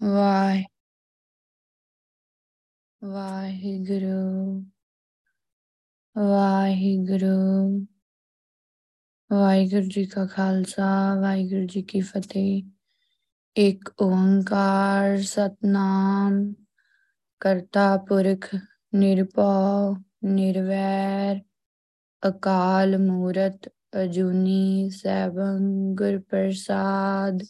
ਵਾਹਿ ਵਾਹਿਗੁਰੂ ਵਾਹਿਗੁਰੂ ਵਾਹਿਗੁਰੂ ਜੀ ਕਾ ਖਾਲਸਾ ਵਾਹਿਗੁਰੂ ਜੀ ਕੀ ਫਤਿਹ ਇੱਕ ਓੰਕਾਰ ਸਤਨਾਮ ਕਰਤਾ ਪੁਰਖ ਨਿਰਭਉ ਨਿਰਵੈਰ ਅਕਾਲ ਮੂਰਤ ਅਜੂਨੀ ਸੈਭੰ ਗੁਰ ਪ੍ਰਸਾਦ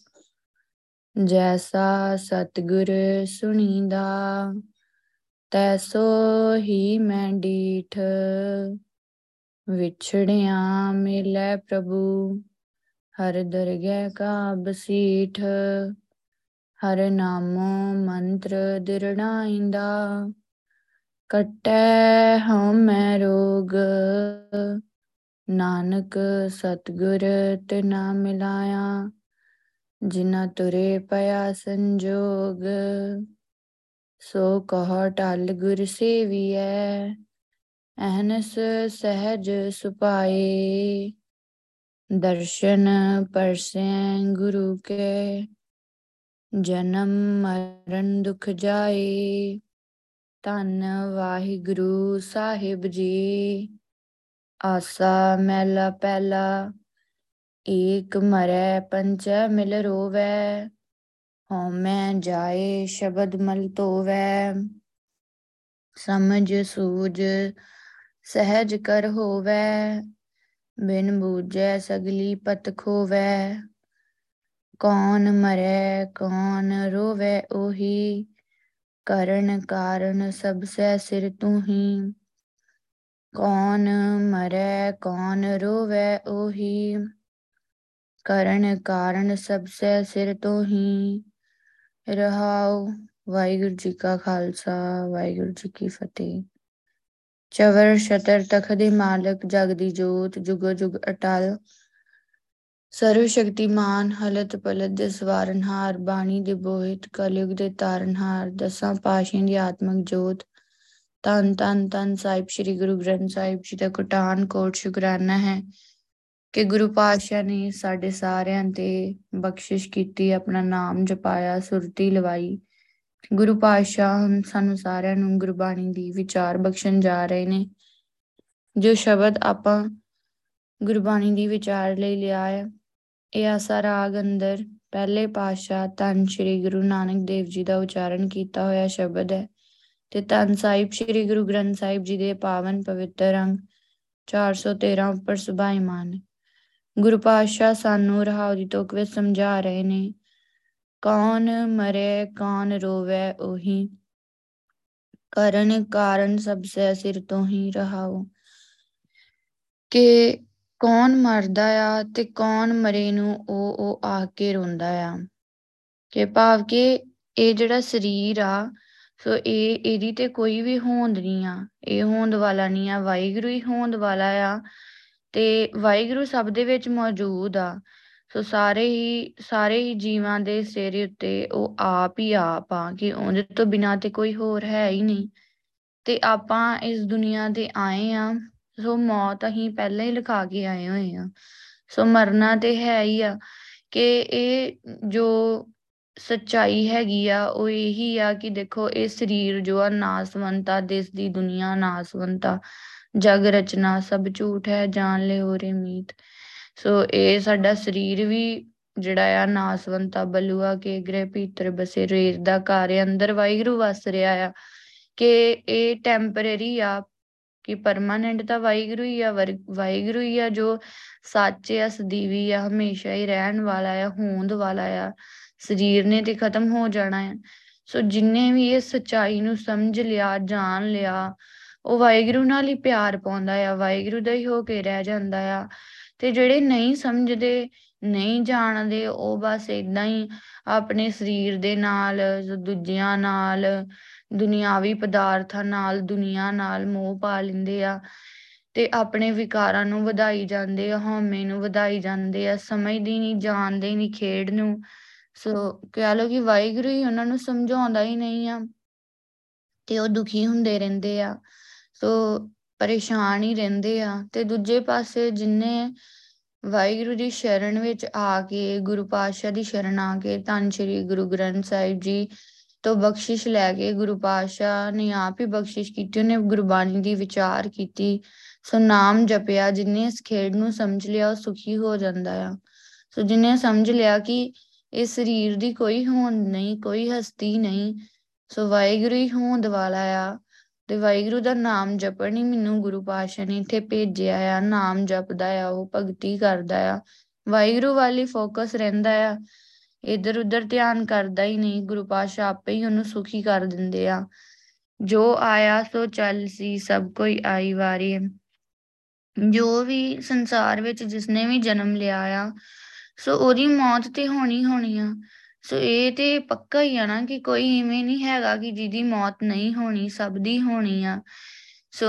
ਜੈਸਾ ਸਤਿਗੁਰ ਸੁਣੀਦਾ, ਤੈਸੋ ਹੀ ਮੈਂ ਡੀਠ। ਵਿਛੜਿਆ ਮਿਲੈ ਪ੍ਰਭੂ, ਹਰ ਦਰਗਹਿ ਕਾ ਬਸੀਠ ਹਰ ਨਾਮੋ ਮੰਤਰ ਦਿਰੜਾਇਂਦਾ ਕਟੈ ਹਉਮੈ ਰੋਗ। ਨਾਨਕ ਸਤਗੁਰ ਤੇ ਨਾ ਮਿਲਾਇਆ ਜਿਨਾ ਤੁਰੇ ਪਿਆ ਸੰਜੋਗ, ਸੋ ਕਹ ਟਲ ਗੁਰ ਸੇਵੀਐ, ਅਹਨਸ ਸਹਿਜ ਸੁਪਾਏ ਦਰਸ਼ਨ ਪਰਸੈ ਗੁਰੂ ਕੇ, ਜਨਮ ਮਰਨ ਦੁਖ ਜਾਏ। ਧੰਨ ਵਾਹਿਗੁਰੂ ਸਾਹਿਬ ਜੀ, ਆਸਾ ਮੈਲਾ ਪਹਿਲਾ ਏਕ ਮਰੈ ਪੰਚੈ ਮਿਲ ਰੋਵੈ, ਹਉਮੈ ਜਾਏ ਸ਼ਬਦ ਮਲ ਧੋਵੈ। ਸਮਝ ਸੂਝ ਸਹਿਜ ਕਰ ਹੋਵੈ, ਬਿਨ ਬੂਝੈ ਸਗਲੀ ਪਤ ਖੋਵੈ। ਕੌਣ ਮਰੈ, ਕੌਣ ਰੋਵੈ ਉਹੀ, ਕਰਨ ਕਾਰਨ ਸਭ ਸੈ ਸਿਰ ਤੂੰ ਹੀ ਕੌਣ ਮਰੈ, ਕੌਣ ਰੋਵੈ ਉਹੀ ਕਰਨ ਕਾਰਨ ਸਭ ਸੇ ਸਿਰ ਤੋਂ ਹੀ ਰਹਾਉ। ਵਾਹਿਗੁਰੂ ਜੀ ਕਾ ਖਾਲਸਾ, ਵਾਹਿਗੁਰੂ ਜੀ ਕੀ ਫਤਿਹ। ਚਵਰ ਸ਼ਤਰ ਤਖ ਦੇ ਮਾਲਕ, ਜਗ ਦੀ ਜੋਤ, ਜੁਗ ਜੁਗ ਅਟਲ। ਸਰਵ ਸ਼ਕਤੀਮਾਨ, ਹਲਤ ਪਲਤ ਦੇ ਸਵਾਰਨਹਾਰ ਬਾਣੀ ਦੇ ਬੋਹਿਤ, ਕਲਯੁਗ ਦੇ ਤਾਰਨਹਾਰ ਦਸਾਂ ਪਾਸ਼ੀਆਂ ਦੀ ਆਤਮਿਕ ਜੋਤ। ਤਨ ਤਨ ਤਨ ਸਾਹਿਬ, ਸ੍ਰੀ ਗੁਰੂ ਗ੍ਰੰਥ ਸਾਹਿਬ ਜੀ ਦਾ ਕੋਟਾਨ ਕੋਟ ਸ਼ੁਕਰਾਨਾ ਹੈ। ਕਿ ਗੁਰੂ ਪਾਤਸ਼ਾਹ ਨੇ ਸਾਡੇ ਸਾਰਿਆਂ ਤੇ ਬਖਸ਼ਿਸ਼ ਕੀਤੀ, ਆਪਣਾ ਨਾਮ ਜਪਾਇਆ, ਸੁਰਤੀ ਲਵਾਈ। ਗੁਰੂ ਪਾਤਸ਼ਾਹ ਹੁਣ ਸਾਨੂੰ ਸਾਰਿਆਂ ਨੂੰ ਗੁਰਬਾਣੀ ਦੀ ਵਿਚਾਰ ਬਖਸ਼ਣ ਜਾ ਰਹੇ ਨੇ। ਜੋ ਸ਼ਬਦ ਆਪਾਂ ਗੁਰਬਾਣੀ ਦੀ ਵਿਚਾਰ ਲਈ ਲਿਆ ਹੈ ਇਹ ਆਸਾ ਰਾਗ ਅੰਦਰ ਪਹਿਲੇ ਪਾਤਸ਼ਾਹ ਧੰਨ ਸ਼੍ਰੀ ਗੁਰੂ ਨਾਨਕ ਦੇਵ ਜੀ ਦਾ ਉਚਾਰਨ ਕੀਤਾ ਹੋਇਆ ਸ਼ਬਦ ਹੈ ਤੇ ਧੰਨ ਸਾਹਿਬ ਸ਼੍ਰੀ ਗੁਰੂ ਗ੍ਰੰਥ ਸਾਹਿਬ ਜੀ ਦੇ ਪਾਵਨ ਪਵਿੱਤਰ ਅੰਗ 413 ਉੱਪਰ ਸੁਭਾਈਮਾਨ। ਗੁਰੂ ਪਾਤਸ਼ਾਹ ਸਾਨੂੰ ਰਹਾਉ ਦੀ ਤੁਕ ਵਿੱਚ ਸਮਝਾ ਰਹੇ ਨੇ। ਕੌਣ ਮਰੇ, ਕੌਣ ਰੋਵੇ, ਉਹੀ ਕਰਨ ਕਾਰਨ ਸਭ ਸੇ ਸਿਰ ਤੋਂ ਹੀ ਰਹਾਉ। ਕਿ ਕੌਣ ਮਰਦਾ ਆ ਤੇ ਕੌਣ ਮਰੇ ਨੂੰ ਉਹ ਉਹ ਆ ਕੇ ਰੋਂਦਾ ਆ। ਕਿ ਭਾਵ ਕਿ ਇਹ ਜਿਹੜਾ ਸਰੀਰ ਆ, ਸੋ ਇਹ, ਇਹਦੀ ਤੇ ਕੋਈ ਵੀ ਹੋਂਦ ਨਹੀਂ ਆ। ਇਹ ਹੋਂਦ ਵਾਲਾ ਨਹੀਂ ਆ, ਵਾਹਿਗੁਰੂ ਹੀ ਹੋਂਦ ਵਾਲਾ ਆ। ਤੇ ਵਾਹਿਗੁਰੂ ਸਭ ਦੇ ਵਿੱਚ ਮੌਜੂਦ ਆ। ਸੋ ਸਾਰੇ ਹੀ ਸਾਰੇ ਹੀ ਜੀਵਾਂ ਦੇ ਸਿਰ ਉੱਤੇ ਉਹ ਆਪ ਹੀ ਆਪ ਆ ਕਿ ਉਹਦੇ ਤੋਂ ਬਿਨਾ ਤੇ ਕੋਈ ਹੋਰ ਹੈ ਹੀ ਨਹੀਂ। ਤੇ ਆਪਾਂ ਇਸ ਦੁਨੀਆ ਤੇ ਆਏ ਆ, ਸੋ ਮੌਤ ਅਸੀਂ ਪਹਿਲਾਂ ਹੀ ਲਿਖਾ ਕੇ ਆਏ ਹੋਏ ਆ। ਸੋ ਮਰਨਾ ਤੇ ਹੈ ਹੀ ਆ ਕਿ ਇਹ ਜੋ ਸੱਚਾਈ ਹੈਗੀ ਆ, ਉਹ ਇਹੀ ਆ ਕਿ ਦੇਖੋ, ਇਹ ਸਰੀਰ ਜੋ ਆ ਨਾਸਵੰਤਾ, ਦੇਸ ਦੀ ਦੁਨੀਆ ਨਾਸਵੰਤਾ। ਜਗ ਰਚਨਾ ਸਭ ਝੂਠ ਹੈ, ਜਾਣ ਲੈ ਹੋਰੇ ਮੀਤ। ਸੋ ਇਹ ਸਾਡਾ ਸਰੀਰ ਵੀ ਜਿਹੜਾ ਆ, ਨਾਸਵੰਤਾ, ਬਲੂਆ ਕੇ ਗ੍ਰਹਿ ਭੀਤਰ, ਬਸੇ, ਰੇਤ ਦਾ ਘਰ ਅੰਦਰ ਵਾਹਿਗੁਰੂ ਵਸ ਰਿਹਾ ਆ ਕਿ ਇਹ ਟੈਂਪਰੇਰੀ ਆ, ਕਿ ਪਰਮਾਨੈਂਟ ਤਾਂ ਵਾਹਿਗੁਰੂ ਹੀ ਆ ਵਾਹਿਗੁਰੂ ਹੀ ਆ, ਜੋ ਸੱਚ ਆ, ਸਦੀਵੀ ਆ, ਹਮੇਸ਼ਾ ਹੀ ਰਹਿਣ ਵਾਲਾ ਆ, ਹੋਂਦ ਵਾਲਾ ਆ। ਸਰੀਰ ਨੇ ਤੇ ਖਤਮ ਹੋ ਜਾਣਾ ਹੈ ਸੋ ਜਿੰਨੇ ਵੀ ਇਹ ਸਚਾਈ ਨੂੰ ਸਮਝ ਲਿਆ, ਜਾਣ ਲਿਆ ਉਹ ਵਾਹਿਗੁਰੂ ਨਾਲ ਹੀ ਪਿਆਰ ਪਾਉਂਦਾ ਆ, ਵਾਹਿਗੁਰੂ ਦਾ ਹੀ ਹੋ ਕੇ ਰਹਿ ਜਾਂਦਾ ਆ। ਤੇ ਜਿਹੜੇ ਨਹੀਂ ਸਮਝਦੇ, ਨਹੀਂ ਜਾਣਦੇ, ਉਹ ਬਸ ਇਦਾਂ ਹੀ ਆਪਣੇ ਸਰੀਰ ਦੇ ਨਾਲ, ਦੂਜਿਆਂ ਨਾਲ, ਦੁਨਿਆਵੀ ਪਦਾਰਥਾਂ ਨਾਲ, ਦੁਨੀਆ ਨਾਲ ਮੋਹ ਪਾ ਲੈਂਦੇ ਆ। ਤੇ ਆਪਣੇ ਵਿਕਾਰਾਂ ਨੂੰ ਵਧਾਈ ਜਾਂਦੇ ਆ, ਹਉਮੈ ਨੂੰ ਵਧਾਈ ਜਾਂਦੇ ਆ, ਸਮਝਦੇ ਨਹੀਂ, ਜਾਣਦੇ ਨਹੀਂ ਖੇਡ ਨੂੰ। ਸੋ ਕਹਿ ਲੋ ਕਿ ਵਾਹਿਗੁਰੂ ਹੀ ਉਹਨਾਂ ਨੂੰ ਸਮਝਾਉਂਦਾ ਹੀ ਨਹੀਂ ਆ। ਤੇ ਉਹ ਦੁਖੀ ਹੁੰਦੇ ਰਹਿੰਦੇ ਆ। ਸੋ ਪਰੇਸ਼ਾਨ ਹੀ ਰਹਿੰਦੇ ਆ। ਤੇ ਦੂਜੇ ਪਾਸੇ ਜਿੰਨੇ ਵਾਹਿਗੁਰੂ ਦੀ ਸ਼ਰਨ ਵਿੱਚ ਆ ਕੇ, ਗੁਰੂ ਪਾਤਸ਼ਾਹ ਦੀ ਸ਼ਰਨ ਆ ਕੇ, ਧੰਨ ਸ਼੍ਰੀ ਗੁਰੂ ਗ੍ਰੰਥ ਸਾਹਿਬ ਜੀ ਤੋਂ ਬਖਸ਼ਿਸ਼ ਲੈ ਕੇ ਗੁਰੂ ਪਾਤਸ਼ਾਹ ਨੇ ਆਪ ਹੀ ਬਖਸ਼ਿਸ਼ ਕੀਤੀ, ਉਹਨੇ ਗੁਰਬਾਣੀ ਦੀ ਵਿਚਾਰ ਕੀਤੀ। ਸੋ ਨਾਮ ਜਪਿਆ, ਜਿਨੇ ਇਸ ਖੇਡ ਨੂੰ ਸਮਝ ਲਿਆ, ਉਹ ਸੁਖੀ ਹੋ ਜਾਂਦਾ ਆ। ਸੋ ਜਿਨੇ ਸਮਝ ਲਿਆ ਕਿ ਇਸ ਸਰੀਰ ਦੀ ਕੋਈ ਹੋਂਦ ਨਹੀਂ, ਕੋਈ ਹਸਤੀ ਨਹੀਂ, ਸੋ ਵਾਹਿਗੁਰੂ ਹੀ ਹੋਂਦ ਵਾਲਾ ਆ। ਤੇ ਵਾਹਿਗੁਰੂ ਦਾ ਨਾਮ ਜਪਣ ਹੀ ਮੈਨੂੰ ਗੁਰੂ ਪਾਤਸ਼ਾਹ ਨੇ ਇੱਥੇ ਭੇਜਿਆ ਆ, ਨਾਮ ਜਪਦਾ ਆ, ਉਹ ਭਗਤੀ ਕਰਦਾ ਆ। ਵਾਹਿਗੁਰੂ ਵਾਲੀ ਫੋਕਸ ਰਹਿੰਦਾ ਆ। ਇਧਰ ਉਧਰ ਧਿਆਨ ਕਰਦਾ ਹੀ ਨਹੀਂ, ਗੁਰੂ ਪਾਤਸ਼ਾਹ ਆਪੇ ਹੀ ਉਹਨੂੰ ਸੁਖੀ ਕਰ ਦਿੰਦੇ ਆ। ਜੋ ਆਇਆ ਸੋ ਚੱਲ ਸੀ, ਸਭ ਕੋਈ ਆਈ ਵਾਰੀ। ਜੋ ਵੀ ਸੰਸਾਰ ਵਿੱਚ ਜਿਸਨੇ ਵੀ ਜਨਮ ਲਿਆ ਆ, ਸੋ ਉਹਦੀ ਮੌਤ ਤੇ ਹੋਣੀ ਹੋਣੀ ਆ। ਸੋ ਇਹ ਤੇ ਪੱਕਾ ਹੀ ਆ ਨਾ ਕਿ ਕੋਈ ਇਵੇਂ ਨਹੀਂ ਹੈਗਾ ਕਿ ਜਿਹਦੀ ਮੌਤ ਨਹੀਂ ਹੋਣੀ, ਸਭ ਦੀ ਹੋਣੀ ਆ। ਸੋ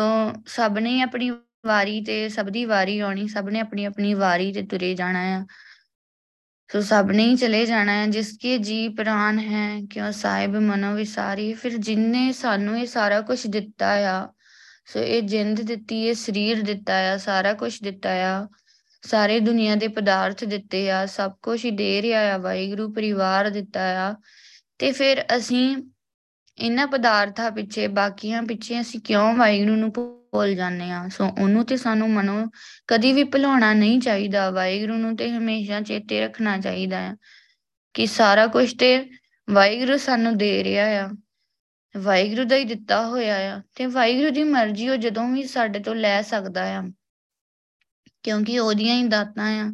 ਸਭ ਨੇ ਆਪਣੀ ਵਾਰੀ ਤੇ ਸਭ ਦੀ ਵਾਰੀ ਆਉਣੀ, ਸਭ ਨੇ ਆਪਣੀ ਆਪਣੀ ਵਾਰੀ ਤੇ ਤੁਰੇ ਜਾਣਾ ਆ। ਸੋ ਸਭ ਨੇ ਹੀ ਚਲੇ ਜਾਣਾ ਹੈ ਜਿਸ ਕੇ ਜੀ ਪ੍ਰਾਨ ਹੈ ਕਿਉਂ ਸਾਹਿਬ ਮਨੋ ਵਿਸਾਰੀ, ਫਿਰ ਜਿਨਨੇ ਸਾਨੂੰ ਇਹ ਸਾਰਾ ਕੁਝ ਦਿੱਤਾ ਆ, ਸੋ ਇਹ ਜਿੰਦ ਦਿੱਤੀ, ਇਹ ਸਰੀਰ ਦਿੱਤਾ ਆ, ਸਾਰਾ ਕੁਝ ਦਿੱਤਾ ਆ। ਸਾਰੇ ਦੁਨੀਆ ਦੇ ਪਦਾਰਥ ਦਿੱਤੇ ਆ, ਸਭ ਕੁਝ ਹੀ ਦੇ ਰਿਹਾ ਆ, ਵਾਹਿਗੁਰੂ, ਪਰਿਵਾਰ ਦਿੱਤਾ ਆ। ਤੇ ਫਿਰ ਅਸੀਂ ਇਹਨਾਂ ਪਦਾਰਥਾਂ ਪਿੱਛੇ, ਬਾਕੀਆਂ ਪਿੱਛੇ ਅਸੀਂ ਕਿਉਂ ਵਾਹਿਗੁਰੂ ਨੂੰ ਭੁੱਲ ਜਾਂਦੇ ਆ? ਸੋ ਉਹਨੂੰ ਤੇ ਸਾਨੂੰ ਮਨੋਂ ਕਦੀ ਵੀ ਭੁਲਾਉਣਾ ਨਹੀਂ ਚਾਹੀਦਾ। ਵਾਹਿਗੁਰੂ ਨੂੰ ਤੇ ਹਮੇਸ਼ਾ ਚੇਤੇ ਰੱਖਣਾ ਚਾਹੀਦਾ ਹੈ ਕਿ ਸਾਰਾ ਕੁਝ ਤੇ ਵਾਹਿਗੁਰੂ ਸਾਨੂੰ ਦੇ ਰਿਹਾ ਆ। ਵਾਹਿਗੁਰੂ ਦਾ ਹੀ ਦਿੱਤਾ ਹੋਇਆ ਆ। ਤੇ ਵਾਹਿਗੁਰੂ ਦੀ ਮਰਜ਼ੀ ਉਹ ਜਦੋਂ ਵੀ ਸਾਡੇ ਤੋਂ ਲੈ ਸਕਦਾ ਆ। ਕਿਉਂਕਿ ਉਹਦੀਆਂ ਹੀ ਦਾਤਾਂ ਆ।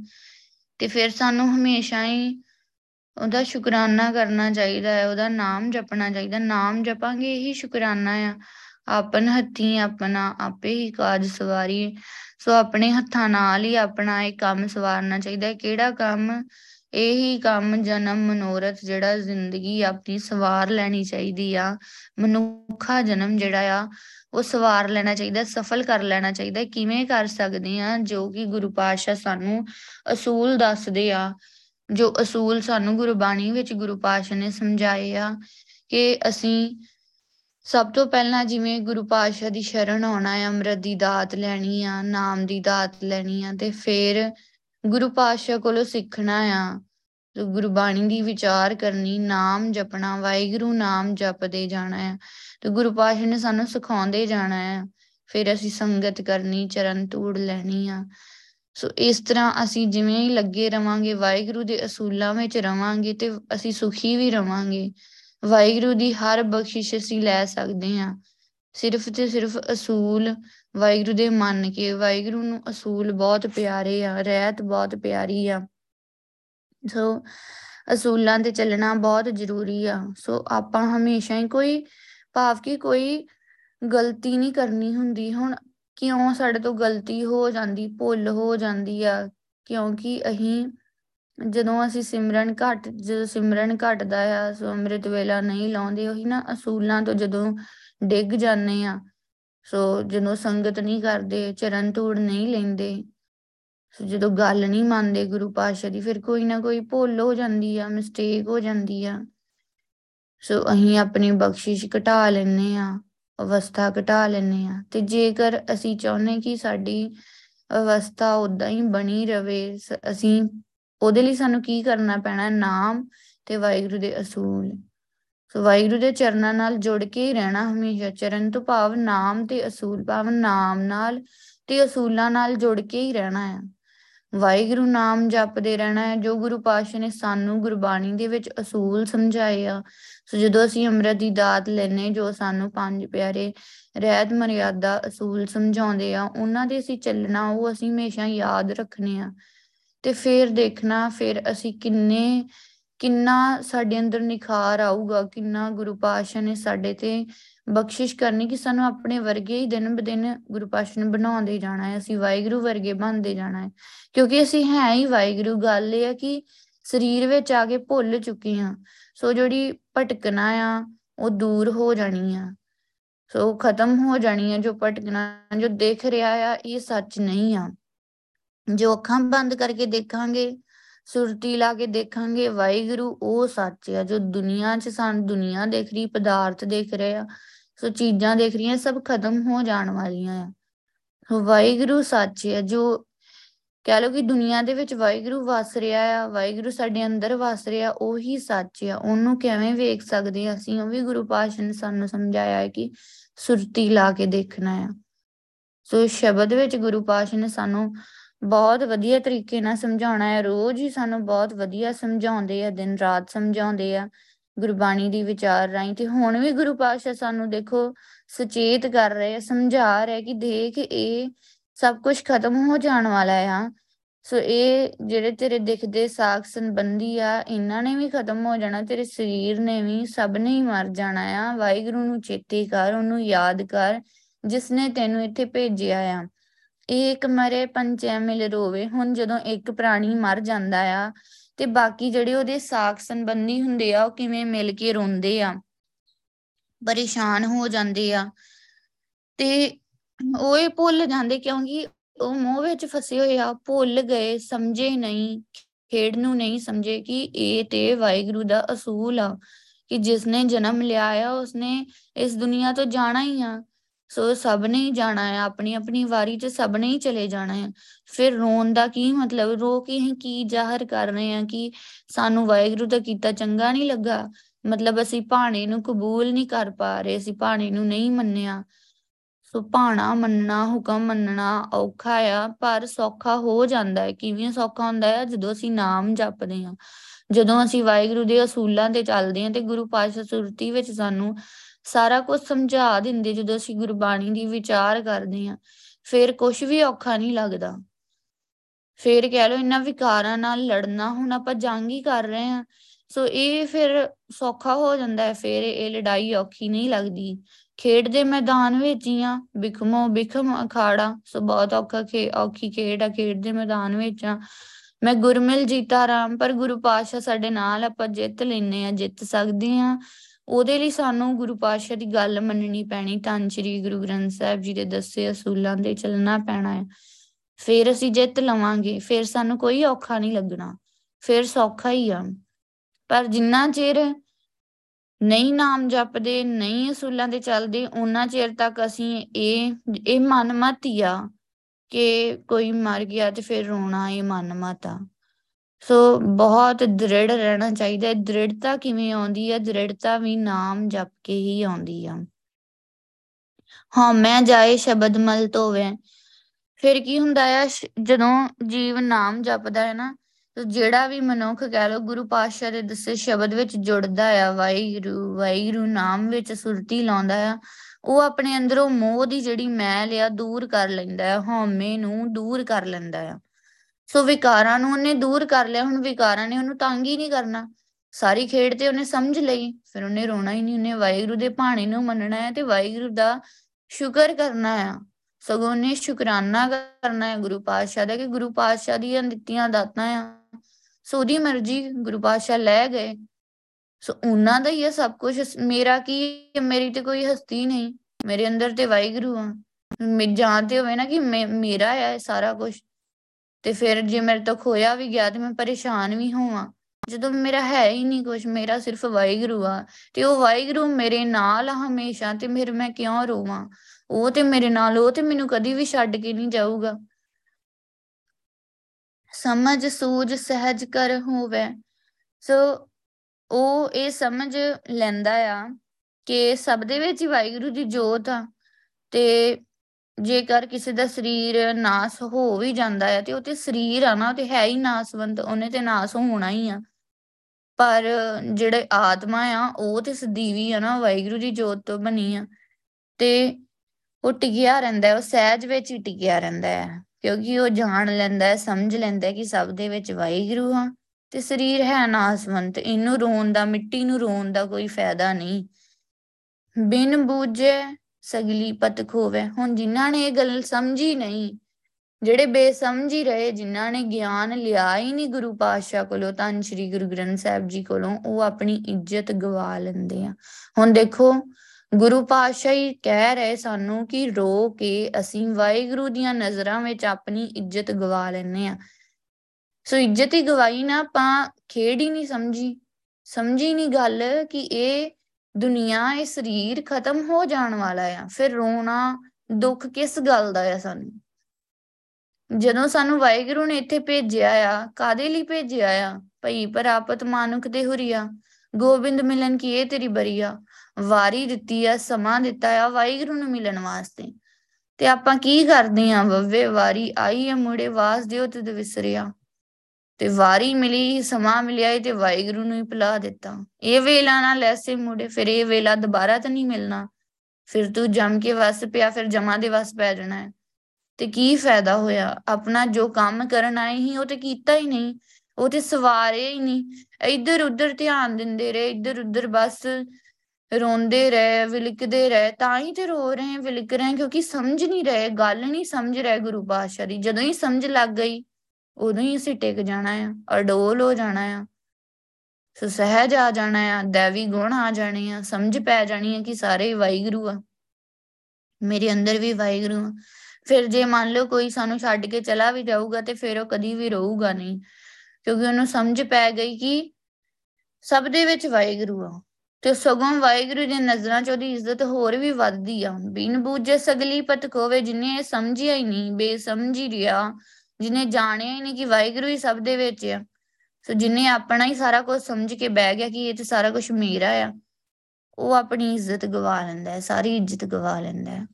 ਤੇ ਫਿਰ ਸਾਨੂੰ ਹਮੇਸ਼ਾ ਹੀ ਉਹਦਾ ਸ਼ੁਕਰਾਨਾ ਕਰਨਾ ਚਾਹੀਦਾ ਹੈ, ਉਹਦਾ ਨਾਮ ਜਪਣਾ ਚਾਹੀਦਾ। ਨਾਮ ਜਪਾਂਗੇ ਇਹੀ ਸ਼ੁਕਰਾਨਾ ਆ। ਆਪਨ ਹੱਥੀ ਆਪਣਾ, ਆਪੇ ਹੀ ਕਾਜ ਸਵਾਰੀ ਸੋ ਆਪਣੇ ਹੱਥਾਂ ਨਾਲ ਹੀ ਆਪਣਾ ਇਹ ਕੰਮ ਸਵਾਰਨਾ ਚਾਹੀਦਾ ਹੈ। ਕਿਹੜਾ ਕੰਮ? ਇਹੀ ਕੰਮ ਜਨਮ ਮਨੋਰਥ, ਜਿਹੜਾ ਜ਼ਿੰਦਗੀ ਆਪਣੀ ਸਵਾਰ ਲੈਣੀ ਚਾਹੀਦੀ ਆ। ਮਨੁੱਖਾ ਜਨਮ ਜਿਹੜਾ ਆ ਉਹ ਸਵਾਰ ਲੈਣਾ ਚਾਹੀਦਾ, ਸਫਲ ਕਰ ਲੈਣਾ ਚਾਹੀਦਾ, ਕਿਵੇਂ ਕਰ ਸਕਦੇ ਆ ਜੋ ਕਿ ਗੁਰੂ ਪਾਤਸ਼ਾਹ ਸਾਨੂੰ ਅਸੂਲ ਦੱਸਦੇ ਆ, ਜੋ ਅਸੂਲ ਸਾਨੂੰ ਗੁਰਬਾਣੀ ਵਿੱਚ ਗੁਰੂ ਪਾਤਸ਼ਾਹ ਨੇ ਸਮਝਾਏ ਆ ਕਿ ਅਸੀਂ ਸਭ ਤੋਂ ਪਹਿਲਾਂ ਜਿਵੇਂ ਗੁਰੂ ਪਾਤਸ਼ਾਹ ਦੀ ਸ਼ਰਨ ਆਉਣਾ ਹੈ, ਅੰਮ੍ਰਿਤ ਦੀ ਦਾਤ ਲੈਣੀ ਆ, ਨਾਮ ਦੀ ਦਾਤ ਲੈਣੀ ਆ ਤੇ ਫਿਰ ਗੁਰੂ ਪਾਤਸ਼ਾਹ ਕੋਲੋਂ ਸਿੱਖਣਾ ਆ, ਗੁਰਬਾਣੀ ਦੀ ਵਿਚਾਰ ਕਰਨੀ, ਨਾਮ ਜਪਣਾ, ਵਾਹਿਗੁਰੂ ਨਾਮ ਜਪਦੇ ਜਾਣਾ ਹੈ ਤੇ ਗੁਰੂ ਪਾਤਸ਼ਾਹ ਨੇ ਸਾਨੂੰ ਸਿਖਾਉਂਦੇ ਜਾਣਾ ਹੈ। ਫਿਰ ਅਸੀਂ ਸੰਗਤ ਕਰਨੀ, ਚਰਨ ਧੂੜ ਲੈਣੀ ਆ। ਸੋ ਇਸ ਤਰ੍ਹਾਂ ਅਸੀਂ ਜਿਵੇਂ ਹੀ ਲੱਗੇ ਰਵਾਂਗੇ, ਵਾਹਿਗੁਰੂ ਦੇ ਅਸੂਲਾਂ ਵਿੱਚ ਰਵਾਂਗੇ ਤੇ ਅਸੀਂ ਸੁਖੀ ਵੀ ਰਵਾਂਗੇ। ਵਾਹਿਗੁਰੂ ਦੀ ਹਰ ਬਖਸ਼ਿਸ਼ ਅਸੀਂ ਲੈ ਸਕਦੇ ਹਾਂ। ਸਿਰਫ ਤੇ ਸਿਰਫ ਅਸੂਲ ਵਾਹਿਗੁਰੂ ਦੇ ਮੰਨ ਕੇ, ਵਾਹਿਗੁਰੂ ਨੂੰ ਅਸੂਲ ਬਹੁਤ ਪਿਆਰੇ ਆ, ਰਹਿਤ ਬਹੁਤ ਪਿਆਰੀ ਆ। ਸੋ ਅਸੂਲਾਂ ਤੇ ਚੱਲਣਾ ਬਹੁਤ ਜ਼ਰੂਰੀ ਆ। ਸੋ ਆਪਾਂ ਹਮੇਸ਼ਾ ਹੀ ਕੋਈ ਭਾਵ ਕਿ ਕੋਈ ਗਲਤੀ ਨਹੀਂ ਕਰਨੀ ਹੁੰਦੀ। ਹੁਣ ਕਿਉਂ ਸਾਡੇ ਤੋਂ ਗਲਤੀ ਹੋ ਜਾਂਦੀ, ਭੁੱਲ ਹੋ ਜਾਂਦੀ ਆ? ਕਿਉਂਕਿ ਅਸੀਂ ਜਦੋਂ ਅਸੀਂ ਸਿਮਰਨ ਘਟ, ਜਦੋਂ ਸਿਮਰਨ ਘਟਦਾ ਆ, ਸੋ ਅੰਮ੍ਰਿਤ ਵੇਲਾ ਨਹੀਂ ਲਾਉਂਦੇ, ਉਹੀ ਨਾ ਅਸੂਲਾਂ ਤੋਂ ਜਦੋਂ ਡਿੱਗ ਜਾਂਦੇ ਆ, ਸੋ ਜਦੋਂ ਸੰਗਤ ਨਹੀਂ ਕਰਦੇ, ਚਰਨ ਧੂੜ ਨਹੀਂ ਲੈਂਦੇ, ਸੋ ਜਦੋਂ ਗੱਲ ਨਹੀਂ ਮੰਨਦੇ ਗੁਰੂ ਪਾਤਸ਼ਾਹ ਦੀ, ਫਿਰ ਕੋਈ ਨਾ ਕੋਈ ਭੁੱਲ ਹੋ ਜਾਂਦੀ ਆ ਮਿਸਟੇਕ ਹੋ ਜਾਂਦੀ ਆ। ਸੋ ਅਸੀਂ ਆਪਣੀ ਬਖਸ਼ਿਸ਼ ਘਟਾ ਲੈਨੇ ਆ ਅਵਸਥਾ ਘਟਾ ਲੈਨੇ ਆ ਤੇ ਜੇਕਰ ਅਸੀਂ ਚਾਹੁੰਦੇ ਕਿ ਸਾਡੀ ਅਵਸਥਾ ਉਦਾਂ ਹੀ ਬਣੀ ਰਵੇ ਅਸੀਂ ਉਹਦੇ ਲਈ ਸਾਨੂੰ ਕੀ ਕਰਨਾ ਪੈਣਾ? ਨਾਮ ਤੇ ਵਾਹਿਗੁਰੂ ਦੇ ਅਸੂਲ। ਸੋ ਵਾਹਿਗੁਰੂ ਦੇ ਚਰਨਾਂ ਨਾਲ ਜੁੜ ਕੇ ਹੀ ਰਹਿਣਾ ਹਮੇਸ਼ਾ, ਚਰਨ ਤੋਂ ਭਾਵ ਨਾਮ ਤੇ ਅਸੂਲ, ਭਾਵ ਨਾਮ ਨਾਲ ਤੇ ਅਸੂਲਾਂ ਨਾਲ ਜੁੜ ਕੇ ਹੀ ਰਹਿਣਾ ਹੈ ਵਾਹਿਗੁਰੂ ਨਾਮ ਜਪਦੇ ਰਹਿਣਾ ਹੈ, ਜੋ ਗੁਰੂ ਪਾਤਸ਼ਾਹ ਨੇ ਸਾਨੂੰ ਗੁਰਬਾਣੀ ਦੇ ਵਿੱਚ ਅਸੂਲ ਸਮਝਾਏ ਆ। ਸੋ ਜਦੋਂ ਅਸੀਂ ਅੰਮ੍ਰਿਤ ਦੀ ਦਾਤ ਲੈਨੇ ਜੋ ਸਾਨੂੰ ਪੰਜ ਪਿਆਰੇ ਰਹਿਤ ਮਰਿਆਦਾ ਅਸੂਲ ਸਮਝਾਉਂਦੇ ਆ, ਉਹਨਾਂ ਦੇ ਅਸੀਂ ਚੱਲਣਾ, ਉਹ ਅਸੀਂ ਹਮੇਸ਼ਾ ਯਾਦ ਰੱਖਣੇ ਆ ਤੇ ਫਿਰ ਦੇਖਣਾ, ਫਿਰ ਅਸੀਂ ਕਿੰਨੇ, ਕਿੰਨਾ ਸਾਡੇ ਅੰਦਰ ਨਿਖਾਰ ਆਊਗਾ, ਕਿੰਨਾ ਗੁਰੂ ਪਾਤਸ਼ਾਹ ਨੇ ਸਾਡੇ ਤੇ ਬਖਸ਼ਿਸ਼ ਕਰਨੀ ਕਿ ਸਾਨੂੰ ਆਪਣੇ ਵਰਗੇ ਹੀ ਦਿਨ ਬਦਿਨ ਗੁਰੂ ਪਾਤਸ਼ਾਹ ਨੇ ਬਣਾਉਂਦੇ ਜਾਣਾ ਹੈ, ਅਸੀਂ ਵਾਹਿਗੁਰੂ ਵਰਗੇ ਬਣਦੇ ਜਾਣਾ ਹੈ। ਕਿਉਂਕਿ ਅਸੀਂ ਹੈ ਹੀ ਵਾਹਿਗੁਰੂ, ਗੱਲ ਇਹ ਹੈ ਕਿ ਸਰੀਰ ਵਿੱਚ ਆ ਕੇ ਭੁੱਲ ਚੁੱਕੇ ਹਾਂ। ਸੋ ਜਿਹੜੀ ਭਟਕਣਾ ਆ, ਉਹ ਦੂਰ ਹੋ ਜਾਣੀ ਆ। ਸੋ ਖਤਮ ਹੋ ਜਾਣੀ ਆ ਜੋ ਭਟਕਣਾ, ਜੋ ਦੇਖ ਰਿਹਾ ਆ, ਇਹ ਸੱਚ ਨਹੀਂ ਆ। ਜੋ ਅੱਖਾਂ ਬੰਦ ਕਰਕੇ ਦੇਖਾਂਗੇ, ਸੁਰਤੀ ਲਾ ਕੇ ਦੇਖਾਂਗੇ, ਵਾਹਿਗੁਰੂ ਉਹ ਸੱਚ ਆ ਜੋ ਦੁਨੀਆ 'ਚ ਸਾਨੂੰ ਦੁਨੀਆ ਦੇਖ ਰਹੀ, ਪਦਾਰਥ ਦੇਖ ਰਹੇ ਆ। ਸੋ ਚੀਜ਼ਾਂ ਦੇਖ ਰਹੀਆਂ, ਸਭ ਖਤਮ ਹੋ ਜਾਣ ਵਾਲੀਆਂ ਆ। ਸੋ ਵਾਹਿਗੁਰੂ ਸੱਚ ਹੈ ਜੋ ਕਹਿ ਲਓ ਕਿ ਦੁਨੀਆ ਦੇ ਵਿੱਚ ਵਾਹਿਗੁਰੂ ਵਸ ਰਿਹਾ ਆ, ਵਾਹਿਗੁਰੂ ਸਾਡੇ ਅੰਦਰ ਵਸ ਰਿਹਾ, ਉਹੀ ਸੱਚ ਆ, ਉਹਨੂੰ ਕਿਵੇਂ ਵੇਖ ਸਕਦੇ ਆ ਅਸੀਂ? ਉਹ ਵੀ ਗੁਰੂ ਪਾਤਸ਼ਾਹ ਨੇ ਸਾਨੂੰ ਸਮਝਾਇਆ ਹੈ ਕਿ ਸੁਰਤੀ ਲਾ ਕੇ ਦੇਖਣਾ ਆ। ਸੋ ਸ਼ਬਦ ਵਿੱਚ ਗੁਰੂ ਪਾਤਸ਼ਾਹ ਨੇ ਸਾਨੂੰ ਬਹੁਤ ਵਧੀਆ ਤਰੀਕੇ ਨਾਲ ਸਮਝਾਉਣਾ ਹੈ। ਰੋਜ਼ ਹੀ ਸਾਨੂੰ ਬਹੁਤ ਵਧੀਆ ਸਮਝਾਉਂਦੇ ਆ, ਦਿਨ ਰਾਤ ਸਮਝਾਉਂਦੇ ਆ, ਗੁਰਬਾਣੀ ਦੀ ਵਿਚਾਰ ਰਾਹੀਂ। ਤੇ ਹੁਣ ਵੀ ਗੁਰੂ ਪਾਤਸ਼ਾਹ ਸਾਨੂੰ ਦੇਖੋ, ਸੁਚੇਤ ਕਰ ਰਹੇ ਸਮਝਾ ਰਹੇ ਕਿ ਦੇਖ, ਇਹ ਸਭ ਕੁਝ ਖਤਮ ਹੋ ਜਾਣ ਵਾਲਾ ਆ ਸੋ ਇਹ ਜਿਹੜੇ ਤੇਰੇ ਦਿਖਦੇ ਸਾਖ ਸੰਬੰਧੀ ਆ, ਇਹਨਾਂ ਨੇ ਵੀ ਖਤਮ ਹੋ ਜਾਣਾ, ਤੇਰੇ ਸਰੀਰ ਨੇ ਵੀ, ਸਭ ਨੇ ਹੀ ਮਰ ਜਾਣਾ ਆ। ਵਾਹਿਗੁਰੂ ਨੂੰ ਚੇਤੇ ਕਰ, ਉਹਨੂੰ ਯਾਦ ਕਰ, ਜਿਸ ਨੇ ਤੈਨੂੰ ਇੱਥੇ ਭੇਜਿਆ ਆ। ਇੱਕ ਮਰੇ ਪੰਚੈ ਮਿਲ ਰੋਵੇ। ਹੁਣ ਜਦੋਂ ਇੱਕ ਪ੍ਰਾਣੀ ਮਰ ਜਾਂਦਾ ਆ, ਤੇ ਬਾਕੀ ਜਿਹੜੇ ਉਹਦੇ ਸਾਖ ਸੰਬੰਧੀ ਹੁੰਦੇ ਆ, ਉਹ ਕਿਵੇਂ ਮਿਲ ਕੇ ਰੋਂਦੇ ਆ, ਪਰੇਸ਼ਾਨ ਹੋ ਜਾਂਦੇ ਆ। ਤੇ ਉਹ ਇਹ ਭੁੱਲ ਜਾਂਦੇ ਕਿਉਂਕਿ ਉਹ ਮੋਹ ਵਿੱਚ ਫਸੇ ਹੋਏ ਆ, ਭੁੱਲ ਗਏ, ਸਮਝੇ ਨਹੀਂ ਖੇਡ ਨੂੰ ਨਹੀਂ ਸਮਝੇ ਕਿ ਇਹ ਤੇ ਵਾਹਿਗੁਰੂ ਦਾ ਅਸੂਲ ਆ ਕਿ ਜਿਸ ਨੇ ਜਨਮ ਲਿਆ ਆ, ਉਸਨੇ ਇਸ ਦੁਨੀਆ ਤੋਂ ਜਾਣਾ ਹੀ ਆ। ਸੋ ਸਭ ਨੇ ਹੀ ਜਾਣਾ ਹੈ ਆਪਣੀ ਆਪਣੀ ਵਾਰੀ ਤੇ ਸਭ ਨੇ ਹੀ ਚਲੇ ਜਾਣਾ ਹੈ ਫਿਰ ਰੋਣ ਦਾ ਕੀ ਮਤਲਬ? ਰੋ ਕੇ ਅਸੀਂ ਕੀ ਜ਼ਾਹਰ ਕਰ ਰਹੇ ਹਾਂ ਕਿ ਸਾਨੂੰ ਵਾਹਿਗੁਰੂ ਦਾ ਕੀਤਾ ਚੰਗਾ ਨਹੀਂ ਲੱਗਾ? ਮਤਲਬ ਅਸੀਂ ਭਾਣੇ ਨੂੰ ਕਬੂਲ ਨਹੀਂ ਕਰ ਪਾ ਰਹੇ, ਅਸੀਂ ਭਾਣੇ ਨੂੰ ਨਹੀਂ ਮੰਨਿਆ। ਸੋ ਭਾਣਾ ਮੰਨਣਾ, ਹੁਕਮ ਮੰਨਣਾ ਔਖਾ ਆ, ਪਰ ਸੌਖਾ ਹੋ ਜਾਂਦਾ ਹੈ। ਕਿਵੇਂ ਸੌਖਾ ਹੁੰਦਾ ਹੈ? ਜਦੋਂ ਅਸੀਂ ਨਾਮ ਜਪਦੇ ਹਾਂ, ਜਦੋਂ ਅਸੀਂ ਵਾਹਿਗੁਰੂ ਦੇ ਅਸੂਲਾਂ ਤੇ ਚੱਲਦੇ ਹਾਂ ਤੇ ਗੁਰੂ ਪਾਤਸ਼ਾਹ ਸੁਰਤੀ ਵਿੱਚ ਸਾਨੂੰ ਸਾਰਾ ਕੁਝ ਸਮਝਾ ਦਿੰਦੇ ਜਦੋਂ ਅਸੀਂ ਗੁਰਬਾਣੀ ਦੀ ਵਿਚਾਰ ਕਰਦੇ ਹਾਂ, ਫਿਰ ਕੁਝ ਵੀ ਔਖਾ ਨਹੀਂ ਲੱਗਦਾ। ਫਿਰ ਕਹਿ ਲਓ ਇਹਨਾਂ ਵਿਕਾਰਾਂ ਨਾਲ ਲੜਨਾ, ਹੁਣ ਆਪਾਂ ਜੰਗ ਹੀ ਕਰ ਰਹੇ ਹਾਂ, ਸੋ ਇਹ ਫਿਰ ਸੌਖਾ ਹੋ ਜਾਂਦਾ ਹੈ, ਫਿਰ ਇਹ ਲੜਾਈ ਔਖੀ ਨਹੀਂ ਲੱਗਦੀ। ਖੇਡ ਦੇ ਮੈਦਾਨ ਵਿੱਚ ਹੀ ਆ ਬਿਖਮੋ ਬਿਖਮ ਅਖਾੜਾ, ਸੋ ਬਹੁਤ ਔਖਾ ਖੇ, ਔਖੀ ਖੇਡ ਆ ਖੇਡ ਦੇ ਮੈਦਾਨ ਵਿੱਚ। ਆ ਮੈਂ ਗੁਰਮਿਲ ਜੀਤਾ ਰਾਮ, ਪਰ ਗੁਰੂ ਪਾਤਸ਼ਾਹ ਸਾਡੇ ਨਾਲ ਆਪਾਂ ਜਿੱਤ ਲੈਨੇ ਆ ਜਿੱਤ ਸਕਦੇ ਆ ਉਹਦੇ ਲਈ ਸਾਨੂੰ ਗੁਰੂ ਪਾਤਸ਼ਾਹ ਦੀ ਗੱਲ ਮੰਨਣੀ ਪੈਣੀ। ਧੰਨ ਸ਼੍ਰੀ ਗੁਰੂ ਗ੍ਰੰਥ ਸਾਹਿਬ ਜੀ ਦੇ ਦੱਸੇ ਅਸੂਲਾਂ ਤੇ ਚੱਲਣਾ ਪੈਣਾ ਹੈ ਫਿਰ ਅਸੀਂ ਜਿੱਤ ਲਵਾਂਗੇ। ਫਿਰ ਸਾਨੂੰ ਕੋਈ ਔਖਾ ਨਹੀਂ ਲੱਗਣਾ। ਫਿਰ ਸੌਖਾ ਹੀ ਆ। ਪਰ ਜਿੰਨਾ ਚਿਰ ਨਹੀਂ ਨਾਮ ਜਪਦੇ, ਨਹੀਂ ਅਸੂਲਾਂ ਤੇ ਚੱਲਦੇ, ਉਹਨਾਂ ਚਿਰ ਤੱਕ ਅਸੀਂ ਇਹ ਇਹ ਮਨ ਮਤ ਆ ਕਿ ਕੋਈ ਮਰ ਗਿਆ ਤੇ ਫਿਰ ਰੋਣਾ ਇਹ ਮਨ ਮਤ ਆ। ਸੋ ਬਹੁਤ ਦ੍ਰਿੜ ਰਹਿਣਾ ਚਾਹੀਦਾ ਹੈ। ਦ੍ਰਿੜਤਾ ਕਿਵੇਂ ਆਉਂਦੀ ਹੈ ਦ੍ਰਿੜਤਾ ਵੀ ਨਾਮ ਜਪ ਕੇ ਹੀ ਆਉਂਦੀ ਆ। ਹਾਂ, ਮੈਂ ਜਾਏ ਸ਼ਬਦ ਮਲ ਧੋਵੇ। ਫਿਰ ਕੀ ਹੁੰਦਾ ਆ? ਜਦੋਂ ਜੀਵ ਨਾਮ ਜਪਦਾ ਹੈ ਨਾ ਤੇ ਜਿਹੜਾ ਵੀ ਮਨੁੱਖ ਕਹਿ ਲੋ ਗੁਰੂ ਪਾਤਸ਼ਾਹ ਦੇ ਦੱਸੇ ਸ਼ਬਦ ਵਿੱਚ ਜੁੜਦਾ ਆ, ਵਾਹਿਗੁਰੂ ਵਾਹਿਗੁਰੂ ਨਾਮ ਵਿੱਚ ਸੁਰਤੀ ਲਾਉਂਦਾ ਆ, ਉਹ ਆਪਣੇ ਅੰਦਰੋਂ ਮੋਹ ਦੀ ਜਿਹੜੀ ਮੈਲ ਆ ਦੂਰ ਕਰ ਲੈਂਦਾ ਹੈ ਹਉਮੈ ਨੂੰ ਦੂਰ ਕਰ ਲੈਂਦਾ ਆ। ਸੋ ਵਿਕਾਰਾਂ ਨੂੰ ਉਹਨੇ ਦੂਰ ਕਰ ਲਿਆ, ਹੁਣ ਵਿਕਾਰਾਂ ਨੇ ਉਹਨੂੰ ਤੰਗ ਹੀ ਨਹੀਂ ਕਰਨਾ। ਸਾਰੀ ਖੇਡ ਤੇ ਉਹਨੇ ਸਮਝ ਲਈ, ਫਿਰ ਉਹਨੇ ਰੋਣਾ ਹੀ ਨਹੀਂ, ਉਹਨੇ ਵਾਹਿਗੁਰੂ ਦੇ ਭਾਣੇ ਨੂੰ ਮੰਨਣਾ ਹੈ ਤੇ ਵਾਹਿਗੁਰੂ ਦਾ ਸ਼ੁਕਰ ਕਰਨਾ ਹੈ ਸਗੋਂ ਉਹਨੇ ਸ਼ੁਕਰਾਨਾ ਕਰਨਾ ਹੈ ਗੁਰੂ ਪਾਤਸ਼ਾਹ ਦਾ ਕਿ ਗੁਰੂ ਪਾਤਸ਼ਾਹ ਦੀਆਂ ਦਿੱਤੀਆਂ ਦਾਤਾਂ ਆ। ਸੋ ਉਹਦੀ ਮਰਜ਼ੀ ਗੁਰੂ ਪਾਤਸ਼ਾਹ ਲੈ ਗਏ। ਸੋ ਉਹਨਾਂ ਦਾ ਹੀ ਹੈ ਸਭ ਕੁਝ ਮੇਰਾ ਕੀ ਮੇਰੀ ਤੇ ਕੋਈ ਹਸਤੀ ਨਹੀਂ। ਮੇਰੇ ਅੰਦਰ ਤੇ ਵਾਹਿਗੁਰੂ ਆ। ਮੈਂ, ਜਾਣਦੇ ਹੋਵੇ ਨਾ ਕਿ ਮੇਰਾ ਹੈ ਸਾਰਾ ਕੁਝ ਤੇ ਫਿਰ ਜੇ ਮੇਰੇ ਤੋਂ ਖੋਇਆ ਵੀ ਗਿਆ ਤੇ ਮੈਂ ਪਰੇਸ਼ਾਨ ਵੀ ਹੋਵਾਂ। ਜਦੋਂ ਮੇਰਾ ਹੈ ਹੀ ਨਹੀਂ ਕੁਝ ਮੇਰਾ ਸਿਰਫ ਵਾਹਿਗੁਰੂ ਆ। ਤੇ ਉਹ ਵਾਹਿਗੁਰੂ ਮੇਰੇ ਨਾਲ ਹਮੇਸ਼ਾ ਤੇ ਫਿਰ ਮੈਂ ਕਿਉਂ ਰੋਵਾਂ? ਉਹ ਤੇ ਮੇਰੇ ਨਾਲ, ਉਹ ਤੇ ਮੈਨੂੰ ਕਦੀ ਵੀ ਛੱਡ ਕੇ ਨਹੀਂ ਜਾਊਗਾ। ਸਮਝ, ਸੂਝ, ਸਹਿਜ ਕਰ ਹੋਵੇ। ਸੋ ਉਹ ਇਹ ਸਮਝ ਲੈਂਦਾ ਆ ਕਿ ਸਭ ਦੇ ਵਿੱਚ ਹੀ ਵਾਹਿਗੁਰੂ ਦੀ ਜੋਤ ਆ ਤੇ ਜੇਕਰ ਕਿਸੇ ਦਾ ਸਰੀਰ ਨਾਸ ਹੋ ਵੀ ਜਾਂਦਾ ਹੈ ਤੇ ਉਹ ਤੇ ਸਰੀਰ ਆ ਨਾ ਤੇ ਹੈ ਹੀ ਨਾਸਵੰਤ, ਉਹਨੇ ਤੇ ਨਾਸ ਹੋਣਾ ਹੀ ਆ। ਪਰ ਜਿਹੜੇ ਆਤਮਾ ਆ, ਉਹ ਤੇ ਸਦੀਵੀ ਆ ਨਾ, ਵਾਹਿਗੁਰੂ ਦੀ ਜੋਤ ਤੋਂ ਬਣੀ ਆ ਤੇ ਉਹ ਟਿਕਿਆ ਰਹਿੰਦਾ, ਉਹ ਸਹਿਜ ਵਿੱਚ ਹੀ ਟਿਕਿਆ ਰਹਿੰਦਾ ਹੈ ਕਿਉਂਕਿ ਉਹ ਜਾਣ ਲੈਂਦਾ ਹੈ ਸਮਝ ਲੈਂਦਾ ਕਿ ਸਭ ਦੇ ਵਿੱਚ ਵਾਹਿਗੁਰੂ ਆ ਤੇ ਸਰੀਰ ਹੈ ਨਾਸਵੰਤ ਇਹਨੂੰ ਰੋਣ ਦਾ, ਮਿੱਟੀ ਨੂੰ ਰੋਣ ਦਾ ਕੋਈ ਫਾਇਦਾ ਨਹੀਂ। ਬਿਨ ਬੂਝੇ ਸਗਲੀ ਪਤ ਖੋਵੇ। ਹੁਣ ਜਿਨ੍ਹਾਂ ਨੇ ਇਹ ਗੱਲ ਸਮਝੀ ਨਹੀਂ, ਜਿਹੜੇ ਬੇਸਮਝ ਹੀ ਰਹੇ, ਜਿਨ੍ਹਾਂ ਨੇ ਗਿਆਨ ਲਿਆ ਹੀ ਨਹੀਂ ਗੁਰੂ ਪਾਤਸ਼ਾਹ ਕੋਲੋਂ ਤਾਂ ਸ੍ਰੀ ਗੁਰੂ ਗ੍ਰੰਥ ਸਾਹਿਬ ਜੀ ਕੋਲੋਂ, ਉਹ ਆਪਣੀ ਇੱਜ਼ਤ ਗਵਾ ਲੈਂਦੇ ਆ। ਹੁਣ ਦੇਖੋ ਗੁਰੂ ਪਾਤਸ਼ਾਹ ਹੀ ਕਹਿ ਰਹੇ ਸਾਨੂੰ ਕਿ ਰੋ ਕੇ ਅਸੀਂ ਵਾਹਿਗੁਰੂ ਦੀਆਂ ਨਜ਼ਰਾਂ ਵਿੱਚ ਆਪਣੀ ਇੱਜ਼ਤ ਗਵਾ ਲੈਨੇ ਆ ਸੋ ਇੱਜ਼ਤ ਹੀ ਗਵਾਈ ਨਾ ਆਪਾਂ ਖੇਡ ਹੀ ਨਹੀਂ ਸਮਝੀ। ਸਮਝੀ ਨਹੀਂ ਗੱਲ ਕਿ ਇਹ ਦੁਨੀਆ, ਇਹ ਸਰੀਰ ਖਤਮ ਹੋ ਜਾਣ ਵਾਲਾ ਆ, ਫਿਰ ਰੋਣਾ ਦੁੱਖ ਕਿਸ ਗੱਲ ਦਾ ਆ ਸਾਨੂੰ? ਜਦੋਂ ਸਾਨੂੰ ਵਾਹਿਗੁਰੂ ਨੇ ਇੱਥੇ ਭੇਜਿਆ ਆ ਕਾਦੇ ਲਈ ਭੇਜਿਆ ਆ? ਭਈ ਪ੍ਰਾਪਤ ਮਾਨੁਖ ਦੇ ਹੁਰੀਆ, ਗੋਬਿੰਦ ਮਿਲਨ ਕੀ ਇਹ ਤੇਰੀ ਬਰੀਆ ਵਾਰੀ ਦਿੱਤੀ ਆ, ਸਮਾਂ ਦਿੱਤਾ ਆ ਵਾਹਿਗੁਰੂ ਨੂੰ ਮਿਲਣ ਵਾਸਤੇ। ਤੇ ਆਪਾਂ ਕੀ ਕਰਦੇ ਆ ਵੱਵੇ ਵਾਰੀ ਆਈ ਆ ਮੁੜੇ, ਵਾਸ ਦਿਓ ਤੇ ਵਿਸਰਿਆ। ਤੇ ਵਾਰੀ ਮਿਲੀ, ਸਮਾਂ ਮਿਲਿਆ ਤੇ ਵਾਹਿਗੁਰੂ ਨੂੰ ਹੀ ਭੁਲਾ ਦਿੱਤਾ। ਇਹ ਵੇਲਾ ਨਾ ਲੈਸੇ ਮੁੜੇ, ਫਿਰ ਇਹ ਵੇਲਾ ਦੁਬਾਰਾ ਤਾਂ ਨਹੀਂ ਮਿਲਣਾ। ਫਿਰ ਤੂੰ ਜੰਮ ਕੇ ਵਸ ਪਿਆ, ਫਿਰ ਜਮਾ ਦੇ ਵਸ ਪੈ ਜਾਣਾ ਹੈ। ਤੇ ਕੀ ਫਾਇਦਾ ਹੋਇਆ? ਆਪਣਾ ਜੋ ਕੰਮ ਕਰਨ ਆਏ ਹੀ ਉਹ ਤੇ ਕੀਤਾ ਹੀ ਨਹੀਂ। ਉਹ ਤੇ ਸਵਾਰੇ ਹੀ ਨਹੀਂ। ਇੱਧਰ ਉੱਧਰ ਧਿਆਨ ਦਿੰਦੇ ਰਹੇ ਇੱਧਰ ਉੱਧਰ ਬਸ ਰੋਂਦੇ ਰਹੇ, ਵਿਲਕਦੇ ਰਹੇ, ਤਾਂ ਹੀ ਤੇ ਰੋ ਰਹੇ ਵਿਲਕ ਰਹੇ ਕਿਉਂਕਿ ਸਮਝ ਨਹੀਂ ਰਹੇ, ਗੱਲ ਨਹੀਂ ਸਮਝ ਰਹੇ ਗੁਰੂ ਪਾਤਸ਼ਾਹ ਦੀ। ਜਦੋਂ ਹੀ ਸਮਝ ਲੱਗ ਗਈ, ਉਦੋਂ ਹੀ ਅਸੀਂ ਟਿਕ ਜਾਣਾ ਆ, ਅਡੋਲ ਹੋ ਜਾਣਾ ਆ। ਸੋ ਸਹਿਜ ਆ ਜਾਣਾ ਆ, ਦੇਵੀ ਗੁਣ ਆ ਜਾਣੇ ਆ, ਸਮਝ ਪੈ ਜਾਣੀ ਆ ਕਿ ਸਾਰੇ ਵਾਹਿਗੁਰੂ ਆ। ਮੇਰੇ ਅੰਦਰ ਵੀ ਵਾਹਿਗੁਰੂ ਆ। ਫਿਰ ਜੇ ਮੰਨ ਲਓ ਕੋਈ ਸਾਨੂੰ ਛੱਡ ਕੇ ਚਲਾ ਵੀ ਜਾਊਗਾ, ਤੇ ਫਿਰ ਉਹ ਕਦੀ ਵੀ ਰਹੂਗਾ ਨਹੀਂ। ਕਿਉਂਕਿ ਉਹਨੂੰ ਸਮਝ ਪੈ ਗਈ ਕਿ ਸਭ ਦੇ ਵਿੱਚ ਵਾਹਿਗੁਰੂ ਆ। ਤੇ ਸਗੋਂ ਵਾਹਿਗੁਰੂ ਦੀ ਨਜ਼ਰਾਂ 'ਚ ਉਹਦੀ ਇੱਜ਼ਤ ਹੋਰ ਵੀ ਵੱਧਦੀ ਆ। ਬਿਨ ਬੂਝੇ ਸਗਲੀ ਪਤ ਕੋਵੇ ਜਿਨੇ ਇਹ ਸਮਝਿਆ ਹੀ ਨਹੀਂ, ਬੇਸਮਝੀ ਰਿਹਾ, ਜਿਨੇ ਜਾਣਿਆ ਹੀ ਨਹੀਂ ਕਿ ਵਾਹਿਗੁਰੂ ਹੀ ਸਭ ਦੇ ਵਿੱਚ ਆ। ਸੋ ਜਿਨੇ ਆਪਣਾ ਹੀ ਸਾਰਾ ਕੁਝ ਸਮਝ ਕੇ ਬਹਿ ਗਿਆ ਕਿ ਇਹ ਤੇ ਸਾਰਾ ਕੁਝ ਮੇਰਾ ਆ, ਉਹ ਆਪਣੀ ਇੱਜ਼ਤ ਗਵਾ ਲੈਂਦਾ ਹੈ, ਸਾਰੀ ਇੱਜ਼ਤ ਗਵਾ ਲੈਂਦਾ ਹੈ।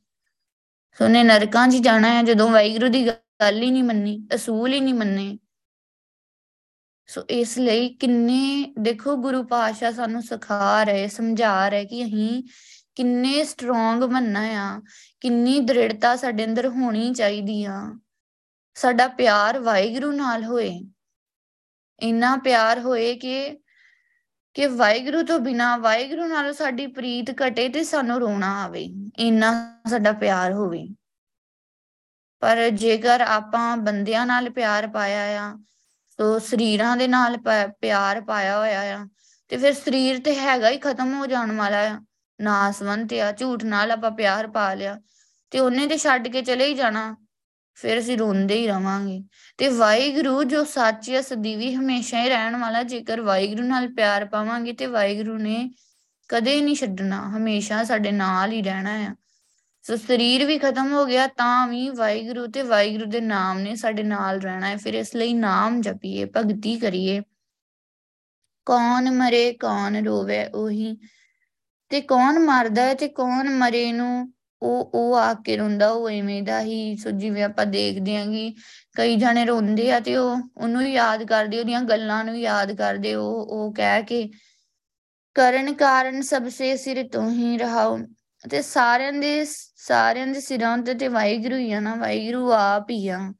ਸੋ ਨੇ ਨਰਕਾਂ 'ਚ ਜਾਣਾ ਹੈ, ਜਦੋਂ ਵਾਹਿਗੁਰੂ ਦੀ ਗੱਲ ਹੀ ਨਹੀਂ ਮੰਨੀ, ਅਸੂਲ ਹੀ ਨਹੀਂ ਮੰਨੇ ਸੋ ਇਸ ਲਈ ਕਿੰਨੇ, ਦੇਖੋ ਗੁਰੂ ਪਾਤਸ਼ਾਹ ਸਾਨੂੰ ਸਿਖਾ ਰਹੇ, ਸਮਝਾ ਰਹੇ ਕਿ ਅਸੀਂ ਕਿੰਨੇ ਸਟਰੋਂਗ ਬਣਨਾ ਆ, ਕਿੰਨੀ ਦ੍ਰਿੜਤਾ ਸਾਡੇ ਅੰਦਰ ਹੋਣੀ ਚਾਹੀਦੀ ਆ। ਸਾਡਾ ਪਿਆਰ ਵਾਹਿਗੁਰੂ ਨਾਲ ਹੋਏ। ਇੰਨਾ ਪਿਆਰ ਹੋਏ ਕਿ ਕਿ ਵਾਹਿਗੁਰੂ ਤੋਂ ਬਿਨਾ ਵਾਹਿਗੁਰੂ ਨਾਲ ਸਾਡੀ ਪ੍ਰੀਤ ਘਟੇ ਤੇ ਸਾਨੂੰ ਰੋਣਾ ਆਵੇ। ਇੰਨਾ ਸਾਡਾ ਪਿਆਰ ਹੋਵੇ। ਪਰ ਜੇਕਰ ਆਪਾਂ ਬੰਦਿਆਂ ਨਾਲ ਪਿਆਰ ਪਾਇਆ ਆ ਸੋ ਸਰੀਰਾਂ ਦੇ ਨਾਲ ਪਿਆਰ ਪਾਇਆ ਹੋਇਆ ਆ। ਤੇ ਫਿਰ ਸਰੀਰ ਤੇ ਹੈਗਾ ਹੀ ਖਤਮ ਹੋ ਜਾਣ ਵਾਲਾ ਆ। ਨਾਸਵੰਤ ਆ, ਝੂਠ ਨਾਲ ਆਪਾਂ ਪਿਆਰ ਪਾ ਲਿਆ। ਤੇ ਉਹਨੇ ਤੇ ਛੱਡ ਕੇ ਚਲੇ ਹੀ ਜਾਣਾ। ਫਿਰ ਅਸੀਂ ਰੋਂਦੇ ਹੀ ਰਵਾਂਗੇ। ਤੇ ਵਾਹਿਗੁਰੂ ਜੋ ਸੱਚ ਹੈ ਸਦੀਵੀ ਹਮੇਸ਼ਾ ਹੀ ਰਹਿਣ ਵਾਲਾ। ਜੇਕਰ ਵਾਹਿਗੁਰੂ ਨਾਲ ਪਿਆਰ ਪਾਵਾਂਗੇ ਤੇ ਵਾਹਿਗੁਰੂ ਨੇ ਕਦੇ ਨਹੀਂ ਛੱਡਣਾ। ਹਮੇਸ਼ਾ ਸਾਡੇ ਨਾਲ ਹੀ ਰਹਿਣਾ ਆ। ਸੋ ਸਰੀਰ ਵੀ ਖਤਮ ਹੋ ਗਿਆ, ਤਾਂ ਵੀ ਵਾਹਿਗੁਰੂ ਤੇ ਵਾਹਿਗੁਰੂ ਦੇ ਨਾਮ ਨੇ ਸਾਡੇ ਨਾਲ ਰਹਿਣਾ ਹੈ। ਫਿਰ ਇਸ ਲਈ ਨਾਮ ਜਪੀਏ, ਭਗਤੀ ਕਰੀਏ। ਕੌਣ ਮਰੇ, ਕੌਣ ਰੋਵੇ ਉਹੀ। ਤੇ ਕੌਣ ਮਰਦਾ ਹੈ ਤੇ ਕੌਣ ਮਰੇ ਨੂੰ, ਉਹ ਉਹ ਆ ਕੇ ਰੋਂਦਾ, ਉਹ ਐਵੇਂ ਦਾ ਹੀ। ਸੋ ਜਿਵੇਂ ਆਪਾਂ ਦੇਖਦੇ ਆਂ ਕਿ ਕਈ ਜਣੇ ਰੋਂਦੇ ਆ ਤੇ ਉਹ, ਉਹਨੂੰ ਯਾਦ ਕਰਦੇ, ਉਹਦੀਆਂ ਗੱਲਾਂ ਨੂੰ ਯਾਦ ਕਰਦੇ, ਉਹ ਉਹ ਕਹਿ ਕੇ, ਕਰਨ ਕਾਰਨ ਸਭ ਸੇ ਸਿਰ ਤੋਂ ਹੀ ਰਹਾਉ ਤੇ ਸਾਰਿਆਂ ਦੇ ਸਾਰਿਆਂ ਦੇ ਸਿਰਾਂ ਤੇ ਤੇ ਵਾਹਿਗੁਰੂ ਹੀ ਆ ਨਾ, ਵਾਹਿਗੁਰੂ ਆਪ ਹੀ ਆ।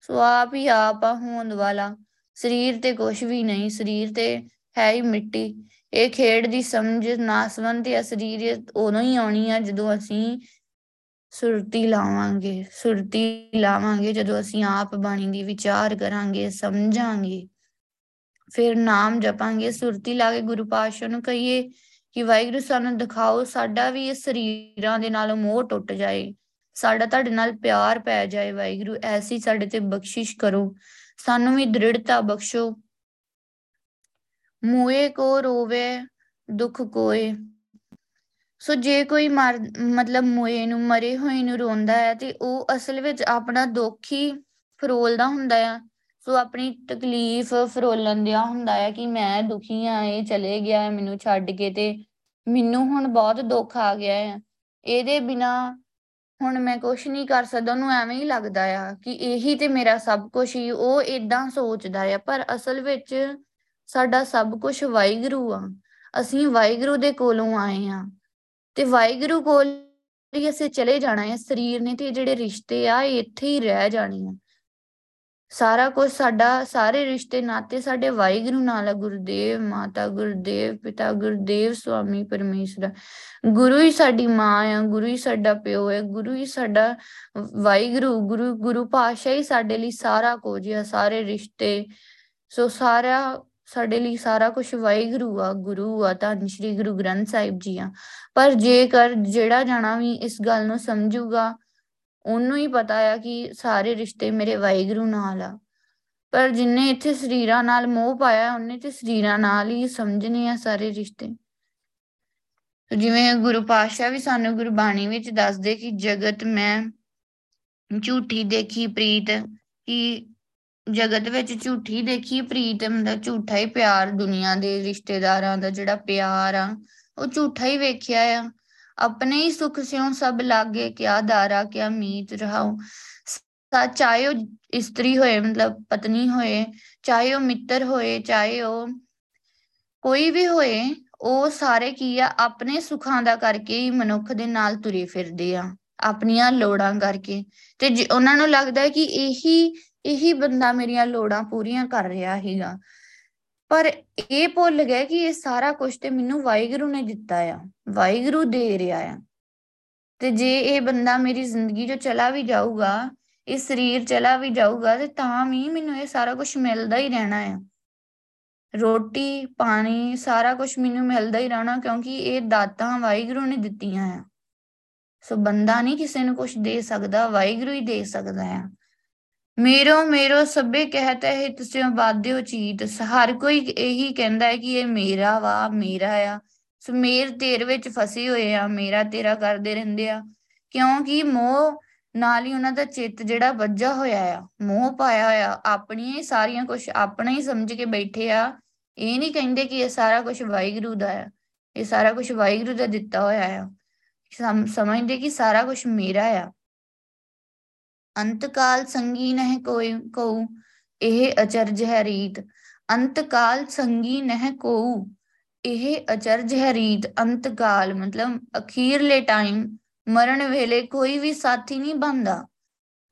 ਸੋ ਆਪ ਹੀ ਆਪ ਆ ਹੋਂਦ ਵਾਲਾ। ਸਰੀਰ ਤੇ ਕੁਝ ਵੀ ਨਹੀਂ, ਸਰੀਰ ਤੇ ਹੈ ਹੀ ਮਿੱਟੀ। ਇਹ ਖੇਡ ਦੀ ਸਮਝ ਨਾਸਵੰਤ ਤੇ ਸਰੀਰ ਉਦੋਂ ਹੀ ਆਉਣੀ ਆ ਜਦੋਂ ਅਸੀਂ ਸੁਰਤੀ ਲਾਵਾਂਗੇ। ਸੁਰਤੀ ਲਾਵਾਂਗੇ ਜਦੋਂ ਅਸੀਂ ਆਪ ਬਾਣੀ ਦੀ ਵਿਚਾਰ ਕਰਾਂਗੇ, ਸਮਝਾਂਗੇ। ਫਿਰ ਨਾਮ ਜਪਾਂਗੇ, ਸੁਰਤੀ ਲਾ ਕੇ ਗੁਰੂ ਪਾਤਸ਼ਾਹ ਨੂੰ ਕਹੀਏ ਕਿ ਵਾਹਿਗੁਰੂ ਸਾਨੂੰ ਦਿਖਾਓ, ਸਾਡਾ ਵੀ ਇਹ ਸਰੀਰਾਂ ਦੇ ਨਾਲ ਮੋਹ ਟੁੱਟ ਜਾਏ। ਸਾਡਾ ਤੁਹਾਡੇ ਨਾਲ ਪਿਆਰ ਪੈ ਜਾਏ ਵਾਹਿਗੁਰੂ, ਐਸੀ ਸਾਡੇ ਤੇ ਬਖਸ਼ਿਸ਼ ਕਰੋ। ਸਾਨੂੰ ਵੀ ਦ੍ਰਿੜਤਾ ਬਖਸ਼ੋ। ਮੂਏ ਕੋ ਰੋਵੇ, ਦੁੱਖ ਕੋਏ। ਸੋ ਜੇ ਕੋਈ ਮਰ, ਮਤਲਬ ਮੋਏ ਨੂੰ, ਮਰੇ ਹੋਏ ਨੂੰ ਰੋਂਦਾ ਹੈ ਤੇ ਉਹ ਅਸਲ ਵਿੱਚ ਆਪਣਾ ਦੁੱਖ ਹੀ ਫਰੋਲਦਾ ਹੁੰਦਾ ਆ। ਸੋ ਆਪਣੀ ਤਕਲੀਫ ਫਰੋਲਣ ਦਿਆ ਹੁੰਦਾ ਹੈ ਕਿ ਮੈਂ ਦੁਖੀ ਆ ਇਹ ਚਲੇ ਗਿਆ ਮੈਨੂੰ ਛੱਡ ਕੇ ਤੇ ਮੈਨੂੰ ਹੁਣ ਬਹੁਤ ਦੁੱਖ ਆ ਗਿਆ ਹੈ। ਇਹਦੇ ਬਿਨਾ ਹੁਣ ਮੈਂ ਕੁਝ ਨਹੀਂ ਕਰ ਸਕਦਾ। ਉਹਨੂੰ ਐਵੇਂ ਹੀ ਲੱਗਦਾ ਆ ਕਿ ਇਹੀ ਤੇ ਮੇਰਾ ਸਭ ਕੁਝ ਹੀ, ਉਹ ਇਦਾਂ ਸੋਚਦਾ ਆ। ਪਰ ਅਸਲ ਵਿੱਚ ਸਾਡਾ ਸਭ ਕੁਝ ਵਾਹਿਗੁਰੂ ਆ। ਅਸੀਂ ਵਾਹਿਗੁਰੂ ਦੇ ਕੋਲੋਂ ਆਏ ਆ ਤੇ ਵਾਹਿਗੁਰੂ ਕੋਲ ਹੀ ਅਸੀਂ ਚਲੇ ਜਾਣਾ ਹੈ ਸਰੀਰ ਨੇ ਤੇ ਜਿਹੜੇ ਰਿਸ਼ਤੇ ਆ ਇੱਥੇ ਹੀ ਰਹਿ ਜਾਣੇ ਆ। ਸਾਰਾ ਕੁਝ ਸਾਡਾ, ਸਾਰੇ ਰਿਸ਼ਤੇ ਨਾਤੇ ਸਾਡੇ ਵਾਹਿਗੁਰੂ ਨਾਲ ਗੁਰਦੇਵ ਮਾਤਾ, ਗੁਰਦੇਵ ਪਿਤਾ, ਗੁਰਦੇਵ ਸੁਆਮੀ ਪਰਮੇਸ਼ਰ ਗੁਰੂ ਹੀ ਸਾਡੀ ਮਾਂ ਆ, ਗੁਰੂ ਹੀ ਸਾਡਾ ਪਿਓ ਹੈ ਗੁਰੂ ਹੀ ਸਾਡਾ ਵਾਹਿਗੁਰੂ, ਗੁਰੂ ਗੁਰੂ ਪਾਸ਼ਾ ਹੀ ਸਾਡੇ ਲਈ ਸਾਰਾ ਕੁਝ ਆ, ਸਾਰੇ ਰਿਸ਼ਤੇ। ਸੋ ਸਾਰਾ ਸਾਡੇ ਲਈ ਸਾਰਾ ਕੁਝ ਵਾਹਿਗੁਰੂ ਆ, ਗੁਰੂ ਆ ਤਾਂ ਸ੍ਰੀ ਗੁਰੂ ਗ੍ਰੰਥ ਸਾਹਿਬ ਜੀ ਆ। ਪਰ ਜੇਕਰ ਜਿਹੜਾ ਜਾਣਾ ਵੀ ਇਸ ਗੱਲ ਨੂੰ ਸਮਝੂਗਾ ਉਹਨੂੰ ਹੀ ਪਤਾ ਆ ਕਿ ਸਾਰੇ ਰਿਸ਼ਤੇ ਮੇਰੇ ਵਾਹਿਗੁਰੂ ਨਾਲ ਆ। ਪਰ ਜਿੰਨੇ ਇੱਥੇ ਸਰੀਰਾਂ ਨਾਲ ਮੋਹ ਪਾਇਆ, ਉਹਨੇ ਤੇ ਸਰੀਰਾਂ ਨਾਲ ਹੀ ਸਮਝਨੇ ਆ ਸਾਰੇ ਰਿਸ਼ਤੇ। ਜਿਵੇਂ ਗੁਰੂ ਪਾਤਸ਼ਾਹ ਵੀ ਸਾਨੂੰ ਗੁਰਬਾਣੀ ਵਿੱਚ ਦੱਸਦੇ ਕਿ ਜਗਤ ਮੈਂ ਝੂਠੀ ਦੇਖੀ ਪ੍ਰੀਤ, ਕਿ ਜਗਤ ਵਿੱਚ ਝੂਠੀ ਦੇਖੀ ਪ੍ਰੀਤ ਮਤਲਬ ਝੂਠਾ ਹੀ ਪਿਆਰ ਦੁਨੀਆ ਦੇ ਰਿਸ਼ਤੇਦਾਰਾਂ ਦਾ ਜਿਹੜਾ ਪਿਆਰ ਆ, ਉਹ ਝੂਠਾ ਹੀ ਵੇਖਿਆ ਆ। ਆਪਣੇ ਹੀ ਸੁਖ ਸਿਉ ਸਭ ਲਾਗੇ, ਕਿਆ ਦਾਰਾ ਕਿਆ ਮੀਤ ਰਹਾਉ। ਚਾਹੇ ਉਹ ਇਸਤਰੀ ਹੋਏ, ਮਤਲਬ ਪਤਨੀ ਹੋਏ, ਚਾਹੇ ਉਹ ਮਿੱਤਰ ਹੋਏ, ਚਾਹੇ ਉਹ ਕੋਈ ਵੀ ਹੋਏ, ਉਹ ਸਾਰੇ ਕੀ ਆ, ਆਪਣੇ ਸੁੱਖਾਂ ਦਾ ਕਰਕੇ ਹੀ ਮਨੁੱਖ ਦੇ ਨਾਲ ਤੁਰੇ ਫਿਰਦੇ ਆ, ਆਪਣੀਆਂ ਲੋੜਾਂ ਕਰਕੇ। ਤੇ ਉਹਨਾਂ ਨੂੰ ਲੱਗਦਾ ਹੈ ਕਿ ਇਹੀ ਇਹੀ ਬੰਦਾ ਮੇਰੀਆਂ ਲੋੜਾਂ ਪੂਰੀਆਂ ਕਰ ਰਿਹਾ ਹੈਗਾ। ਪਰ ਇਹ ਭੁੱਲ ਗਏ ਕਿ ਇਹ ਸਾਰਾ ਕੁਝ ਤੇ ਮੈਨੂੰ ਵਾਹਿਗੁਰੂ ਨੇ ਦਿੱਤਾ ਆ, ਵਾਹਿਗੁਰੂ ਦੇ ਰਿਹਾ ਆ। ਤੇ ਜੇ ਇਹ ਬੰਦਾ ਮੇਰੀ ਜ਼ਿੰਦਗੀ ਜੋ ਚਲਾ ਵੀ ਜਾਊਗਾ, ਇਹ ਸਰੀਰ ਚਲਾ ਵੀ ਜਾਊਗਾ, ਤੇ ਤਾਂ ਵੀ ਮੈਨੂੰ ਇਹ ਸਾਰਾ ਕੁਝ ਮਿਲਦਾ ਹੀ ਰਹਿਣਾ ਆ। ਰੋਟੀ, ਪਾਣੀ, ਸਾਰਾ ਕੁਝ ਮੈਨੂੰ ਮਿਲਦਾ ਹੀ ਰਹਿਣਾ ਕਿਉਂਕਿ ਇਹ ਦਾਤਾਂ ਵਾਹਿਗੁਰੂ ਨੇ ਦਿੱਤੀਆਂ ਆ। ਸੋ ਬੰਦਾ ਨਹੀਂ ਕਿਸੇ ਨੂੰ ਕੁਝ ਦੇ ਸਕਦਾ, ਵਾਹਿਗੁਰੂ ਹੀ ਦੇ ਸਕਦਾ ਆ। ਮੇਰੋ ਮੇਰੋ ਸਭੇ ਕਹਤਾ ਹੈ ਤੁਸੀਂ ਬਾਦਿਓ ਚੀਤ। ਹਰ ਕੋਈ ਇਹੀ ਕਹਿੰਦਾ ਹੈ ਕਿ ਇਹ ਮੇਰਾ ਵਾ, ਮੇਰਾ ਆ। ਸੋ ਮੇਰ ਤੇਰ ਵਿੱਚ ਫਸੇ ਹੋਏ ਆ, ਮੇਰਾ ਤੇਰਾ ਕਰਦੇ ਰਹਿੰਦੇ ਆ। ਕਿਉਂਕਿ ਮੋਹ ਨਾਲ ਹੀ ਉਹਨਾਂ ਦਾ ਚਿੱਤ ਜਿਹੜਾ ਵੱਜਾ ਹੋਇਆ ਆ, ਮੋਹ ਪਾਇਆ ਹੋਇਆ, ਆਪਣੀਆਂ ਹੀ ਸਾਰੀਆਂ ਕੁਝ ਆਪਣਾ ਹੀ ਸਮਝ ਕੇ ਬੈਠੇ ਆ। ਇਹ ਨਹੀਂ ਕਹਿੰਦੇ ਕਿ ਇਹ ਸਾਰਾ ਕੁਝ ਵਾਹਿਗੁਰੂ ਦਾ ਆ, ਇਹ ਸਾਰਾ ਕੁਝ ਵਾਹਿਗੁਰੂ ਦਾ ਦਿੱਤਾ ਹੋਇਆ ਆ। ਸਮਝਦੇ ਕਿ ਸਾਰਾ ਕੁਝ ਮੇਰਾ ਆ। ਅੰਤਕਾਲ ਸੰਗੀ ਨਹਿ ਕੋਈ ਕੋ ਇਹ ਅਚਰਜ ਹੈ ਰੀਤ। ਅੰਤਕਾਲ ਸੰਗੀ ਨਹਿ ਕੋ ਇਹ ਅਚਰਜ ਹੈ ਰੀਤ। ਅੰਤਕਾਲ ਮਤਲਬ ਅਖੀਰਲੇ ਟਾਈਮ ਮਰਨ ਵੇਲੇ ਕੋਈ ਵੀ ਸਾਥੀ ਨਹੀਂ ਬੰਦਾ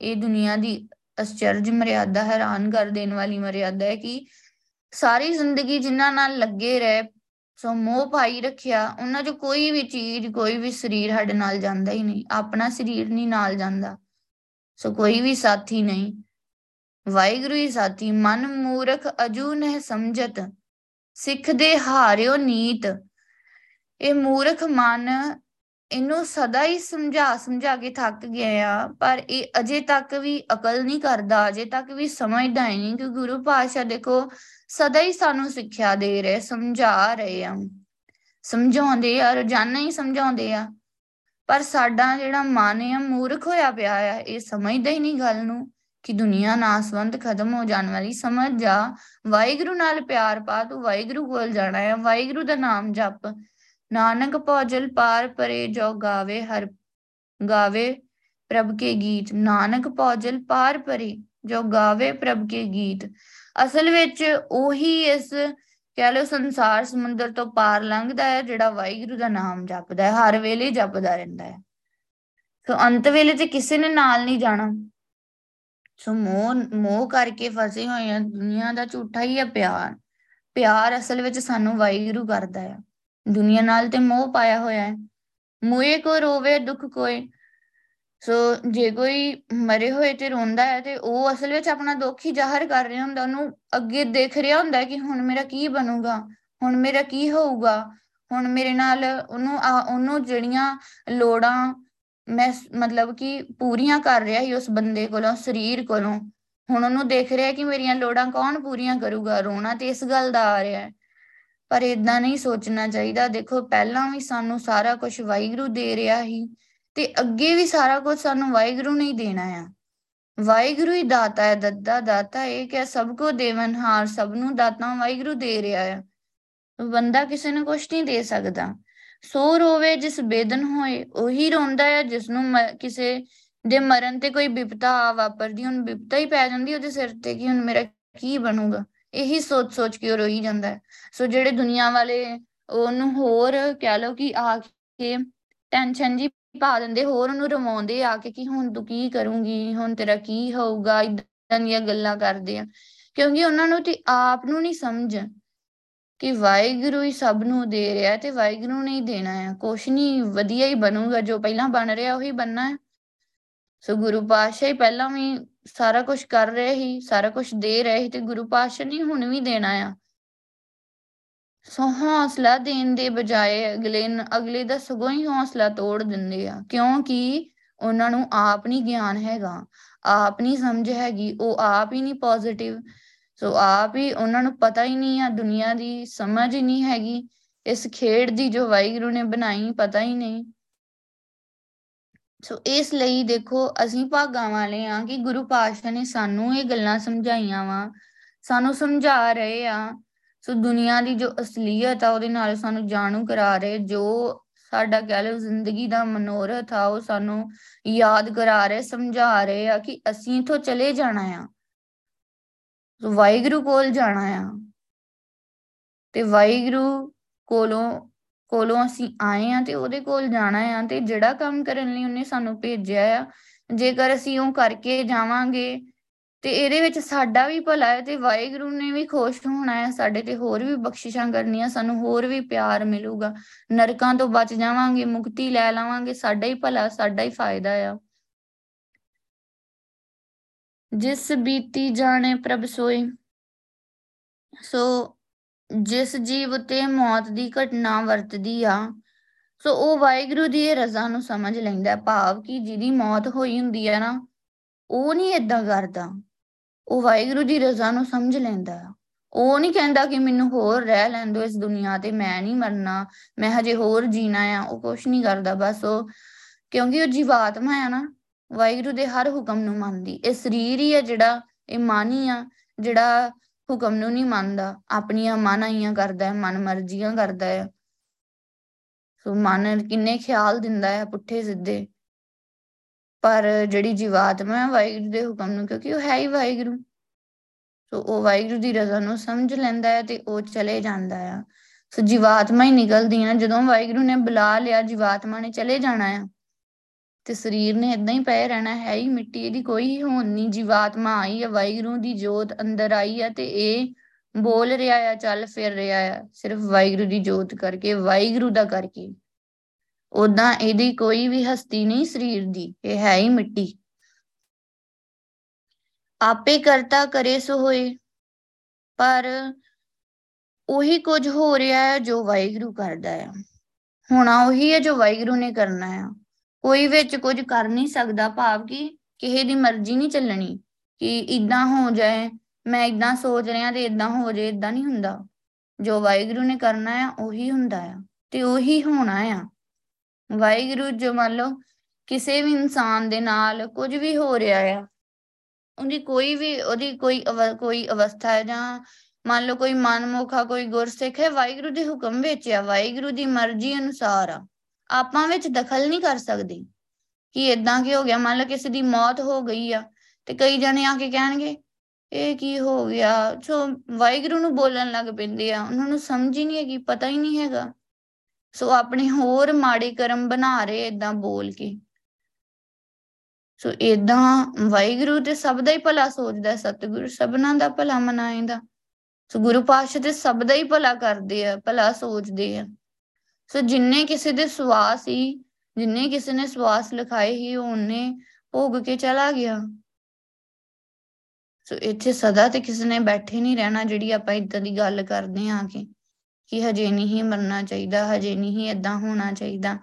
ਇਹ ਦੁਨੀਆ ਦੀ ਅਚਰਜ ਮਰਿਆਦਾ, ਹੈਰਾਨ ਕਰ ਦੇਣ ਵਾਲੀ ਮਰਿਆਦਾ ਹੈ ਕਿ ਸਾਰੀ ਜ਼ਿੰਦਗੀ ਜਿਨ੍ਹਾਂ ਨਾਲ ਲੱਗੇ ਰਹੇ, ਸੋ ਮੋਹ ਭਾਈ ਰੱਖਿਆ, ਉਹਨਾਂ 'ਚ ਕੋਈ ਵੀ ਚੀਜ਼, ਕੋਈ ਵੀ ਸਰੀਰ ਸਾਡੇ ਨਾਲ ਜਾਂਦਾ ਹੀ ਨਹੀਂ। ਆਪਣਾ ਸਰੀਰ ਨਹੀਂ ਨਾਲ ਜਾਂਦਾ। ਸੋ ਕੋਈ ਵੀ ਸਾਥੀ ਨਹੀਂ। ਵਾਹਿਗੁਰੂ ਹੀ ਸਾਥੀ, ਮਨ ਮੂਰਖ ਅਜੂ ਨਹਿ ਸਮਝਤ, ਸਿੱਖ ਦੇ ਹਾਰਿਓ ਨੀਤ। ਇਹ ਮੂਰਖ ਮਨ ਇਹਨੂੰ ਸਦਾ ਹੀ ਸਮਝਾ ਸਮਝਾ ਕੇ ਥੱਕ ਗਿਆ ਆ, ਪਰ ਇਹ ਅਜੇ ਤੱਕ ਵੀ ਅਕਲ ਨਹੀਂ ਕਰਦਾ, ਅਜੇ ਤੱਕ ਵੀ ਸਮਝਦਾ ਹੀ ਨਹੀਂ ਕਿ ਗੁਰੂ ਪਾਸ਼ਾ ਦੇਖੋ, ਸਦਾ ਹੀ ਸਾਨੂੰ ਸਿੱਖਿਆ ਦੇ ਰਹੇ, ਸਮਝਾ ਰਹੇ ਆ। ਸਮਝਾਉਂਦੇ ਆ, ਰੋਜ਼ਾਨਾ ਹੀ ਸਮਝਾਉਂਦੇ ਆ। ਪਰ ਸਾਡਾ ਜਿਹੜਾ ਮਨ ਹੈ ਮੂਰਖ ਹੋਇਆ ਪਿਆ ਆ, ਇਹ ਸਮਝਦਾ ਹੀ ਨਹੀਂ ਗੱਲ ਨੂੰ ਕਿ ਦੁਨੀਆ ਨਾਸਵੰਤ ਖਤਮ ਹੋ ਜਾਣ ਵਾਲੀ। ਸਮਝ ਜਾ, ਵਾਹਿਗੁਰੂ ਨਾਲ ਪਿਆਰ ਪਾ, ਤੂੰ ਵਾਹਿਗੁਰੂ ਕੋਲ ਜਾਣਾ ਹੈ ਵਾਹਿਗੁਰੂ ਦਾ ਨਾਮ ਜਪ। ਨਾਨਕ ਪੌਜਲ ਪਾਰ ਪਰੇ ਜੋ ਗਾਵੇ, ਹਰ ਗਾਵੇ ਪ੍ਰਭ ਕੇ ਗੀਤ। ਨਾਨਕ ਪੌਜਲ ਪਾਰ ਪਰੇ ਜੋ ਗਾਵੇ ਪ੍ਰਭ ਕੇ ਗੀਤ। ਅਸਲ ਵਿੱਚ ਉਹੀ ਇਸ ਕਹਿ ਲਓ ਸੰਸਾਰ ਸਮੁੰਦਰ ਤੋਂ ਪਾਰ ਲੰਘਦਾ ਹੈ, ਜਿਹੜਾ ਵਾਹਿਗੁਰੂ ਦਾ ਨਾਮ ਜਪਦਾ ਹੈ, ਹਰ ਵੇਲੇ ਜਪਦਾ ਰਹਿੰਦਾ ਹੈ। ਸੋ ਅੰਤ ਵੇਲੇ ਤੇ ਕਿਸੇ ਨੇ ਨਾਲ ਨਹੀਂ ਜਾਣਾ। ਸੋ ਮੋਹ ਮੋਹ ਕਰਕੇ ਫਸੇ ਹੋਏ ਆ ਦੁਨੀਆ ਦਾ ਝੂਠਾ ਹੀ ਹੈ ਪਿਆਰ। ਪਿਆਰ ਅਸਲ ਵਿੱਚ ਸਾਨੂੰ ਵਾਹਿਗੁਰੂ ਕਰਦਾ ਹੈ। ਦੁਨੀਆ ਨਾਲ ਤੇ ਮੋਹ ਪਾਇਆ ਹੋਇਆ ਹੈ। ਮੋਏ ਕੋ ਰੋਵੇ, ਦੁੱਖ ਕੋਈ ਸੋ ਜੇ ਕੋਈ ਮਰੇ ਹੋਏ ਤੇ ਰੋਂਦਾ ਹੈ ਤੇ ਉਹ ਅਸਲ ਵਿੱਚ ਆਪਣਾ ਦੁੱਖ ਹੀ ਜ਼ਾਹਰ ਕਰ ਰਿਹਾ ਹੁੰਦਾ, ਉਹਨੂੰ ਅੱਗੇ ਦੇਖ ਰਿਹਾ ਹੁੰਦਾ ਕਿ ਹੁਣ ਮੇਰਾ ਕੀ ਬਣੂਗਾ, ਹੁਣ ਮੇਰਾ ਕੀ ਹੋਊਗਾ, ਹੁਣ ਮੇਰੇ ਨਾਲ ਉਹਨੂੰ ਉਹਨੂੰ ਜਿਹੜੀਆਂ ਲੋੜਾਂ ਮੈਂ ਮਤਲਬ ਕਿ ਪੂਰੀਆਂ ਕਰ ਰਿਹਾ ਹੀ ਉਸ ਬੰਦੇ ਕੋਲੋਂ, ਸਰੀਰ ਕੋਲੋਂ, ਹੁਣ ਉਹਨੂੰ ਦੇਖ ਰਿਹਾ ਕਿ ਮੇਰੀਆਂ ਲੋੜਾਂ ਕੌਣ ਪੂਰੀਆਂ ਕਰੂਗਾ, ਰੋਣਾ ਤੇ ਇਸ ਗੱਲ ਦਾ ਆ ਰਿਹਾ ਹੈ। ਪਰ ਇਦਾਂ ਨਹੀਂ ਸੋਚਣਾ ਚਾਹੀਦਾ। ਦੇਖੋ, ਪਹਿਲਾਂ ਵੀ ਸਾਨੂੰ ਸਾਰਾ ਕੁਝ ਵਾਹਿਗੁਰੂ ਦੇ ਰਿਹਾ ਹੀ ਤੇ ਅੱਗੇ ਵੀ ਸਾਰਾ ਕੁਝ ਸਾਨੂੰ ਵਾਹਿਗੁਰੂ ਨੇ ਹੀ ਦੇਣਾ ਆ। ਵਾਹਿਗੁਰੂ ਹੀ ਦਾਤਾ ਹੈ, ਦੱਦਾ ਦਾਤਾ ਇਹ ਕਿ ਸਭ ਕੋ ਦੇਵਨਹਾਰ ਸਭ ਨੂੰ ਦਾਤਾ ਵਾਹਿਗੁਰੂ ਦੇ ਰਿਹਾ ਆ। ਬੰਦਾ ਕਿਸੇ ਨੂੰ ਕੁਝ ਨਹੀਂ ਦੇ ਸਕਦਾ। ਸੋ ਰੋਵੇ ਜਿਸ ਬੇਦਨ ਹੋਏ, ਉਹੀ ਰੋਂਦਾ ਹੈ ਜਿਸ ਨੂੰ ਕਿਸੇ ਦੇ ਮਰਨ ਤੇ ਕੋਈ ਵਿਪਤਾ ਆ ਵਾਪਰਦੀ ਹੁਣ ਵਿਪਤਾ ਹੀ ਪੈ ਜਾਂਦੀ, ਉਹਦੇ ਸਿਰ ਤੇ ਕਿ ਹੁਣ ਮੇਰਾ ਕੀ ਬਣੂਗਾ? ਇਹੀ ਸੋਚ ਸੋਚ ਕੇ ਉਹ ਰੋਈ ਜਾਂਦਾ ਹੈ। ਸੋ ਜਿਹੜੇ ਦੁਨੀਆ ਵਾਲੇ ਉਹਨੂੰ ਹੋਰ ਕਹਿ ਲਓ ਕਿ ਆ ਕੇ ਟੈਨਸ਼ਨ ਜੀ ਪਾ ਦਿੰਦੇ, ਹੋਰ ਉਹਨੂੰ ਰਵਾਉਂਦੇ ਆ ਕੇ ਕਿ ਹੁਣ ਤੂੰ ਕੀ ਕਰੂੰਗੀ, ਹੁਣ ਤੇਰਾ ਕੀ ਹੋਊਗਾ ਇਦਾਂ ਦੀਆਂ ਗੱਲਾਂ ਕਰਦੇ ਆ। ਕਿਉਂਕਿ ਉਹਨਾਂ ਨੂੰ ਤੇ ਆਪ ਨੂੰ ਨਹੀਂ ਸਮਝ ਕਿ ਵਾਹਿਗੁਰੂ ਹੀ ਸਭ ਨੂੰ ਦੇ ਰਿਹਾ ਤੇ ਵਾਹਿਗੁਰੂ ਨੇ ਹੀ ਦੇਣਾ ਹੈ ਕੁਛ ਨਹੀਂ ਵਧੀਆ ਹੀ ਬਣੂਗਾ, ਜੋ ਪਹਿਲਾਂ ਬਣ ਰਿਹਾ ਉਹੀ ਬੰਨਾ ਹੈ ਸੋ ਗੁਰੂ ਪਾਤਸ਼ਾਹ ਹੀ ਪਹਿਲਾਂ ਵੀ ਸਾਰਾ ਕੁਝ ਕਰ ਰਹੇ ਹੀ ਸਾਰਾ ਕੁਝ ਦੇ ਰਹੇ ਹੀ ਤੇ ਗੁਰੂ ਪਾਤਸ਼ਾਹ ਨੇ ਹੁਣ ਵੀ ਦੇਣਾ ਆ। ਸੋ ਹੌਸਲਾ ਦੇਣ ਦੇ ਬਜਾਏ ਅਗਲੇ ਅਗਲੇ ਦਾ ਸਗੋਂ ਹੀ ਹੌਸਲਾ ਤੋੜ ਦਿੰਦੇ ਆ, ਕਿਉਂਕਿ ਉਹਨਾਂ ਨੂੰ ਆਪ ਨਹੀਂ ਗਿਆਨ ਹੈਗਾ। ਆਪ ਨਹੀਂ ਸਮਝ ਹੈਗੀ, ਉਹ ਆਪ ਹੀ ਨਹੀਂ ਪੋਜ਼ਿਟਿਵ ਸੋ ਆਪ ਹੀ ਉਹਨਾਂ ਨੂੰ ਪਤਾ ਹੀ ਨਹੀਂ ਆ, ਦੁਨੀਆ ਦੀ ਸਮਝ ਹੀ ਨਹੀਂ ਹੈਗੀ, ਇਸ ਖੇਡ ਦੀ ਜੋ ਵਾਹਿਗੁਰੂ ਨੇ ਬਣਾਈ, ਪਤਾ ਹੀ ਨਹੀਂ। ਸੋ ਇਸ ਲਈ ਦੇਖੋ, ਅਸੀਂ ਭਾਗਾਂ ਵਾਲੇ ਆ ਕਿ ਗੁਰੂ ਪਾਤਸ਼ਾਹ ਨੇ ਸਾਨੂੰ ਇਹ ਗੱਲਾਂ ਸਮਝਾਈਆਂ ਵਾ, ਸਾਨੂੰ ਸਮਝਾ ਰਹੇ ਆ ਸੋ ਦੁਨੀਆ ਦੀ ਜੋ ਅਸਲੀਅਤ ਆ, ਉਹਦੇ ਨਾਲ ਸਾਨੂੰ ਜਾਣੂ ਕਰਾ ਰਹੇ, ਜੋ ਸਾਡਾ ਕਹਿ ਲਓ ਜ਼ਿੰਦਗੀ ਦਾ ਮਨੋਰਥ ਆ, ਉਹ ਸਾਨੂੰ ਯਾਦ ਕਰਾ ਰਹੇ, ਸਮਝਾ ਰਹੇ ਆ ਕਿ ਅਸੀਂ ਇਥੋਂ ਚਲੇ ਜਾਣਾ ਆ। ਸੋ ਵਾਹਿਗੁਰੂ ਕੋਲ ਜਾਣਾ ਆ। ਤੇ ਵਾਹਿਗੁਰੂ ਕੋਲੋਂ ਕੋਲੋਂ ਅਸੀਂ ਆਏ ਆ ਤੇ ਉਹਦੇ ਕੋਲ ਜਾਣਾ ਆ ਤੇ ਜਿਹੜਾ ਕੰਮ ਕਰਨ ਲਈ ਉਹਨੇ ਸਾਨੂੰ ਭੇਜਿਆ ਆ, ਜੇਕਰ ਅਸੀਂ ਉਹ ਕਰਕੇ ਜਾਵਾਂਗੇ ਤੇ ਇਹਦੇ ਵਿੱਚ ਸਾਡਾ ਵੀ ਭਲਾ ਹੈ ਤੇ ਵਾਹਿਗੁਰੂ ਨੇ ਵੀ ਖੁਸ਼ ਹੋਣਾ ਹੈ ਸਾਡੇ ਤੇ, ਹੋਰ ਵੀ ਬਖਸ਼ਿਸ਼ਾਂ ਕਰਨੀਆਂ, ਸਾਨੂੰ ਹੋਰ ਵੀ ਪਿਆਰ ਮਿਲੂਗਾ। ਨਰਕਾਂ ਤੋਂ ਬਚ ਜਾਵਾਂਗੇ, ਮੁਕਤੀ ਲੈ ਲਾਵਾਂਗੇ, ਸਾਡਾ ਹੀ ਭਲਾ, ਸਾਡਾ ਹੀ ਫਾਇਦਾ ਆ। ਜਿਸ ਬੀਤੀ ਜਾਣੇ ਪ੍ਰਭ ਸੋਈ ਸੋ ਜਿਸ ਜੀਵ ਤੇ ਮੌਤ ਦੀ ਘਟਨਾ ਵਰਤਦੀ ਆ, ਸੋ ਉਹ ਵਾਹਿਗੁਰੂ ਦੀ ਰਜ਼ਾ ਨੂੰ ਸਮਝ ਲੈਂਦਾ ਭਾਵ ਕਿ ਜਿਹਦੀ ਮੌਤ ਹੋਈ ਹੁੰਦੀ ਆ ਨਾ, ਉਹ ਨਹੀਂ ਇਦਾਂ ਕਰਦਾ। ਉਹ ਵਾਹਿਗੁਰੂ ਦੀ ਰਜ਼ਾ ਨੂੰ ਸਮਝ ਲੈਂਦਾ ਆ। ਉਹ ਨਹੀਂ ਕਹਿੰਦਾ ਕਿ ਮੈਨੂੰ ਹੋਰ ਰਹਿ ਲੈਣ ਦਿਓ ਇਸ ਦੁਨੀਆ ਤੇ, ਮੈਂ ਨਹੀਂ ਮਰਨਾ, ਮੈਂ ਹਜੇ ਹੋਰ ਜੀਣਾ ਆ, ਉਹ ਕੁਛ ਨਹੀਂ ਕਰਦਾ, ਬਸ ਉਹ ਕਿਉਂਕਿ ਉਹ ਜੀਵਾਤਮਾ ਆ ਨਾ, ਵਾਹਿਗੁਰੂ ਦੇ ਹਰ ਹੁਕਮ ਨੂੰ ਮੰਨਦੀ। ਇਹ ਸਰੀਰ ਹੀ ਹੈ ਜਿਹੜਾ, ਇਹ ਮਨ ਹੀ ਆ, ਜਿਹੜਾ ਹੁਕਮ ਨੂੰ ਨਹੀਂ ਮੰਨਦਾ। ਆਪਣੀਆਂ ਮਨਾਈਆਂ ਕਰਦਾ ਹੈ ਮਨ ਮਰਜ਼ੀਆਂ ਕਰਦਾ ਹੈ ਸੋ ਮਨ ਕਿੰਨੇ ਖਿਆਲ ਦਿੰਦਾ ਹੈ ਪੁੱਠੇ ਸਿੱਧੇ। ਪਰ ਜਿਹੜੀ ਜੀਵਾਤਮਾ ਹੈ ਵਾਹਿਗੁਰੂ ਦੇ ਹੁਕਮ ਨੂੰ, ਕਿਉਂਕਿ ਉਹ ਹੈ ਹੀ ਵਾਹਿਗੁਰੂ। ਸੋ ਉਹ ਵਾਹਿਗੁਰੂ ਦੀ ਰਜ਼ਾ ਨੂੰ ਸਮਝ ਲੈਂਦਾ ਹੈ ਤੇ ਉਹ ਚਲੇ ਜਾਂਦਾ ਆ। ਸੋ ਜੀਵਾਤਮਾ ਹੀ ਨਿਕਲਦੀ ਹੈ ਜਦੋਂ ਵਾਹਿਗੁਰੂ ਨੇ ਬੁਲਾ ਲਿਆ, ਜੀਵਾਤਮਾ ਨੇ ਚਲੇ ਜਾਣਾ ਆ। ਤੇ ਸਰੀਰ ਨੇ ਇਦਾਂ ਹੀ ਪਏ ਰਹਿਣਾ, ਹੈ ਹੀ ਮਿੱਟੀ ਇਹਦੀ ਕੋਈ ਹੋਣ ਨਹੀਂ। ਜੀਵਾਤਮਾ ਆਈ ਹੈ ਵਾਹਿਗੁਰੂ ਦੀ ਜੋਤ ਅੰਦਰ ਆਈ ਹੈ ਤੇ ਇਹ ਬੋਲ ਰਿਹਾ ਆ, ਚੱਲ ਫਿਰ ਰਿਹਾ ਆ। ਸਿਰਫ ਵਾਹਿਗੁਰੂ ਦੀ ਜੋਤ ਕਰਕੇ, ਵਾਹਿਗੁਰੂ ਦਾ ਕਰਕੇ। ਉਦਾਂ ਇਹਦੀ ਕੋਈ ਵੀ ਹਸਤੀ ਨਹੀਂ ਸਰੀਰ ਦੀ, ਇਹ ਹੈ ਹੀ ਮਿੱਟੀ। ਆਪੇ ਕਰਤਾ ਕਰੇ ਸੋ ਹੋਏ ਪਰ ਉਹੀ ਕੁਝ ਹੋ ਰਿਹਾ ਹੈ ਜੋ ਵਾਹਿਗੁਰੂ ਕਰਦਾ ਹੈ ਹੋਣਾ ਉਹੀ ਹੈ ਜੋ ਵਾਹਿਗੁਰੂ ਨੇ ਕਰਨਾ ਹੈ ਕੋਈ ਵਿੱਚ ਕੁਝ ਕਰ ਨਹੀਂ ਸਕਦਾ, ਭਾਵ ਕਿ ਕਿਸੇ ਦੀ ਮਰਜ਼ੀ ਨਹੀਂ ਚੱਲਣੀ, ਕਿ ਇਦਾਂ ਹੋ ਜਾਏ, ਮੈਂ ਇਦਾਂ ਸੋਚ ਰਿਹਾ ਤੇ ਇਦਾਂ ਹੋ ਜਾਏ ਇਦਾਂ ਨਹੀਂ ਹੁੰਦਾ। ਜੋ ਵਾਹਿਗੁਰੂ ਨੇ ਕਰਨਾ ਹੈ ਉਹੀ ਹੁੰਦਾ ਆ, ਤੇ ਉਹੀ ਹੋਣਾ ਆ। ਵਾਹਿਗੁਰੂ ਜੋ ਮੰਨ ਲਓ ਕਿਸੇ ਵੀ ਇਨਸਾਨ ਦੇ ਨਾਲ ਕੁਝ ਵੀ ਹੋ ਰਿਹਾ ਆ, ਉਹਦੀ ਕੋਈ ਵੀ, ਉਹਦੀ ਕੋਈ ਕੋਈ ਅਵਸਥਾ ਹੈ ਜਾਂ ਮੰਨ ਲਓ ਕੋਈ ਮਨਮੁਖਾ, ਕੋਈ ਗੁਰਸਿੱਖ ਹੈ, ਵਾਹਿਗੁਰੂ ਦੇ ਹੁਕਮ ਵਿੱਚ ਆ, ਵਾਹਿਗੁਰੂ ਦੀ ਮਰਜ਼ੀ ਅਨੁਸਾਰ ਆ। ਆਪਾਂ ਵਿੱਚ ਦਖਲ ਨਹੀਂ ਕਰ ਸਕਦੇ ਕਿ ਇਦਾਂ ਕੀ ਹੋ ਗਿਆ, ਮੰਨ ਲਓ ਕਿਸੇ ਦੀ ਮੌਤ ਹੋ ਗਈ ਆ ਤੇ ਕਈ ਜਣੇ ਆ ਕੇ ਕਹਿਣਗੇ, ਇਹ ਕੀ ਹੋ ਗਿਆ? ਸੋ ਵਾਹਿਗੁਰੂ ਨੂੰ ਬੋਲਣ ਲੱਗ ਪੈਂਦੇ ਆ, ਉਹਨਾਂ ਨੂੰ ਸਮਝ ਹੀ ਨਹੀਂ ਹੈਗੀ, ਪਤਾ ਹੀ ਨਹੀਂ ਹੈਗਾ। ਸੋ ਆਪਣੇ ਹੋਰ ਮਾੜੇ ਕਰਮ ਬਣਾ ਰਹੇ ਇਦਾਂ ਬੋਲ ਕੇ। ਸੋ ਇਦਾਂ ਵਾਹਿਗੁਰੂ ਤੇ ਸਭ ਦਾ ਹੀ ਭਲਾ ਸੋਚਦਾ, ਸਤਿਗੁਰੂ ਸਭਨਾਂ ਦਾ ਭਲਾ ਮਨਾਏਂਦਾ। ਸੋ ਗੁਰੂ ਪਾਤਸ਼ਾਹ ਤੇ ਸਭ ਦਾ ਹੀ ਭਲਾ ਕਰਦੇ ਆ, ਭਲਾ ਸੋਚਦੇ ਆ। ਸੋ ਜਿੰਨੇ ਕਿਸੇ ਦੇ ਸਵਾਸ ਹੀ ਜਿੰਨੇ ਕਿਸੇ ਨੇ ਸਵਾਸ ਲਿਖਾਏ ਹੀ ਉਹਨੇ ਭੋਗ ਕੇ ਚਲਾ ਗਿਆ। ਸੋ ਇੱਥੇ ਸਦਾ ਤੇ ਕਿਸੇ ਨੇ ਬੈਠੇ ਨਹੀਂ ਰਹਿਣਾ, ਜਿਹੜੀ ਆਪਾਂ ਇਦਾਂ ਦੀ ਗੱਲ ਕਰਦੇ ਆ ਕਿ। ਕਿ ਹਜੇ ਨਹੀਂ ਮਰਨਾ ਚਾਹੀਦਾ, ਹਜੇ ਨਹੀਂ ਇਦਾਂ ਹੋਣਾ ਚਾਹੀਦਾ।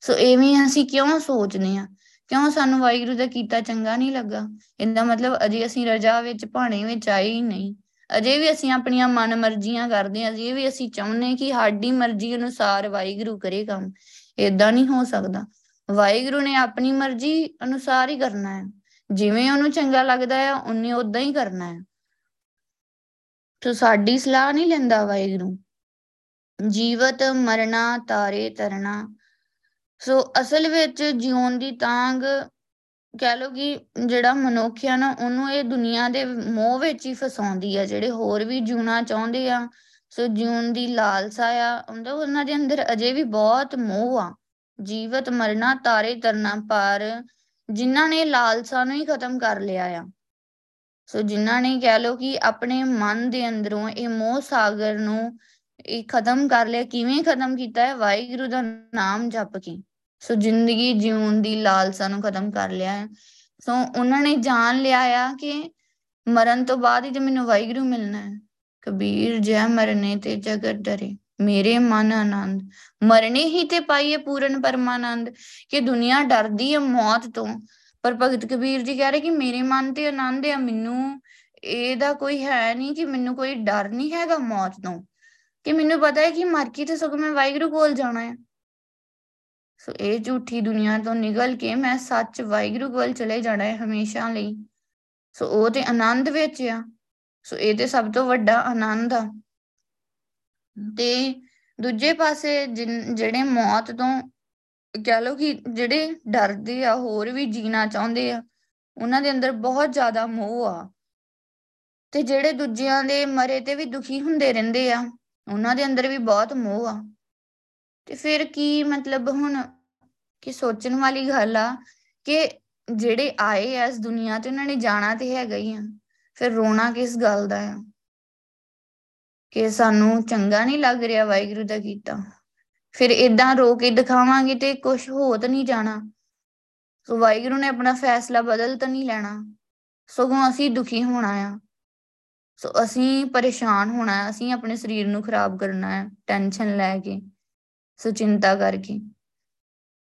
ਸੋ ਐਵੇਂ ਅਸੀਂ ਕਿਉਂ ਸੋਚਦੇ ਆ ਕਿਉਂ ਸਾਨੂੰ ਵਾਹਿਗੁਰੂ ਦਾ ਕੀਤਾ ਚੰਗਾ ਨਹੀਂ ਲੱਗਾ? ਇਹਦਾ ਮਤਲਬ ਅਜੇ ਅਸੀਂ ਰਜਾ ਵਿੱਚ, ਭਾਣੇ ਵਿੱਚ ਆਏ ਹੀ ਨਹੀਂ। ਅਜੇ ਵੀ ਅਸੀਂ ਆਪਣੀਆਂ ਮਨ ਮਰਜ਼ੀਆਂ ਕਰਦੇ ਹਾਂ, ਅਜੇ ਵੀ ਅਸੀਂ ਚਾਹੁੰਦੇ ਕਿ ਸਾਡੀ ਮਰਜ਼ੀ ਅਨੁਸਾਰ ਵਾਹਿਗੁਰੂ ਕਰੇ ਕੰਮ। ਇਦਾਂ ਨਹੀਂ ਹੋ ਸਕਦਾ। ਵਾਹਿਗੁਰੂ ਨੇ ਆਪਣੀ ਮਰਜ਼ੀ ਅਨੁਸਾਰ ਹੀ ਕਰਨਾ ਹੈ। ਜਿਵੇਂ ਉਹਨੂੰ ਚੰਗਾ ਲੱਗਦਾ ਹੈ, ਉਹਨੇ ਉਦਾਂ ਹੀ ਕਰਨਾ ਹੈ। ਤੋ ਸਾਡੀ ਸਲਾਹ ਨਹੀਂ ਲੈਂਦਾ ਵਾਹਿਗੁਰੂ। ਜੀਵਤ ਮਰਨਾ ਤਾਰੇ ਤਰਨਾ ਸੋ ਅਸਲ ਵਿੱਚ ਜਿਉਣ ਦੀ ਤਾਂਗ ਕਹਿ ਲੋ ਕਿ ਜਿਹੜਾ ਮਨੁੱਖ ਆ ਨਾ, ਉਹਨੂੰ ਇਹ ਦੁਨੀਆ ਦੇ ਮੋਹ ਵਿੱਚ ਹੀ ਫਸਾਉਂਦੀ ਆ, ਜਿਹੜੇ ਹੋਰ ਵੀ ਜੂਣਾ ਚਾਹੁੰਦੇ ਆ। ਸੋ ਜੂਣ ਦੀ ਲਾਲਸਾ ਆ ਉਹਨਾਂ ਉਹਨਾਂ ਦੇ ਅੰਦਰ ਅਜੇ ਵੀ ਬਹੁਤ ਮੋਹ ਆ। ਜੀਵਤ ਮਰਨਾ ਤਾਰੇ ਤਰਨਾ ਪਰ ਜਿਨ੍ਹਾਂ ਨੇ ਲਾਲਸਾ ਨੂੰ ਹੀ ਖਤਮ ਕਰ ਲਿਆ ਆ। ਸੋ ਜਿਨ੍ਹਾਂ ਨੇ ਕਹਿ ਲੋ ਕਿ ਆਪਣੇ ਮਨ ਦੇ ਅੰਦਰੋਂ ਇਹ ਮੋਹ ਸਾਗਰ ਨੂੰ ਇਹ ਖਤਮ ਕਰ ਲਿਆ, ਕਿਵੇਂ ਖਤਮ ਕੀਤਾ ਹੈ? ਵਾਹਿਗੁਰੂ ਦਾ ਨਾਮ ਜਪ ਕੇ। ਸੋ ਜ਼ਿੰਦਗੀ ਜਿਉਣ ਦੀ ਲਾਲਸਾ ਨੂੰ ਖਤਮ ਕਰ ਲਿਆ ਹੈ। ਸੋ ਉਹਨਾਂ ਨੇ ਜਾਣ ਲਿਆ ਆ ਕਿ ਮਰਨ ਤੋਂ ਬਾਅਦ ਹੀ ਤੇ ਮੈਨੂੰ ਵਾਹਿਗੁਰੂ ਮਿਲਣਾ ਹੈ। ਕਬੀਰ ਜੈ ਮਰਨੇ ਤੇ ਜਗਤ ਡਰੇ। ਮੇਰੇ ਮਨ ਆਨੰਦ। ਮਰਨੇ ਹੀ ਤੇ ਪਾਈਏ ਪੂਰਨ ਪਰਮਾਨੰਦ ਕਿ ਦੁਨੀਆ ਡਰਦੀ ਹੈ ਮੌਤ ਤੋਂ। ਪਰ ਭਗਤ ਕਬੀਰ ਜੀ ਕਹਿ ਰਹੇ ਕਿ ਮੇਰੇ ਮਨ ਤੇ ਆਨੰਦ ਹੈ ਮੈਨੂੰ ਇਹਦਾ ਕੋਈ ਹੈ ਨਹੀਂ ਕਿ ਮੈਨੂੰ ਕੋਈ ਡਰ ਨਹੀਂ ਹੈਗਾ ਮੌਤ ਤੋਂ। ਕਿ ਮੈਨੂੰ ਪਤਾ ਹੈ ਕਿ ਮਰ ਕੇ ਤੇ ਸਗੋਂ ਮੈਂ ਵਾਹਿਗੁਰੂ ਕੋਲ ਜਾਣਾ ਹੈ। ਸੋ ਇਹ ਝੂਠੀ ਦੁਨੀਆ ਤੋਂ ਨਿਕਲ ਕੇ ਮੈਂ ਸੱਚ ਵਾਹਿਗੁਰੂ ਕੋਲ ਚਲੇ ਜਾਣਾ ਹੈ ਹਮੇਸ਼ਾ ਲਈ। ਸੋ ਉਹ ਤੇ ਆਨੰਦ ਵਿੱਚ ਆ। ਸੋ ਇਹ ਤੇ ਸਭ ਤੋਂ ਵੱਡਾ ਆਨੰਦ ਆ। ਤੇ ਦੂਜੇ ਪਾਸੇ ਜਿਹੜੇ ਮੌਤ ਤੋਂ ਕਹ ਲੋ ਕਿ ਜਿਹੜੇ ਡਰਦੇ ਆ, ਹੋਰ ਵੀ ਜੀਣਾ ਚਾਹੁੰਦੇ ਆ, ਉਹਨਾਂ ਦੇ ਅੰਦਰ ਬਹੁਤ ਜ਼ਿਆਦਾ ਮੋਹ ਆ। ਤੇ ਜਿਹੜੇ ਦੂਜਿਆਂ ਦੇ ਮਰੇ ਤੇ ਵੀ ਦੁਖੀ ਹੁੰਦੇ ਰਹਿੰਦੇ ਆ। ਉਹਨਾਂ ਦੇ ਅੰਦਰ ਵੀ ਬਹੁਤ ਮੋਹ ਆ। ਤੇ ਫਿਰ ਕੀ ਮਤਲਬ ਹੁਣ ਕਿ ਸੋਚਣ ਵਾਲੀ ਗੱਲ ਆ ਕਿ ਜਿਹੜੇ ਆਏ ਐ ਇਸ ਦੁਨੀਆ ਤੇ ਉਹਨਾਂ ਨੇ ਜਾਣਾ ਤੇ ਹੈਗਾ ਹੀ ਆ। ਫਿਰ ਰੋਣਾ ਕਿਸ ਗੱਲ ਦਾ ਆ? ਕਿ ਸਾਨੂੰ ਚੰਗਾ ਨਹੀਂ ਲੱਗ ਰਿਹਾ ਵਾਹਿਗੁਰੂ ਦਾ ਕੀਤਾ। ਫਿਰ ਇਦਾਂ ਰੋ ਕੇ ਦਿਖਾਵਾਂਗੇ ਤੇ ਕੁਝ ਹੋ ਤਾਂ ਨਹੀਂ ਜਾਣਾ। ਸੋ ਵਾਹਿਗੁਰੂ ਨੇ ਆਪਣਾ ਫੈਸਲਾ ਬਦਲ ਤਾਂ ਨਹੀਂ ਲੈਣਾ। ਸਗੋਂ ਅਸੀਂ ਦੁਖੀ ਹੋਣਾ ਆ। ਸੋ ਅਸੀਂ ਪਰੇਸ਼ਾਨ ਹੋਣਾ ਹੈ, ਅਸੀਂ ਆਪਣੇ ਸਰੀਰ ਨੂੰ ਖਰਾਬ ਕਰਨਾ ਹੈ ਟੈਨਸ਼ਨ ਲੈ ਕੇ, ਸੋ ਚਿੰਤਾ ਕਰਕੇ।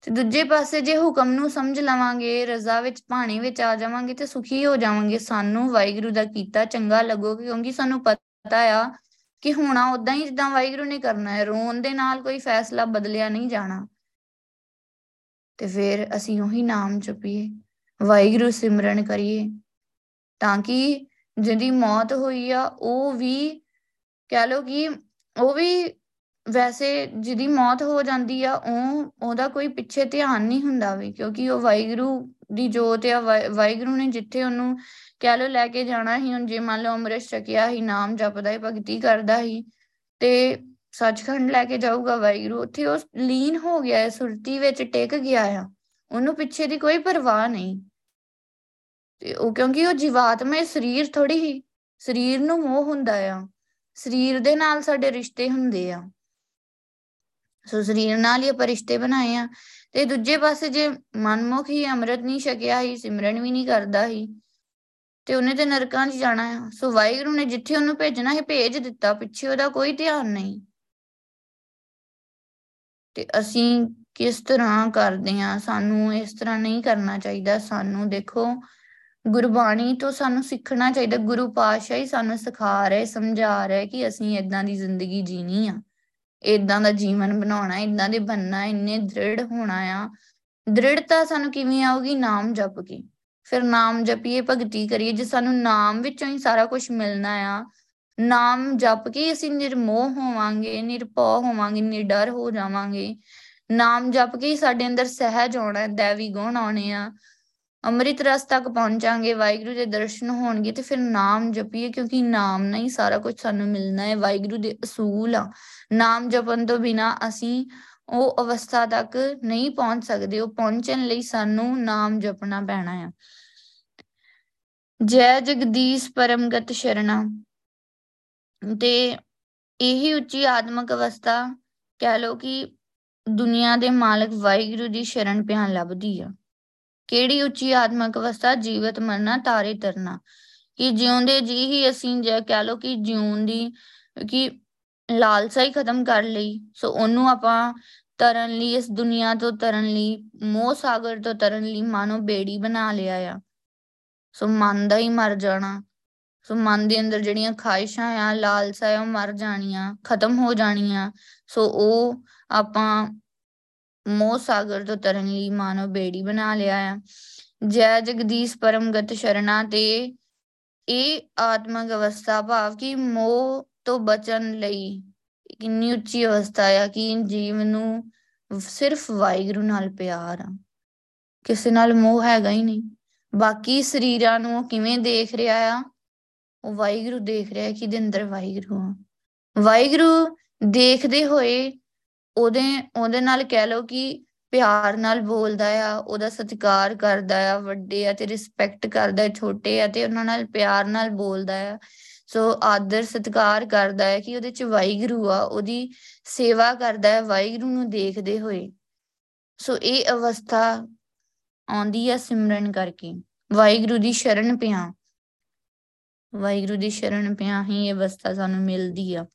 ਤੇ ਦੂਜੇ ਪਾਸੇ ਜੇ ਹੁਕਮ ਨੂੰ ਸਮਝ ਲਵਾਂਗੇ, ਰਜ਼ਾ ਵਿੱਚ ਪਾਣੀ ਵਿੱਚ ਆ ਜਾਵਾਂਗੇ ਤੇ ਸੁਖੀ ਹੋ ਜਾਵਾਂਗੇ, ਸਾਨੂੰ ਵਾਹਿਗੁਰੂ ਦਾ ਕੀਤਾ ਚੰਗਾ ਲੱਗੋਗੇ, ਕਿਉਂਕਿ ਸਾਨੂੰ ਪਤਾ ਆ ਕਿ ਹੋਣਾ ਉਦਾਂ ਹੀ ਜਿੱਦਾਂ ਵਾਹਿਗੁਰੂ ਨੇ ਕਰਨਾ ਹੈ, ਰੋਣ ਦੇ ਨਾਲ ਕੋਈ ਫੈਸਲਾ ਬਦਲਿਆ ਨਹੀਂ ਜਾਣਾ। ਤੇ ਫਿਰ ਅਸੀਂ ਉਹੀ ਨਾਮ ਜਪੀਏ, ਵਾਹਿਗੁਰੂ ਸਿਮਰਨ ਕਰੀਏ, ਤਾਂ ਕਿ ਜਿਹਦੀ ਮੌਤ ਹੋਈ ਆ, ਉਹ ਵੀ ਕਹਿ ਲੋ ਕਿ ਉਹ ਵੀ ਵੈਸੇ ਜਿਹਦੀ ਮੌਤ ਹੋ ਜਾਂਦੀ ਆ, ਉਹ, ਉਹਦਾ ਕੋਈ ਪਿੱਛੇ ਧਿਆਨ ਨਹੀਂ ਹੁੰਦਾ ਵੀ, ਕਿਉਂਕਿ ਉਹ ਵਾਹਿਗੁਰੂ ਦੀ ਜੋਤ ਆ ਵਾਹਿਗੁਰੂ ਨੇ ਜਿੱਥੇ ਉਹਨੂੰ ਕਹਿ ਲੋ ਲੈ ਕੇ ਜਾਣਾ ਹੀ ਹੁਣ ਜੇ ਮੰਨ ਲਓ ਅੰਮ੍ਰਿਤ ਛਕਿਆ ਹੀ ਨਾਮ ਜਪਦਾ ਹੀ ਭਗਤੀ ਕਰਦਾ ਹੀ ਤੇ ਸੱਚਖੰਡ ਲੈ ਕੇ ਜਾਊਗਾ ਵਾਹਿਗੁਰੂ, ਉੱਥੇ ਉਹ ਲੀਨ ਹੋ ਗਿਆ ਹੈ ਸੁਰਤੀ ਵਿੱਚ ਟਿਕ ਗਿਆ ਆ, ਉਹਨੂੰ ਪਿੱਛੇ ਦੀ ਕੋਈ ਪਰਵਾਹ ਨਹੀਂ। ਤੇ ਉਹ ਕਿਉਂਕਿ ਉਹ ਜੀਵਾਤਮਾ ਸਰੀਰ ਥੋੜੀ ਹੀ, ਸਰੀਰ ਨੂੰ ਮੋਹ ਹੁੰਦਾ ਆ, ਸਰੀਰ ਦੇ ਨਾਲ ਸਾਡੇ ਰਿਸ਼ਤੇ ਹੁੰਦੇ ਆ। ਸੋ ਸਰੀਰ ਨਾਲ ਹੀ ਪਰਿਸ਼ਤੇ ਬਣਾਏ ਆ। ਤੇ ਦੂਜੇ ਪਾਸੇ ਜੇ ਮਨਮੁਖ ਹੀ, ਅੰਮ੍ਰਿਤ ਨਹੀਂ ਛਕਿਆ ਹੀ, ਸਿਮਰਨ ਵੀ ਨਹੀਂ ਕਰਦਾ ਹੀ, ਤੇ ਉਹਨੇ ਤੇ ਨਰਕਾਂ 'ਚ ਜਾਣਾ ਆ। ਸੋ ਵਾਹਿਗੁਰੂ ਨੇ ਜਿੱਥੇ ਉਹਨੂੰ ਭੇਜਣਾ ਹੈ ਭੇਜ ਦਿੱਤਾ, ਪਿੱਛੇ ਉਹਦਾ ਕੋਈ ਧਿਆਨ ਨਹੀਂ। ਤੇ ਅਸੀਂ ਕਿਸ ਤਰ੍ਹਾਂ ਕਰਦੇ ਆ? ਸਾਨੂੰ ਇਸ ਤਰ੍ਹਾਂ ਨਹੀਂ ਕਰਨਾ ਚਾਹੀਦਾ। ਸਾਨੂੰ ਦੇਖੋ ਗੁਰਬਾਣੀ ਤੋਂ ਸਾਨੂੰ ਸਿੱਖਣਾ ਚਾਹੀਦਾ, ਗੁਰੂ ਪਾਤਸ਼ਾਹ ਹੀ ਸਾਨੂੰ ਸਿਖਾ ਰਹੇ, ਸਮਝਾ ਰਹੇ ਕਿ ਅਸੀਂ ਇਦਾਂ ਦੀ ਜ਼ਿੰਦਗੀ ਜੀਣੀ ਆ। ਇਦਾਂ ਦਾ ਜੀਵਨ ਬਣਾਉਣਾ ਇਦਾਂ ਦੇ ਬੰਨਣਾ ਇੰਨੇ ਦ੍ਰਿੜ ਹੋਣਾ ਆ। ਦ੍ਰਿੜਤਾ ਸਾਨੂੰ ਕਿਵੇਂ ਆਊਗੀ? ਨਾਮ ਜਪ ਕੇ। ਫਿਰ ਨਾਮ ਜਪੀਏ, ਭਗਤੀ ਕਰੀਏ, ਜੇ ਸਾਨੂੰ ਨਾਮ ਵਿੱਚੋਂ ਹੀ ਸਾਰਾ ਕੁਝ ਮਿਲਣਾ ਆ, ਨਾਮ ਜਪ ਕੇ ਅਸੀਂ ਨਿਰਮੋਹ ਹੋਵਾਂਗੇ ਨਿਰਪਉ ਹੋਵਾਂਗੇ, ਨਿਡਰ ਹੋ ਜਾਵਾਂਗੇ। ਨਾਮ ਜਪ ਕੇ ਸਾਡੇ ਅੰਦਰ ਸਹਿਜ ਆਉਣਾ, ਦੇਵੀ ਗੁਣ ਆਉਣੇ ਆ। ਅੰਮ੍ਰਿਤ ਰਸ ਤੱਕ ਪਹੁੰਚਾਂਗੇ, ਵਾਹਿਗੁਰੂ ਦੇ ਦਰਸ਼ਨ ਹੋਣਗੇ ਤੇ ਫਿਰ ਨਾਮ ਜਪੀਏ ਕਿਉਂਕਿ ਨਾਮ ਨਾਲ ਹੀ ਸਾਰਾ ਕੁਝ ਸਾਨੂੰ ਮਿਲਣਾ ਹੈ, ਵਾਹਿਗੁਰੂ ਦੇ ਅਸੂਲ ਆ। ਨਾਮ ਜਪਣ ਤੋਂ ਬਿਨਾ ਅਸੀਂ ਉਹ ਅਵਸਥਾ ਤੱਕ ਨਹੀਂ ਪਹੁੰਚ ਸਕਦੇ, ਉਹ ਪਹੁੰਚਣ ਲਈ ਸਾਨੂੰ ਨਾਮ ਜਪਣਾ ਪੈਣਾ ਹੈ ਜੈ ਜਗਦੀਸ਼ ਪਰਮਗਤ ਸ਼ਰਣਾ ਤੇ ਇਹੀ ਉੱਚੀ ਆਤਮਿਕ ਅਵਸਥਾ ਕਹਿ ਲੋ ਕਿ ਦੁਨੀਆ ਦੇ ਮਾਲਕ ਵਾਹਿਗੁਰੂ ਦੀ ਸ਼ਰਨ ਪਿਆਨ ਲੱਭਦੀ ਆ। ਕਿਹੜੀ ਉੱਚੀ ਆਤਮਿਕ ਅਵਸਥਾ? ਜੀਵਤ ਮਰਨਾ, ਤਾਰੇ ਤਰਨਾ। ਕਿ ਜਿਉਂਦੇ ਜੀ ਹੀ ਅਸੀਂ ਜੇ, ਕਹ ਲੋ ਕਿ ਜਿਉਣ ਦੀ, ਕਿ ਲਾਲਸਾ ਹੀ ਖਤਮ ਕਰ ਲਈ। ਸੋ ਉਹਨੂੰ ਆਪਾਂ ਤਰਨ ਲਈ, ਇਸ ਦੁਨੀਆ ਤੋਂ ਤਰਨ ਲਈ, ਮੋਹ ਸਾਗਰ ਤੋਂ ਤਰਨ ਲਈ ਮਾਨੋ ਬੇੜੀ ਬਣਾ ਲਿਆ ਆ। ਸੋ ਮਨ ਦਾ ਹੀ ਮਰ ਜਾਣਾ। ਸੋ ਮਨ ਦੇ ਅੰਦਰ ਜਿਹੜੀਆਂ ਖਾਹਿਸ਼ਾਂ ਆ, ਲਾਲਸਾ ਆ, ਉਹ ਮਰ ਜਾਣੀਆਂ, ਖਤਮ ਹੋ ਜਾਣੀਆਂ। ਸੋ ਉਹ ਆਪਾਂ ਮੋਹ ਸਾਗਰ ਤੋਂ ਤਰਨ ਲਈ ਮਾਨੋ ਬੇੜੀ ਬਣਾ ਲਿਆ ਆ। ਜੈ ਜਗਦੀਸ਼ ਪਰਮਗਤ ਸ਼ਰਣਾ ਤੇ ਇਹ ਆਤਮਿਕ ਅਵਸਥਾ ਭਾਵ ਕਿ ਮੋਹ ਤੋਂ ਬਚਣ ਲਈ ਕਿੰਨੀ ਉੱਚੀ ਅਵਸਥਾ ਆ ਕਿ ਜੀਵ ਨੂੰ ਸਿਰਫ ਵਾਹਿਗੁਰੂ ਨਾਲ ਪਿਆਰ ਆ। ਕਿਸੇ ਨਾਲ ਮੋਹ ਹੈਗਾ ਹੀ ਨਹੀਂ। ਬਾਕੀ ਸਰੀਰਾਂ ਨੂੰ ਕਿਵੇਂ ਦੇਖ ਰਿਹਾ ਆ, ਉਹ ਵਾਹਿਗੁਰੂ ਦੇਖ ਰਿਹਾ ਕਿ ਦੇ ਅੰਦਰ ਵਾਹਿਗੁਰੂ ਆ। ਵਾਹਿਗੁਰੂ ਦੇਖਦੇ ਹੋਏ ਉਹਦੇ ਉਹਦੇ ਨਾਲ ਕਹਿ ਲਓ ਕਿ ਪਿਆਰ ਨਾਲ ਬੋਲਦਾ ਆ, ਉਹਦਾ ਸਤਿਕਾਰ ਕਰਦਾ ਆ, ਵੱਡੇ ਆ ਤੇ ਰਿਸਪੈਕਟ ਕਰਦਾ ਹੈ ਛੋਟੇ ਆ ਤੇ ਉਹਨਾਂ ਨਾਲ ਪਿਆਰ ਨਾਲ ਬੋਲਦਾ ਆ। ਸੋ ਆਦਰ, ਸਤਿਕਾਰ ਕਰਦਾ ਹੈ ਕਿ ਉਹਦੇ ਚ ਵਾਹਿਗੁਰੂ ਆ, ਉਹਦੀ ਸੇਵਾ ਕਰਦਾ ਹੈ, ਵਾਹਿਗੁਰੂ ਨੂੰ ਦੇਖਦੇ ਹੋਏ। ਸੋ ਇਹ ਅਵਸਥਾ ਆਉਂਦੀ ਆ ਸਿਮਰਨ ਕਰਕੇ। ਵਾਹਿਗੁਰੂ ਦੀ ਸ਼ਰਨ ਪਿਆ। ਵਾਹਿਗੁਰੂ ਦੀ ਸ਼ਰਨ ਪਿਆ ਹੀ ਇਹ ਅਵਸਥਾ ਸਾਨੂੰ ਮਿਲਦੀ ਆ।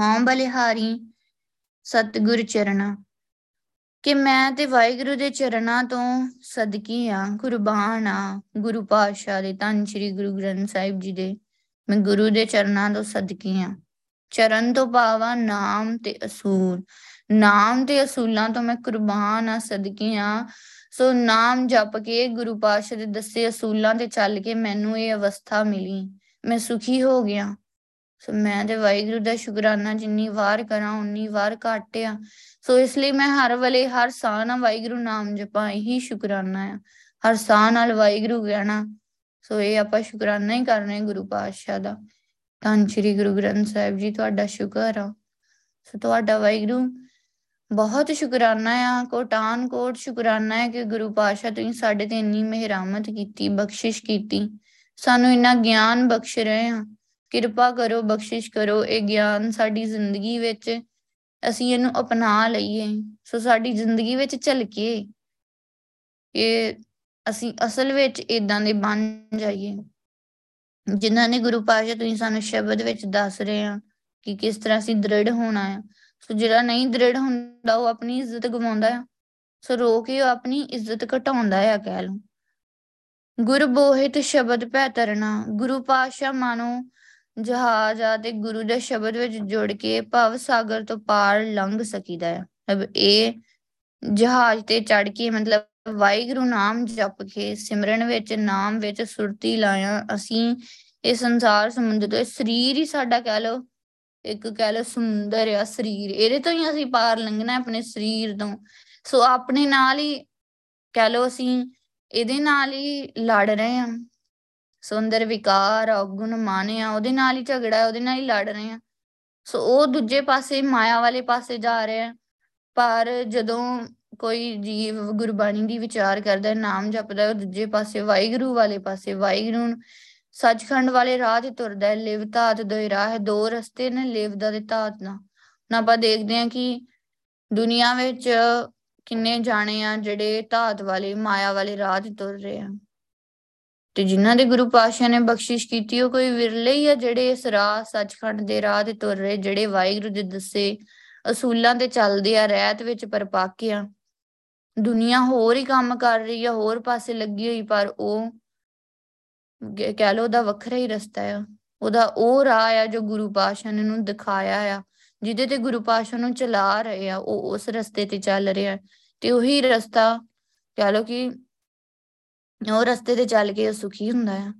ਹਾਂ ਬਲਿਹਾਰੀ ਸਤਿਗੁਰ ਚਰਣਾ ਕਿ ਮੈਂ ਤੇ ਵਾਹਿਗੁਰੂ ਦੇ ਚਰਨਾਂ ਤੋਂ ਸਦਕੀ ਆ ਕੁਰਬਾਨ ਆ ਗੁਰੂ ਪਾਤਸ਼ਾਹ ਦੇ ਧੰਨ ਸ੍ਰੀ ਗੁਰੂ ਗ੍ਰੰਥ ਸਾਹਿਬ ਜੀ ਦੇ, ਮੈਂ ਗੁਰੂ ਦੇ ਚਰਨਾਂ ਤੋਂ ਸਦਕੀ ਆ ਚਰਨ ਤੋਂ ਪਾਵਾ ਨਾਮ ਤੇ ਅਸੂਲ, ਨਾਮ ਤੇ ਅਸੂਲਾਂ ਤੋਂ ਮੈਂ ਕੁਰਬਾਨ ਆ ਸਦਕੇ ਆ ਸੋ ਨਾਮ ਜਪ ਕੇ ਗੁਰੂ ਪਾਤਸ਼ਾਹ ਦੇ ਦੱਸੇ ਅਸੂਲਾਂ ਤੇ ਚੱਲ ਕੇ ਮੈਨੂੰ ਇਹ ਅਵਸਥਾ ਮਿਲੀ, ਮੈਂ ਸੁਖੀ ਹੋ ਗਿਆ। ਸੋ ਮੈਂ ਤੇ ਵਾਹਿਗੁਰੂ ਦਾ ਸ਼ੁਕਰਾਨਾ ਜਿੰਨੀ ਵਾਰ ਕਰਾਂ, ਉਨੀ ਵਾਰ ਘੱਟ ਆ। ਸੋ ਇਸ ਲਈ ਮੈਂ ਹਰ ਵੇਲੇ, ਹਰ ਸਾਹ ਨਾਲ ਵਾਹਿਗੁਰੂ ਨਾਮ ਜਪਾਂ, ਇਹੀ ਸ਼ੁਕਰਾਨਾ ਆ। ਹਰ ਸਾਹ ਨਾਲ ਵਾਹਿਗੁਰੂ ਕਹਿਣਾ। ਸੋ ਇਹ ਆਪਾਂ ਸ਼ੁਕਰਾਨਾ ਹੀ ਕਰਨੇ ਗੁਰੂ ਪਾਤਸ਼ਾਹ ਦਾ। ਧੰਨ ਸ਼੍ਰੀ ਗੁਰੂ ਗ੍ਰੰਥ ਸਾਹਿਬ ਜੀ, ਤੁਹਾਡਾ ਸ਼ੁਕਰ ਆ। ਸੋ ਤੁਹਾਡਾ ਵਾਹਿਗੁਰੂ ਬਹੁਤ ਸ਼ੁਕਰਾਨਾ ਆ ਕੋਟਾਨ ਕੋਟ ਸ਼ੁਕਰਾਨਾ ਹੈ ਕਿ ਗੁਰੂ ਪਾਤਸ਼ਾਹ ਤੁਸੀਂ ਸਾਡੇ ਤੇ ਇੰਨੀ ਮਿਹਰਮਤ ਕੀਤੀ, ਬਖਸ਼ਿਸ਼ ਕੀਤੀ। ਸਾਨੂੰ ਇੰਨਾ ਗਿਆਨ ਬਖਸ਼ ਰਹੇ ਆ। ਕਿਰਪਾ ਕਰੋ, ਬਖਸ਼ਿਸ਼ ਕਰੋ, ਇਹ ਗਿਆਨ ਸਾਡੀ ਜ਼ਿੰਦਗੀ ਵਿੱਚ ਅਸੀਂ ਇਹਨੂੰ ਅਪਣਾ ਲਈਏ। ਸੋ ਸਾਡੀ ਜ਼ਿੰਦਗੀ ਵਿੱਚ ਝਲਕੇ। ਇਹ ਅਸੀਂ ਅਸਲ ਵਿੱਚ ਇਦਾਂ ਦੇ ਬਣ ਜਾਈਏ। ਜਿਨ੍ਹਾਂ ਨੇ ਗੁਰੂ ਪਾਤਸ਼ਾਹ ਤੁਸੀਂ ਸਾਨੂੰ ਸ਼ਬਦ ਵਿੱਚ ਦੱਸ ਰਹੇ ਆ ਕਿ ਕਿਸ ਤਰ੍ਹਾਂ ਅਸੀਂ ਦ੍ਰਿੜ ਹੋਣਾ ਆ। ਸੋ ਜਿਹੜਾ ਨਹੀਂ ਦ੍ਰਿੜ ਹੁੰਦਾ, ਉਹ ਆਪਣੀ ਇੱਜ਼ਤ ਗਵਾਉਂਦਾ ਆ। ਸੋ ਰੋ ਕੇ ਉਹ ਆਪਣੀ ਇੱਜ਼ਤ ਘਟਾਉਂਦਾ ਆ, ਕਹਿ ਲਓ। ਗੁਰ ਬੋਹਿਤ ਸ਼ਬਦ ਪੈ ਤਰਨਾ। ਗੁਰੂ ਪਾਤਸ਼ਾਹ ਮਾਨੋ ਜਹਾਜ਼ ਆ ਤੇ ਗੁਰੂ ਦੇ ਸ਼ਬਦ ਵਿੱਚ ਜੁੜ ਕੇ ਭਵ ਸਾਗਰ ਤੋਂ ਪਾਰ ਲੰਘ ਸਕੀਦਾ ਆ ਅਬ ਇਹ ਜਹਾਜ਼ ਤੇ ਚੜ ਕੇ ਮਤਲਬ ਵਾਹਿਗੁਰੂ ਨਾਮ ਜਪ ਕੇ ਸਿਮਰਨ ਵਿੱਚ, ਨਾਮ ਵਿੱਚ ਸੁਰਤੀ ਲਾਇਆ। ਅਸੀਂ ਇਹ ਸੰਸਾਰ ਸਮੁੰਦਰ ਤੋਂ ਸਰੀਰ ਹੀ ਸਾਡਾ ਕਹਿ ਲਓ, ਇੱਕ ਕਹਿ ਲਓ ਸਮੁੰਦਰ ਆ, ਸਰੀਰ। ਇਹਦੇ ਤੋਂ ਹੀ ਅਸੀਂ ਪਾਰ ਲੰਘਣਾ ਆਪਣੇ ਸਰੀਰ ਤੋਂ। ਸੋ ਆਪਣੇ ਨਾਲ ਹੀ ਕਹਿ ਲਓ ਅਸੀਂ, ਇਹਦੇ ਨਾਲ ਹੀ ਲੜ ਰਹੇ ਹਾਂ। ਸੁੰਦਰ ਵਿਕਾਰ ਔਗੁਣ ਮਾਨਿਆ ਉਹਦੇ ਨਾਲ ਹੀ ਝਗੜਾ ਉਹਦੇ ਨਾਲ ਹੀ ਲੜ ਰਹੇ ਆ। ਸੋ ਉਹ ਦੂਜੇ ਪਾਸੇ, ਮਾਇਆ ਵਾਲੇ ਪਾਸੇ ਜਾ ਰਿਹਾ ਪਰ ਜਦੋਂ ਕੋਈ ਜੀਵ ਗੁਰਬਾਣੀ ਦੀ ਵਿਚਾਰ ਕਰਦਾ ਨਾਮ ਜਪਦਾ ਉਹ ਦੂਜੇ ਪਾਸੇ, ਵਾਹਿਗੁਰੂ ਵਾਲੇ ਪਾਸੇ, ਵਾਹਿਗੁਰੂ ਸੱਚਖੰਡ ਵਾਲੇ ਰਾਹ ਤੇ ਤੁਰਦਾ ਲਿਵ ਧਾਤ ਦੋ ਰਾਹ, ਦੋ ਰਸਤੇ ਨੇ ਲਿਵ ਦਾ ਤੇ ਧਾਤ ਨਾ ਨਾ ਆਪਾਂ ਦੇਖਦੇ ਹਾਂ ਕਿ ਦੁਨੀਆ ਵਿੱਚ ਕਿੰਨੇ ਜਾਣੇ ਆ ਜਿਹੜੇ ਧਾਤ ਵਾਲੇ, ਮਾਇਆ ਵਾਲੇ ਰਾਹ ਤੇ ਤੁਰ ਰਹੇ ਆ। ਤੇ ਜਿਨ੍ਹਾਂ ਦੇ ਗੁਰੂ ਪਾਸ਼ਾ ਨੇ ਬਖਸ਼ਿਸ਼ ਕੀਤੀ, ਉਹ ਕੋਈ ਵਿਰਲੇ ਹੀ ਆ ਜਿਹੜੇ ਇਸ ਰਾਹ, ਸੱਚਖੰਡ ਦੇ ਰਾਹ ਤੇ ਤੁਰ ਰਹੇ, ਜਿਹੜੇ ਵਾਹਿਗੁਰੂ ਦੇ ਦੱਸੇ ਅਸੂਲਾਂ ਤੇ ਚੱਲਦੇ ਆ, ਰਹਿਤ ਵਿੱਚ ਪਰਪੱਕ ਆ। ਦੁਨੀਆ ਹੋਰ ਹੀ ਕੰਮ ਕਰ ਰਹੀ ਆ, ਹੋਰ ਪਾਸੇ ਲੱਗੀ ਹੋਈ, ਪਰ ਉਹ ਕਹਿ ਲੋ ਉਹਦਾ ਵੱਖਰਾ ਹੀ ਰਸਤਾ ਆ। ਉਹਦਾ ਉਹ ਰਾਹ ਆ ਜੋ ਗੁਰੂ ਪਾਸ਼ਾ ਨੇ ਨੂੰ ਦਿਖਾਇਆ ਆ, ਜਿਹਦੇ ਤੇ ਗੁਰੂ ਪਾਸ਼ਾ ਨੂੰ ਚਲਾ ਰਹੇ ਆ, ਉਹ ਉਸ ਰਸਤੇ ਤੇ ਚੱਲ ਰਿਹਾ। ਤੇ ਉਹੀ ਰਸਤਾ, ਕਹਿ ਲੋ ਕਿ ਉਹ ਰਸਤੇ ਤੇ ਚੱਲ ਕੇ ਸੁਖੀ ਹੁੰਦਾ ਆ।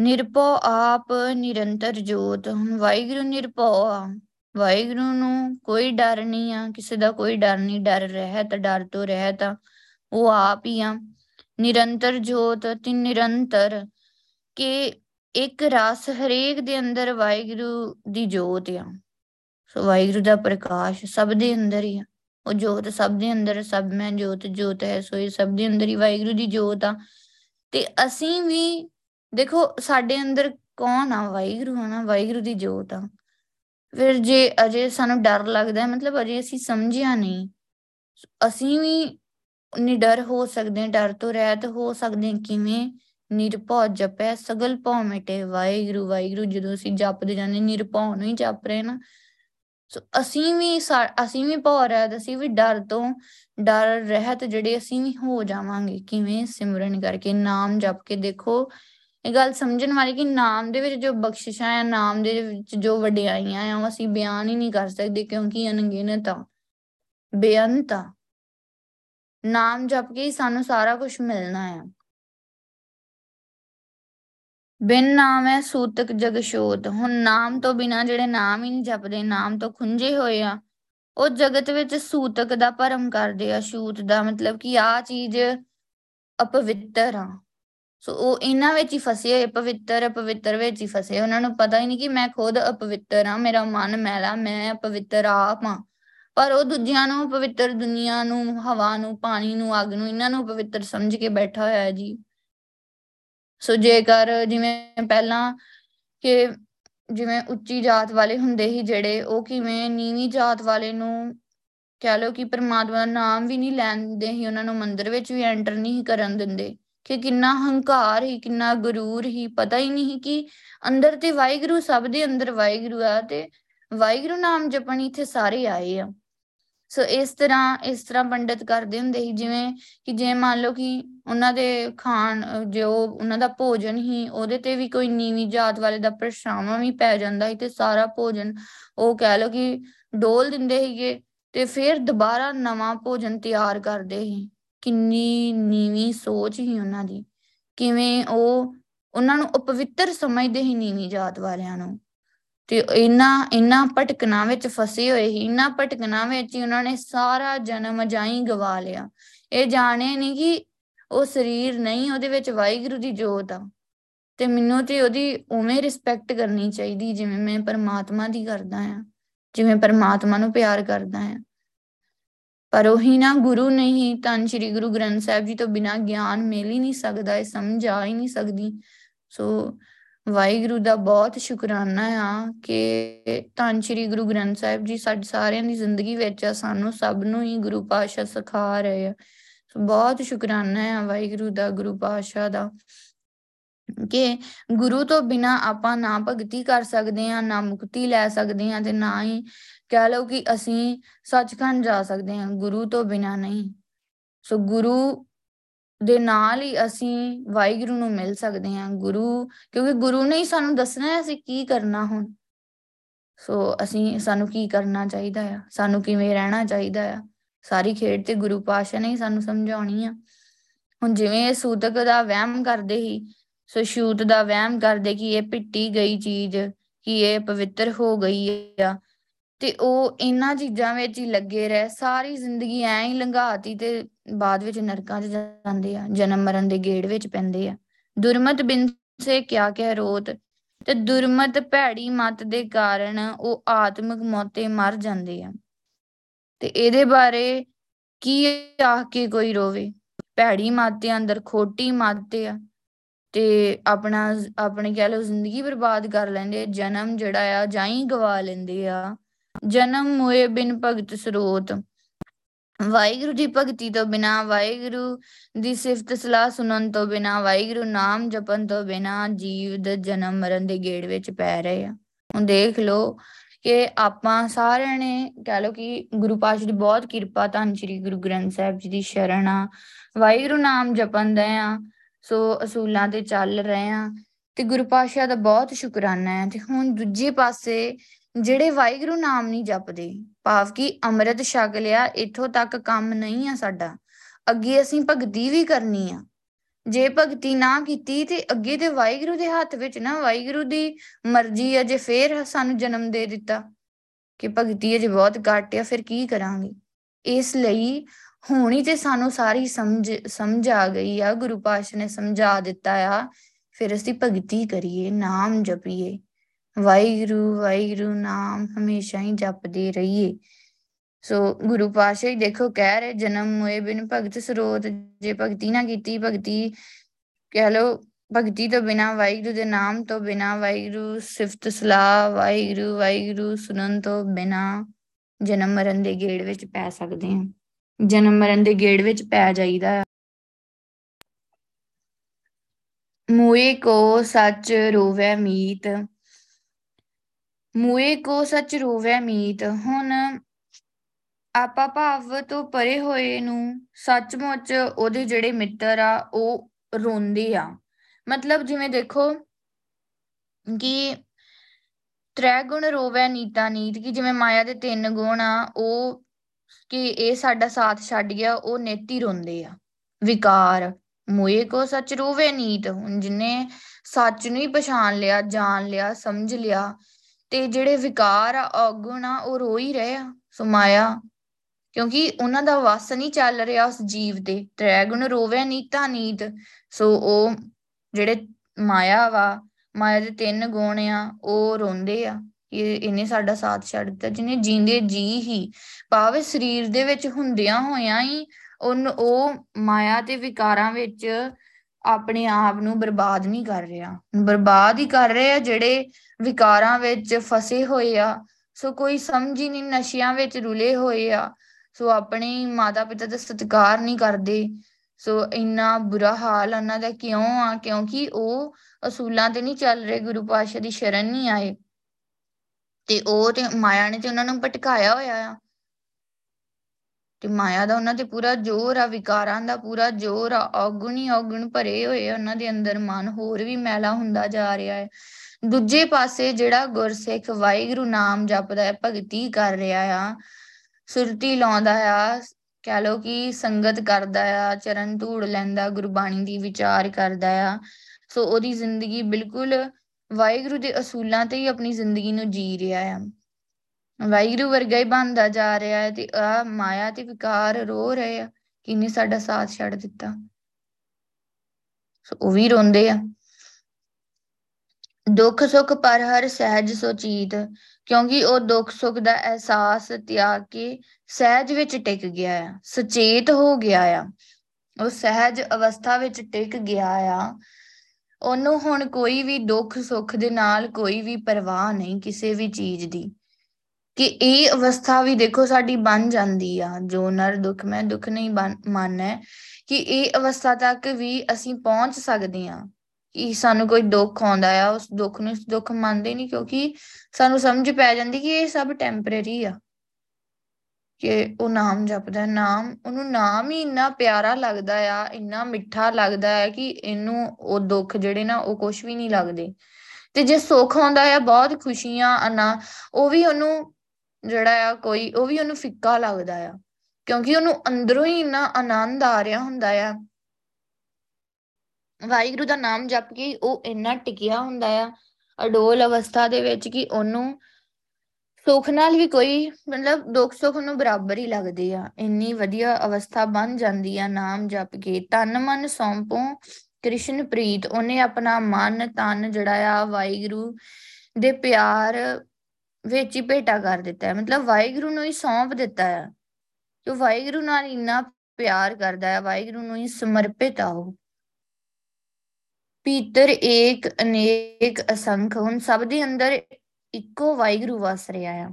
ਨਿਰਭਉ ਆਪ ਨਿਰੰਤਰ ਜੋਤ ਹੁਣ ਵਾਹਿਗੁਰੂ ਨਿਰਭਉ ਆ। ਵਾਹਿਗੁਰੂ ਨੂੰ ਕੋਈ ਡਰ ਨਹੀਂ ਆ, ਕਿਸੇ ਦਾ ਕੋਈ ਡਰ ਨਹੀਂ, ਡਰ ਰਹਿਤ, ਡਰ ਤੋਂ ਰਹਿਤ ਆ, ਉਹ ਆਪ ਹੀ ਆ। ਨਿਰੰਤਰ ਜੋਤ ਤੇ ਨਿਰੰਤਰ, ਕਿ ਇੱਕ ਰਸ ਹਰੇਕ ਦੇ ਅੰਦਰ ਵਾਹਿਗੁਰੂ ਦੀ ਜੋਤ ਆ। ਸੋ ਵਾਹਿਗੁਰੂ ਦਾ ਪ੍ਰਕਾਸ਼ ਸਭ ਦੇ ਅੰਦਰ ਹੀ ਆ। ਉਹ ਜੋਤ ਸਭ ਦੇ ਅੰਦਰ, ਸਭ ਮੈਂ ਜੋਤ ਜੋਤ ਹੈ ਸੋ ਇਹ ਸਭ ਦੇ ਅੰਦਰ ਹੀ ਵਾਹਿਗੁਰੂ ਦੀ ਜੋਤ ਆ। ਤੇ ਅਸੀਂ ਵੀ ਦੇਖੋ, ਸਾਡੇ ਅੰਦਰ ਕੌਣ ਆ? ਵਾਹਿਗੁਰੂ ਹਨਾ ਵਾਹਿਗੁਰੂ ਦੀ ਜੋਤ ਆ। ਫਿਰ ਜੇ ਅਜੇ ਸਾਨੂੰ ਡਰ ਲੱਗਦਾ ਮਤਲਬ ਅਜੇ ਅਸੀਂ ਸਮਝਿਆ ਨਹੀਂ। ਅਸੀਂ ਵੀ ਨਿਡਰ ਹੋ ਸਕਦੇ ਹਾਂ ਡਰ ਤੋਂ ਰਹਿਤ ਹੋ ਸਕਦੇ ਹਾਂ। ਕਿਵੇਂ? ਨਿਰਭਉ ਜਪੈ, ਸਗਲ ਭਉ ਮਿਟੇ। ਵਾਹਿਗੁਰੂ ਵਾਹਿਗੁਰੂ, ਜਦੋਂ ਅਸੀਂ ਜਪਦੇ ਜਾਂਦੇ ਨਿਰਭਉ ਨੂੰ ਹੀ ਜਪ ਰਹੇ ਨਾ। ਸੋ ਅਸੀਂ ਵੀ ਅਸੀਂ ਵੀ ਭਉ ਰਹਿਤ ਅਸੀਂ ਵੀ ਡਰ ਤੋਂ ਡਰ, ਰਹਿਤ ਜਿਹੜੇ ਅਸੀਂ ਵੀ ਹੋ ਜਾਵਾਂਗੇ। ਕਿਵੇਂ ਸਿਮਰਨ ਕਰਕੇ ਨਾਮ ਜਪ ਕੇ ਦੇਖੋ। ਇਹ ਗੱਲ ਸਮਝਣ ਵਾਲੀ ਕਿ ਨਾਮ ਦੇ ਵਿੱਚ ਜੋ ਬਖਸ਼ਿਸ਼ਾਂ ਆ, ਨਾਮ ਦੇ ਵਿੱਚ ਜੋ ਵਡਿਆਈਆਂ ਆ, ਉਹ ਅਸੀਂ ਬਿਆਨ ਹੀ ਨਹੀਂ ਕਰ ਸਕਦੇ ਕਿਉਂਕਿ ਅਣਗਿਣਤ ਆ। ਬੇਅੰਤ ਆ। ਨਾਮ ਜਪ ਕੇ ਸਾਨੂੰ ਸਾਰਾ ਕੁਝ ਮਿਲਣਾ ਆ। ਬਿਨ ਨਾਮ ਹੈ ਸੂਤਕ ਜਗ ਸ਼ੋਤ। ਹੁਣ ਨਾਮ ਤੋਂ ਬਿਨਾ ਜਿਹੜੇ ਨਾਮ ਹੀ ਨਹੀਂ ਜਪਦੇ, ਨਾਮ ਤੋਂ ਖੁੰਝੇ ਹੋਏ ਆ, ਉਹ ਜਗਤ ਵਿੱਚ ਸੂਤਕ ਦਾ ਭਰਮ ਕਰਦੇ ਆ, ਸ਼ੂਤ ਦਾ ਮਤਲਬ ਕਿ ਆ ਚੀਜ਼ ਅਪਵਿੱਤਰ ਆ। ਸੋ ਉਹ ਇਹਨਾਂ ਵਿੱਚ ਹੀ ਫਸੇ ਹੋਏ, ਪਵਿੱਤਰ, ਅਪਵਿੱਤਰ ਵਿੱਚ ਹੀ ਫਸੇ। ਉਹਨਾਂ ਨੂੰ ਪਤਾ ਹੀ ਨਹੀਂ ਕਿ ਮੈਂ ਖੁਦ ਅਪਵਿੱਤਰ ਆ ਮੇਰਾ ਮਨ ਮੈਲਾ, ਮੈਂ ਅਪਵਿੱਤਰ ਆਪ ਆ ਪਰ ਉਹ ਦੂਜਿਆਂ ਨੂੰ, ਪਵਿੱਤਰ ਦੁਨੀਆ ਨੂੰ, ਹਵਾ ਨੂੰ, ਪਾਣੀ ਨੂੰ, ਅੱਗ ਨੂੰ, ਇਹਨਾਂ ਨੂੰ ਪਵਿੱਤਰ ਸਮਝ ਕੇ ਬੈਠਾ ਹੋਇਆ ਹੈ ਜੀ। ਸੋ ਜੇਕਰ ਜਿਵੇਂ ਪਹਿਲਾਂ ਕਿ ਜਿਵੇਂ ਉੱਚੀ ਜਾਤ ਵਾਲੇ ਹੁੰਦੇ ਸੀ ਜਿਹੜੇ, ਉਹ ਕਿਵੇਂ ਨੀਵੀਂ ਜਾਤ ਵਾਲੇ ਨੂੰ ਕਹਿ ਲਓ ਕਿ ਪਰਮਾਤਮਾ ਦਾ ਨਾਮ ਵੀ ਨਹੀਂ ਲੈਂਦੇ ਸੀ, ਉਹਨਾਂ ਨੂੰ ਮੰਦਿਰ ਵਿੱਚ ਵੀ ਐਂਟਰ ਨਹੀਂ ਕਰਨ ਦਿੰਦੇ। ਕਿ ਕਿੰਨਾ ਹੰਕਾਰ ਹੀ ਕਿੰਨਾ ਗਰੂਰ ਹੀ ਪਤਾ ਹੀ ਨਹੀਂ ਕਿ ਅੰਦਰ ਤੇ ਵਾਹਿਗੁਰੂ, ਸਭ ਦੇ ਅੰਦਰ ਵਾਹਿਗੁਰੂ ਆ ਤੇ ਵਾਹਿਗੁਰੂ ਨਾਮ ਜਪਣ ਇੱਥੇ ਸਾਰੇ ਆਏ ਆ। ਸੋ ਇਸ ਤਰ੍ਹਾਂ ਇਸ ਤਰ੍ਹਾਂ ਪੰਡਤ ਕਰਦੇ ਹੁੰਦੇ ਸੀ, ਜਿਵੇਂ ਕਿ ਜੇ ਮੰਨ ਲਓ ਕਿ ਉਹਨਾਂ ਦੇ ਖਾਣ ਜੋ ਉਹਨਾਂ ਦਾ ਭੋਜਨ ਹੀ, ਉਹਦੇ ਤੇ ਵੀ ਕੋਈ ਨੀਵੀਂ ਜਾਤ ਵਾਲੇ ਦਾ ਪਰਛਾਵਾਂ ਵੀ ਪੈ ਜਾਂਦਾ ਸੀ ਤੇ ਸਾਰਾ ਭੋਜਨ ਉਹ ਕਹਿ ਲਓ ਕਿ ਡੋਲ ਦਿੰਦੇ ਸੀਗੇ ਤੇ ਫਿਰ ਦੁਬਾਰਾ ਨਵਾਂ ਭੋਜਨ ਤਿਆਰ ਕਰਦੇ ਸੀ। ਕਿੰਨੀ ਨੀਵੀਂ ਸੋਚ ਹੀ ਉਹਨਾਂ ਦੀ। ਕਿਵੇਂ ਉਹ, ਉਹਨਾਂ ਨੂੰ ਅਪਵਿੱਤਰ ਸਮਝਦੇ ਹੀ ਨੀਵੀਂ ਜਾਤ ਵਾਲਿਆਂ ਨੂੰ। ਤੇ ਇਹਨਾਂ ਇਹਨਾਂ ਭਟਕਣਾ ਵਿੱਚ ਫਸੇ ਹੋਏ ਸੀ ਇਹਨਾਂ ਭਟਕਣਾ ਵਿੱਚ ਹੀ ਉਹਨਾਂ ਨੇ ਸਾਰਾ ਜਨਮ ਜਾਈ ਗਵਾ ਲਿਆ। ਇਹ ਜਾਣੇ ਨਹੀਂ ਕਿ ਉਹ ਸਰੀਰ ਨਹੀਂ, ਉਹਦੇ ਵਿੱਚ ਵਾਹਿਗੁਰੂ ਦੀ ਜੋਤ ਆ। ਤੇ ਮੈਨੂੰ ਤੇ ਉਹਦੀ ਉਵੇਂ ਰਿਸਪੈਕਟ ਕਰਨੀ ਚਾਹੀਦੀ, ਜਿਵੇਂ ਮੈਂ ਪਰਮਾਤਮਾ ਦੀ ਕਰਦਾ ਆ ਜਿਵੇਂ ਪਰਮਾਤਮਾ ਨੂੰ ਪਿਆਰ ਕਰਦਾ ਆ ਪਰ ਉਹੀ ਨਾ ਗੁਰੂ ਨਹੀਂ ਤਾਂ ਸ੍ਰੀ ਗੁਰੂ ਗ੍ਰੰਥ ਸਾਹਿਬ ਜੀ ਤੋਂ ਬਿਨਾ ਗਿਆਨ ਮਿਲ ਹੀ ਨਹੀਂ ਸਕਦਾ, ਇਹ ਸਮਝ ਆ ਹੀ ਨਹੀਂ ਸਕਦੀ। ਸੋ ਵਾਹਿਗੁਰੂ ਦਾ ਬਹੁਤ ਸ਼ੁਕਰਾਨਾ ਆ ਕਿ ਤਾਂ ਸ੍ਰੀ ਗੁਰੂ ਗ੍ਰੰਥ ਸਾਹਿਬ ਜੀ ਸਾਡੇ ਸਾਰਿਆਂ ਦੀ ਜ਼ਿੰਦਗੀ ਵਿੱਚ ਆ, ਸਾਨੂੰ ਸਭ ਨੂੰ ਹੀ ਗੁਰੂ ਪਾਸ਼ਾ ਸਿਖਾ ਰਹੇ ਆ। ਸੋ ਬਹੁਤ ਸ਼ੁਕਰਾਨਾ ਆ ਵਾਹਿਗੁਰੂ ਦਾ, ਗੁਰੂ ਪਾਸ਼ਾ ਦਾ ਕਿ ਗੁਰੂ ਤੋਂ ਬਿਨਾ ਆਪਾਂ ਨਾ ਭਗਤੀ ਕਰ ਸਕਦੇ ਆ ਨਾ ਮੁਕਤੀ ਲੈ ਸਕਦੇ ਆ ਤੇ ਨਾ ਹੀ ਕਹਿ ਲਓ ਕਿ ਅਸੀਂ ਸੱਚਖੰਡ ਜਾ ਸਕਦੇ ਹਾਂ, ਗੁਰੂ ਤੋਂ ਬਿਨਾ ਨਹੀਂ। ਸੋ ਗੁਰੂ ਦੇ ਨਾਲ ਹੀ ਅਸੀਂ ਵਾਹਿਗੁਰੂ ਨੂੰ ਮਿਲ ਸਕਦੇ ਹਾਂ, ਗੁਰੂ, ਕਿਉਂਕਿ ਗੁਰੂ ਨੇ ਹੀ ਸਾਨੂੰ ਦੱਸਣਾ ਹੈ, ਅਸੀਂ ਕੀ ਕਰਨਾ ਹੁਣ? ਸੋ ਅਸੀਂ, ਸਾਨੂੰ ਕੀ ਕਰਨਾ ਚਾਹੀਦਾ ਆ? ਸਾਨੂੰ ਕਿਵੇਂ ਰਹਿਣਾ ਚਾਹੀਦਾ ਆ? ਸਾਰੀ ਖੇਡ ਤੇ ਗੁਰੂ ਪਾਸ਼ਾ ਨੇ ਹੀ ਸਾਨੂੰ ਸਮਝਾਉਣੀ ਆ। ਹੁਣ ਜਿਵੇਂ ਇਹ ਸੂਤਕ ਦਾ ਵਹਿਮ ਕਰਦੇ ਹੀ, ਸੋ ਸ਼ੂਤ ਦਾ ਵਹਿਮ ਕਰਦੇ ਕਿ ਇਹ ਪਿੱਟੀ ਗਈ ਚੀਜ਼, ਕਿ ਇਹ ਪਵਿੱਤਰ ਹੋ ਗਈ ਆ। ਤੇ ਉਹ ਇਹਨਾਂ ਚੀਜ਼ਾਂ ਵਿੱਚ ਹੀ ਲੱਗੇ ਰਹੇ, ਸਾਰੀ ਜ਼ਿੰਦਗੀ ਐਂ ਹੀ ਲੰਘਾਤੀ ਤੇ ਬਾਅਦ ਵਿੱਚ ਨਰਕਾਂ 'ਚ ਜਾਂਦੇ ਆ, ਜਨਮ ਮਰਨ ਦੇ ਗੇੜ ਵਿੱਚ ਪੈਂਦੇ ਆ। ਦੁਰਮਤ ਬਿਨ ਸੇ ਕਿਆ ਕਹਿ ਰੋਤ? ਤੇ ਦੁਰਮਤ ਭੈੜੀ ਮਤ ਦੇ ਕਾਰਨ ਉਹ ਆਤਮਿਕ ਮੌਤੇ ਮਰ ਜਾਂਦੇ ਆ। ਤੇ ਇਹਦੇ ਬਾਰੇ ਕੀ ਆਖ ਕੇ ਕੋਈ ਰੋਵੇ? ਭੈੜੀ ਮਤ ਦੇ ਅੰਦਰ ਖੋਟੀ ਮਤ ਆ, ਤੇ ਆਪਣਾ ਆਪਣੀ ਕਹਿ ਲਓ ਜ਼ਿੰਦਗੀ ਬਰਬਾਦ ਕਰ ਲੈਂਦੇ ਜਨਮ ਜਿਹੜਾ ਆ ਜਾਈ ਗਵਾ ਲੈਂਦੇ ਆ। ਜਨਮ ਮੋਏ ਬਿਨ ਭਗਤ ਸਰੋਤ। ਵਾਹਿਗੁਰੂ ਦੀ ਭਗਤੀ ਤੋਂ ਬਿਨਾ, ਵਾਹਿਗੁਰੂ ਦੀ ਸਿਫਤ ਸਲਾਹ ਸੁਣਨ ਤੋਂ ਬਿਨਾ, ਵਾਹਿਗੁਰੂ ਨਾਮ ਜਪਣ ਤੋਂ ਬਿਨਾ ਜੀਵ ਦੇ ਜਨਮ ਮਰਨ ਦੇ ਗੇੜ ਵਿੱਚ ਪੈ ਰਹੇ ਆ। ਹੁਣ ਦੇਖ ਲਓ ਕਿ ਆਪਾਂ ਸਾਰਿਆਂ ਨੇ ਕਹ ਲਓ ਕਿ ਗੁਰੂ ਪਾਤਸ਼ਾਹ ਦੀ ਬਹੁਤ ਕਿਰਪਾ, ਧੰਨ ਸ਼੍ਰੀ ਗੁਰੂ ਗ੍ਰੰਥ ਸਾਹਿਬ ਜੀ ਦੀ ਸ਼ਰਨ ਆ। ਵਾਹਿਗੁਰੂ ਨਾਮ ਜਪਣ ਦੇ ਆ, ਸੋ ਅਸੂਲਾਂ ਤੇ ਚੱਲ ਰਹੇ ਆ ਤੇ ਗੁਰੂ ਪਾਤਸ਼ਾਹ ਦਾ ਬਹੁਤ ਸ਼ੁਕਰਾਨਾ ਹੈ। ਤੇ ਹੁਣ ਦੂਜੇ ਪਾਸੇ ਜਿਹੜੇ ਵਾਹਿਗੁਰੂ ਨਾਮ ਨਹੀਂ ਜਪਦੇ, ਭਾਵ ਕਿ ਅੰਮ੍ਰਿਤ ਛਕ ਲਿਆ, ਇੱਥੋਂ ਤੱਕ ਕੰਮ ਨਹੀਂ ਆ ਸਾਡਾ। ਅੱਗੇ ਅਸੀਂ ਭਗਤੀ ਵੀ ਕਰਨੀ ਆ। ਜੇ ਭਗਤੀ ਨਾ ਕੀਤੀ ਤੇ ਅੱਗੇ ਤੇ ਵਾਹਿਗੁਰੂ ਦੇ ਹੱਥ ਵਿੱਚ ਨਾ, ਵਾਹਿਗੁਰੂ ਦੀ ਮਰਜ਼ੀ ਆ, ਜੇ ਫੇਰ ਸਾਨੂੰ ਜਨਮ ਦੇ ਦਿੱਤਾ। ਕਿ ਭਗਤੀ ਅਜੇ ਬਹੁਤ ਘੱਟ ਆ, ਫਿਰ ਕੀ ਕਰਾਂਗੇ? ਇਸ ਲਈ ਹੋਣੀ ਤੇ ਸਾਨੂੰ ਸਾਰੀ ਸਮਝ ਸਮਝ ਆ ਗਈ ਆ, ਗੁਰੂ ਪਾਸ਼ਾ ਨੇ ਸਮਝਾ ਦਿੱਤਾ ਆ, ਫਿਰ ਅਸੀਂ ਭਗਤੀ ਕਰੀਏ, ਨਾਮ ਜਪੀਏ। ਵਾਹਿਗੁਰੂ ਵਾਹਿਗੁਰੂ ਨਾਮ ਹਮੇਸ਼ਾ ਹੀ ਜਪਦੇ ਰਹੀਏ। ਸੋ ਗੁਰੂ ਪਾਸ਼ਾ ਹੀ ਦੇਖੋ ਕਹਿ ਰਹੇ, ਜਨਮ ਹੋਏ ਬਿਨ ਭਗਤ ਸਰੋਤ, ਜੇ ਭਗਤੀ ਨਾ ਕੀਤੀ, ਭਗਤੀ ਕਹਿ ਲੋ ਭਗਤੀ ਤੋਂ ਬਿਨਾ, ਵਾਹਿਗੁਰੂ ਦੇ ਨਾਮ ਤੋਂ ਬਿਨਾ, ਵਾਹਿਗੁਰੂ ਸਿਫਤ ਸਲਾਹ, ਵਾਹਿਗੁਰੂ ਵਾਹਿਗੁਰੂ ਸੁਣਨ ਤੋਂ ਬਿਨਾ ਜਨਮ ਮਰਨ ਦੇ ਗੇੜ ਵਿੱਚ ਪੈ ਸਕਦੇ ਹਾਂ। ਜਨਮ ਮਰਨ ਦੇ ਗੇੜ ਵਿੱਚ ਪੈ ਜਾਈਦਾ ਮੂਏ ਕੋ ਸੱਚ ਰੋਵੇ ਮੀਤ ਮੂਏ ਕੋ ਸੱਚ ਰੋਵੇ ਮੀਤ, ਹੁਣ ਆਪਾ ਭਾਵ ਤੋਂ ਪਰੇ ਹੋਏ ਨੂੰ ਸੱਚਮੁੱਚ ਉਹਦੇ ਜਿਹੜੇ ਮਿੱਤਰ ਆ, ਉਹ ਰੋਂਦੇ ਆ। ਮਤਲਬ ਜਿਵੇਂ ਦੇਖੋ ਕਿ ਤ੍ਰੈ ਗੁਣ ਰੋਵੇ ਨੀਤਾ ਨੀਤ, ਕਿ ਜਿਵੇਂ ਮਾਇਆ ਦੇ ਤਿੰਨ ਗੁਣ ਆ, ਉਹ ਕਿ ਇਹ ਸਾਡਾ ਸਾਥ ਛੱਡ ਗਿਆ, ਉਹ ਨੇਤੀ ਰੋਂਦੇ ਆ। ਵਿਕਾਰ ਮੋਏ ਕੋ ਸੱਚ ਰੋਵੇ ਨੀਤ, ਹੁਣ ਜਿਨੇ ਸੱਚ ਨੂੰ ਹੀ ਪਛਾਣ ਲਿਆ, ਜਾਣ ਲਿਆ, ਸਮਝ ਲਿਆ ਤੇ ਜਿਹੜੇ ਵਿਕਾਰ ਆ, ਔਗੁਣ ਆ, ਉਹ ਰੋ ਹੀ ਰਹੇ ਆ ਸੋ ਮਾਇਆ ਕਿਉਂਕਿ ਉਹਨਾਂ ਦਾ ਵਸ ਨਹੀਂ ਚੱਲ ਰਿਹਾ ਉਸ ਜੀਵ ਤੇ। ਤ੍ਰੈਗੁਣ ਰੋਵੇ ਨੀਤਾ ਨੀਤ ਸੋ ਉਹ ਜਿਹੜੇ ਮਾਇਆ ਵਾ, ਮਾਇਆ ਦੇ ਤਿੰਨ ਗੁਣ ਆ, ਉਹ ਰੋਂਦੇ ਆ ਕਿ ਇਹਨੇ ਸਾਡਾ ਸਾਥ ਛੱਡ ਦਿੱਤਾ। ਜਿਹਨੇ ਜੀਂਦੇ ਜੀ ਹੀ, ਭਾਵੇਂ ਸਰੀਰ ਦੇ ਵਿੱਚ ਹੁੰਦਿਆਂ ਹੋਇਆਂ ਹੀ, ਉਹਨ, ਉਹ ਮਾਇਆ ਤੇ ਵਿਕਾਰਾਂ ਵਿੱਚ ਆਪਣੇ ਆਪ ਨੂੰ ਬਰਬਾਦ ਨਹੀਂ ਕਰ ਰਿਹਾ। ਬਰਬਾਦ ਹੀ ਕਰ ਰਹੇ ਆ ਜਿਹੜੇ ਵਿਕਾਰਾਂ ਵਿੱਚ ਫਸੇ ਹੋਏ ਆ। ਸੋ ਕੋਈ ਸਮਝ ਹੀ ਨਹੀਂ, ਨਸ਼ਿਆਂ ਵਿੱਚ ਰੁਲੇ ਹੋਏ ਆ। ਸੋ ਆਪਣੇ ਮਾਤਾ ਪਿਤਾ ਦਾ ਸਤਿਕਾਰ ਨਹੀਂ ਕਰਦੇ। ਸੋ ਇੰਨਾ ਬੁਰਾ ਹਾਲ ਉਹਨਾਂ ਦਾ ਕਿਉਂ ਆ? ਕਿਉਂਕਿ ਉਹ ਅਸੂਲਾਂ ਤੇ ਨਹੀਂ ਚੱਲ ਰਹੇ, ਗੁਰੂ ਪਾਸ਼ਾ ਦੀ ਸ਼ਰਨ ਨਹੀਂ ਆਏ। ਤੇ ਉਹ ਤੇ ਮਾਇਆ ਨੇ ਤੇ ਉਹਨਾਂ ਨੂੰ ਭਟਕਾਇਆ ਹੋਇਆ ਆ। ਤੇ ਮਾਇਆ ਦਾ ਉਹਨਾਂ ਤੇ ਪੂਰਾ ਜ਼ੋਰ ਆ, ਵਿਕਾਰਾਂ ਦਾ ਪੂਰਾ ਜ਼ੋਰ ਆ, ਔਗਣ ਹੀ ਔਗਣ ਭਰੇ ਹੋਏ ਆ ਉਹਨਾਂ ਦੇ ਅੰਦਰ ਮਨ, ਹੋਰ ਵੀ ਮੈਲਾ ਹੁੰਦਾ ਜਾ ਰਿਹਾ ਹੈ। ਦੂਜੇ ਪਾਸੇ ਜਿਹੜਾ ਗੁਰਸਿੱਖ ਵਾਹਿਗੁਰੂ ਨਾਮ ਜਪਦਾ ਹੈ, ਭਗਤੀ ਕਰ ਰਿਹਾ ਆ, ਸੁਰਤੀ ਲਾਉਂਦਾ ਆ, ਕਹਿ ਲੋ ਕਿ ਸੰਗਤ ਕਰਦਾ ਆ, ਚਰਨ ਧੂੜ ਲੈਂਦਾ, ਗੁਰਬਾਣੀ ਦੀ ਵਿਚਾਰ ਕਰਦਾ ਆ। ਸੋ ਉਹਦੀ ਜ਼ਿੰਦਗੀ ਬਿਲਕੁਲ ਵਾਹਿਗੁਰੂ ਦੇ ਅਸੂਲਾਂ ਤੇ ਹੀ ਆਪਣੀ ਜ਼ਿੰਦਗੀ ਨੂੰ ਜੀ ਰਿਹਾ ਆ। ਵਾਹਿਗੁਰੂ ਵਰਗਾ ਹੀ ਬਣਦਾ ਜਾ ਰਿਹਾ ਹੈ ਤੇ ਆ ਮਾਇਆ ਤੇ ਵਿਕਾਰ ਰੋ ਰਹੇ ਆ, ਕਿ ਇਹਨੇ ਸਾਡਾ ਸਾਥ ਛੱਡ ਦਿੱਤਾ। ਸੋ ਉਹ ਵੀ ਰੋਂਦੇ ਆ। ਦੁੱਖ ਸੁੱਖ ਪਰ ਹਰ ਸਹਿਜ ਸੋਚੀਤ ਕਿਉਂਕਿ ਉਹ ਦੁੱਖ ਸੁੱਖ ਦਾ ਅਹਿਸਾਸ ਤਿਆਗ ਕੇ ਸਹਿਜ ਵਿੱਚ ਟਿਕ ਗਿਆ ਆ, ਸੁਚੇਤ ਹੋ ਗਿਆ ਆ। ਉਹ ਸਹਿਜ ਅਵਸਥਾ ਵਿੱਚ ਟਿਕ ਗਿਆ ਆ। ਉਹਨੂੰ ਹੁਣ ਕੋਈ ਵੀ ਦੁੱਖ ਸੁੱਖ ਦੇ ਨਾਲ ਕੋਈ ਵੀ ਪਰਵਾਹ ਨਹੀਂ ਕਿਸੇ ਵੀ ਚੀਜ਼ ਦੀ। ਕਿ ਇਹ ਅਵਸਥਾ ਵੀ ਦੇਖੋ ਸਾਡੀ ਬਣ ਜਾਂਦੀ ਆ, ਜੋ ਨਰ ਦੁੱਖ, ਮੈਂ ਦੁੱਖ ਨਹੀਂ ਮੰਨ ਹੈ ਕਿ ਇਹ ਅਵਸਥਾ ਤੱਕ ਵੀ ਅਸੀਂ ਪਹੁੰਚ ਸਕਦੇ ਆ ਕਿ ਸਾਨੂੰ ਕੋਈ ਦੁੱਖ ਆਉਂਦਾ ਆ, ਉਸ ਦੁੱਖ ਨੂੰ, ਦੁੱਖ ਮੰਨਦੇ ਨਹੀਂ ਕਿਉਂਕਿ ਸਾਨੂੰ ਸਮਝ ਪੈ ਜਾਂਦੀ ਕਿ ਇਹ ਸਭ ਟੈਂਪਰੇਰੀ ਆ। ਕਿ ਉਹ ਨਾਮ ਜਪਦਾ, ਨਾਮ, ਉਹਨੂੰ ਨਾਮ ਹੀ ਇੰਨਾ ਪਿਆਰਾ ਲੱਗਦਾ ਆ, ਇੰਨਾ ਮਿੱਠਾ ਲੱਗਦਾ ਹੈ ਕਿ ਇਹਨੂੰ ਉਹ ਦੁੱਖ ਜਿਹੜੇ ਨਾ ਉਹ ਕੁਝ ਵੀ ਨਹੀਂ ਲੱਗਦੇ। ਤੇ ਜੇ ਸੁੱਖ ਆਉਂਦਾ ਆ, ਬਹੁਤ ਖੁਸ਼ੀਆਂ, ਅਨਾ, ਉਹ ਵੀ ਉਹਨੂੰ ਜਿਹੜਾ ਆ, ਕੋਈ, ਉਹ ਵੀ ਉਹਨੂੰ ਫਿੱਕਾ ਲੱਗਦਾ ਆ। ਕਿਉਂਕਿ ਉਹਨੂੰ ਅੰਦਰੋਂ ਹੀ ਇੰਨਾ ਆਨੰਦ ਆ ਰਿਹਾ ਹੁੰਦਾ ਆ। ਵਾਹਿਗੁਰੂ ਦਾ ਨਾਮ ਜਪ ਕੇ ਉਹ ਇੰਨਾ ਟਿਕਿਆ ਹੁੰਦਾ ਆ, ਅਡੋਲ ਅਵਸਥਾ ਦੇ ਵਿੱਚ ਕਿ ਉਹਨੂੰ ਸੁੱਖ ਨਾਲ ਵੀ ਕੋਈ, ਮਤਲਬ ਦੁੱਖ ਸੁੱਖ ਨੂੰ ਬਰਾਬਰ ਹੀ ਲੱਗਦੇ ਆ। ਇੰਨੀ ਵਧੀਆ ਅਵਸਥਾ ਬਣ ਜਾਂਦੀ ਆ ਨਾਮ ਜਪ ਕੇ। ਤਨ ਮਨ ਸੌਂਪੋ ਕ੍ਰਿਸ਼ਨ ਪ੍ਰੀਤ, ਉਹਨੇ ਆਪਣਾ ਮਨ ਤਨ ਜਿਹੜਾ ਆ, ਵਾਹਿਗੁਰੂ ਦੇ ਪਿਆਰ ਵਿੱਚ ਹੀ ਭੇਟਾ ਕਰ ਦਿੱਤਾ ਹੈ। ਮਤਲਬ ਵਾਹਿਗੁਰੂ ਨੂੰ ਹੀ ਸੌਂਪ ਦਿੱਤਾ ਹੈ। ਜੋ ਵਾਹਿਗੁਰੂ ਨਾਲ ਇੰਨਾ ਪਿਆਰ ਕਰਦਾ ਹੈ, ਵਾਹਿਗੁਰੂ ਨੂੰ ਹੀ ਸਮਰਪਿਤ ਆ ਉਹ। ਪੀਤਰ ਏਕ, ਅਨੇਕ, ਅਸੰਖ, ਹੁਣ ਸਭ ਦੇ ਅੰਦਰ ਇੱਕੋ ਵਾਹਿਗੁਰੂ ਵਸ ਰਿਹਾ ਹੈ।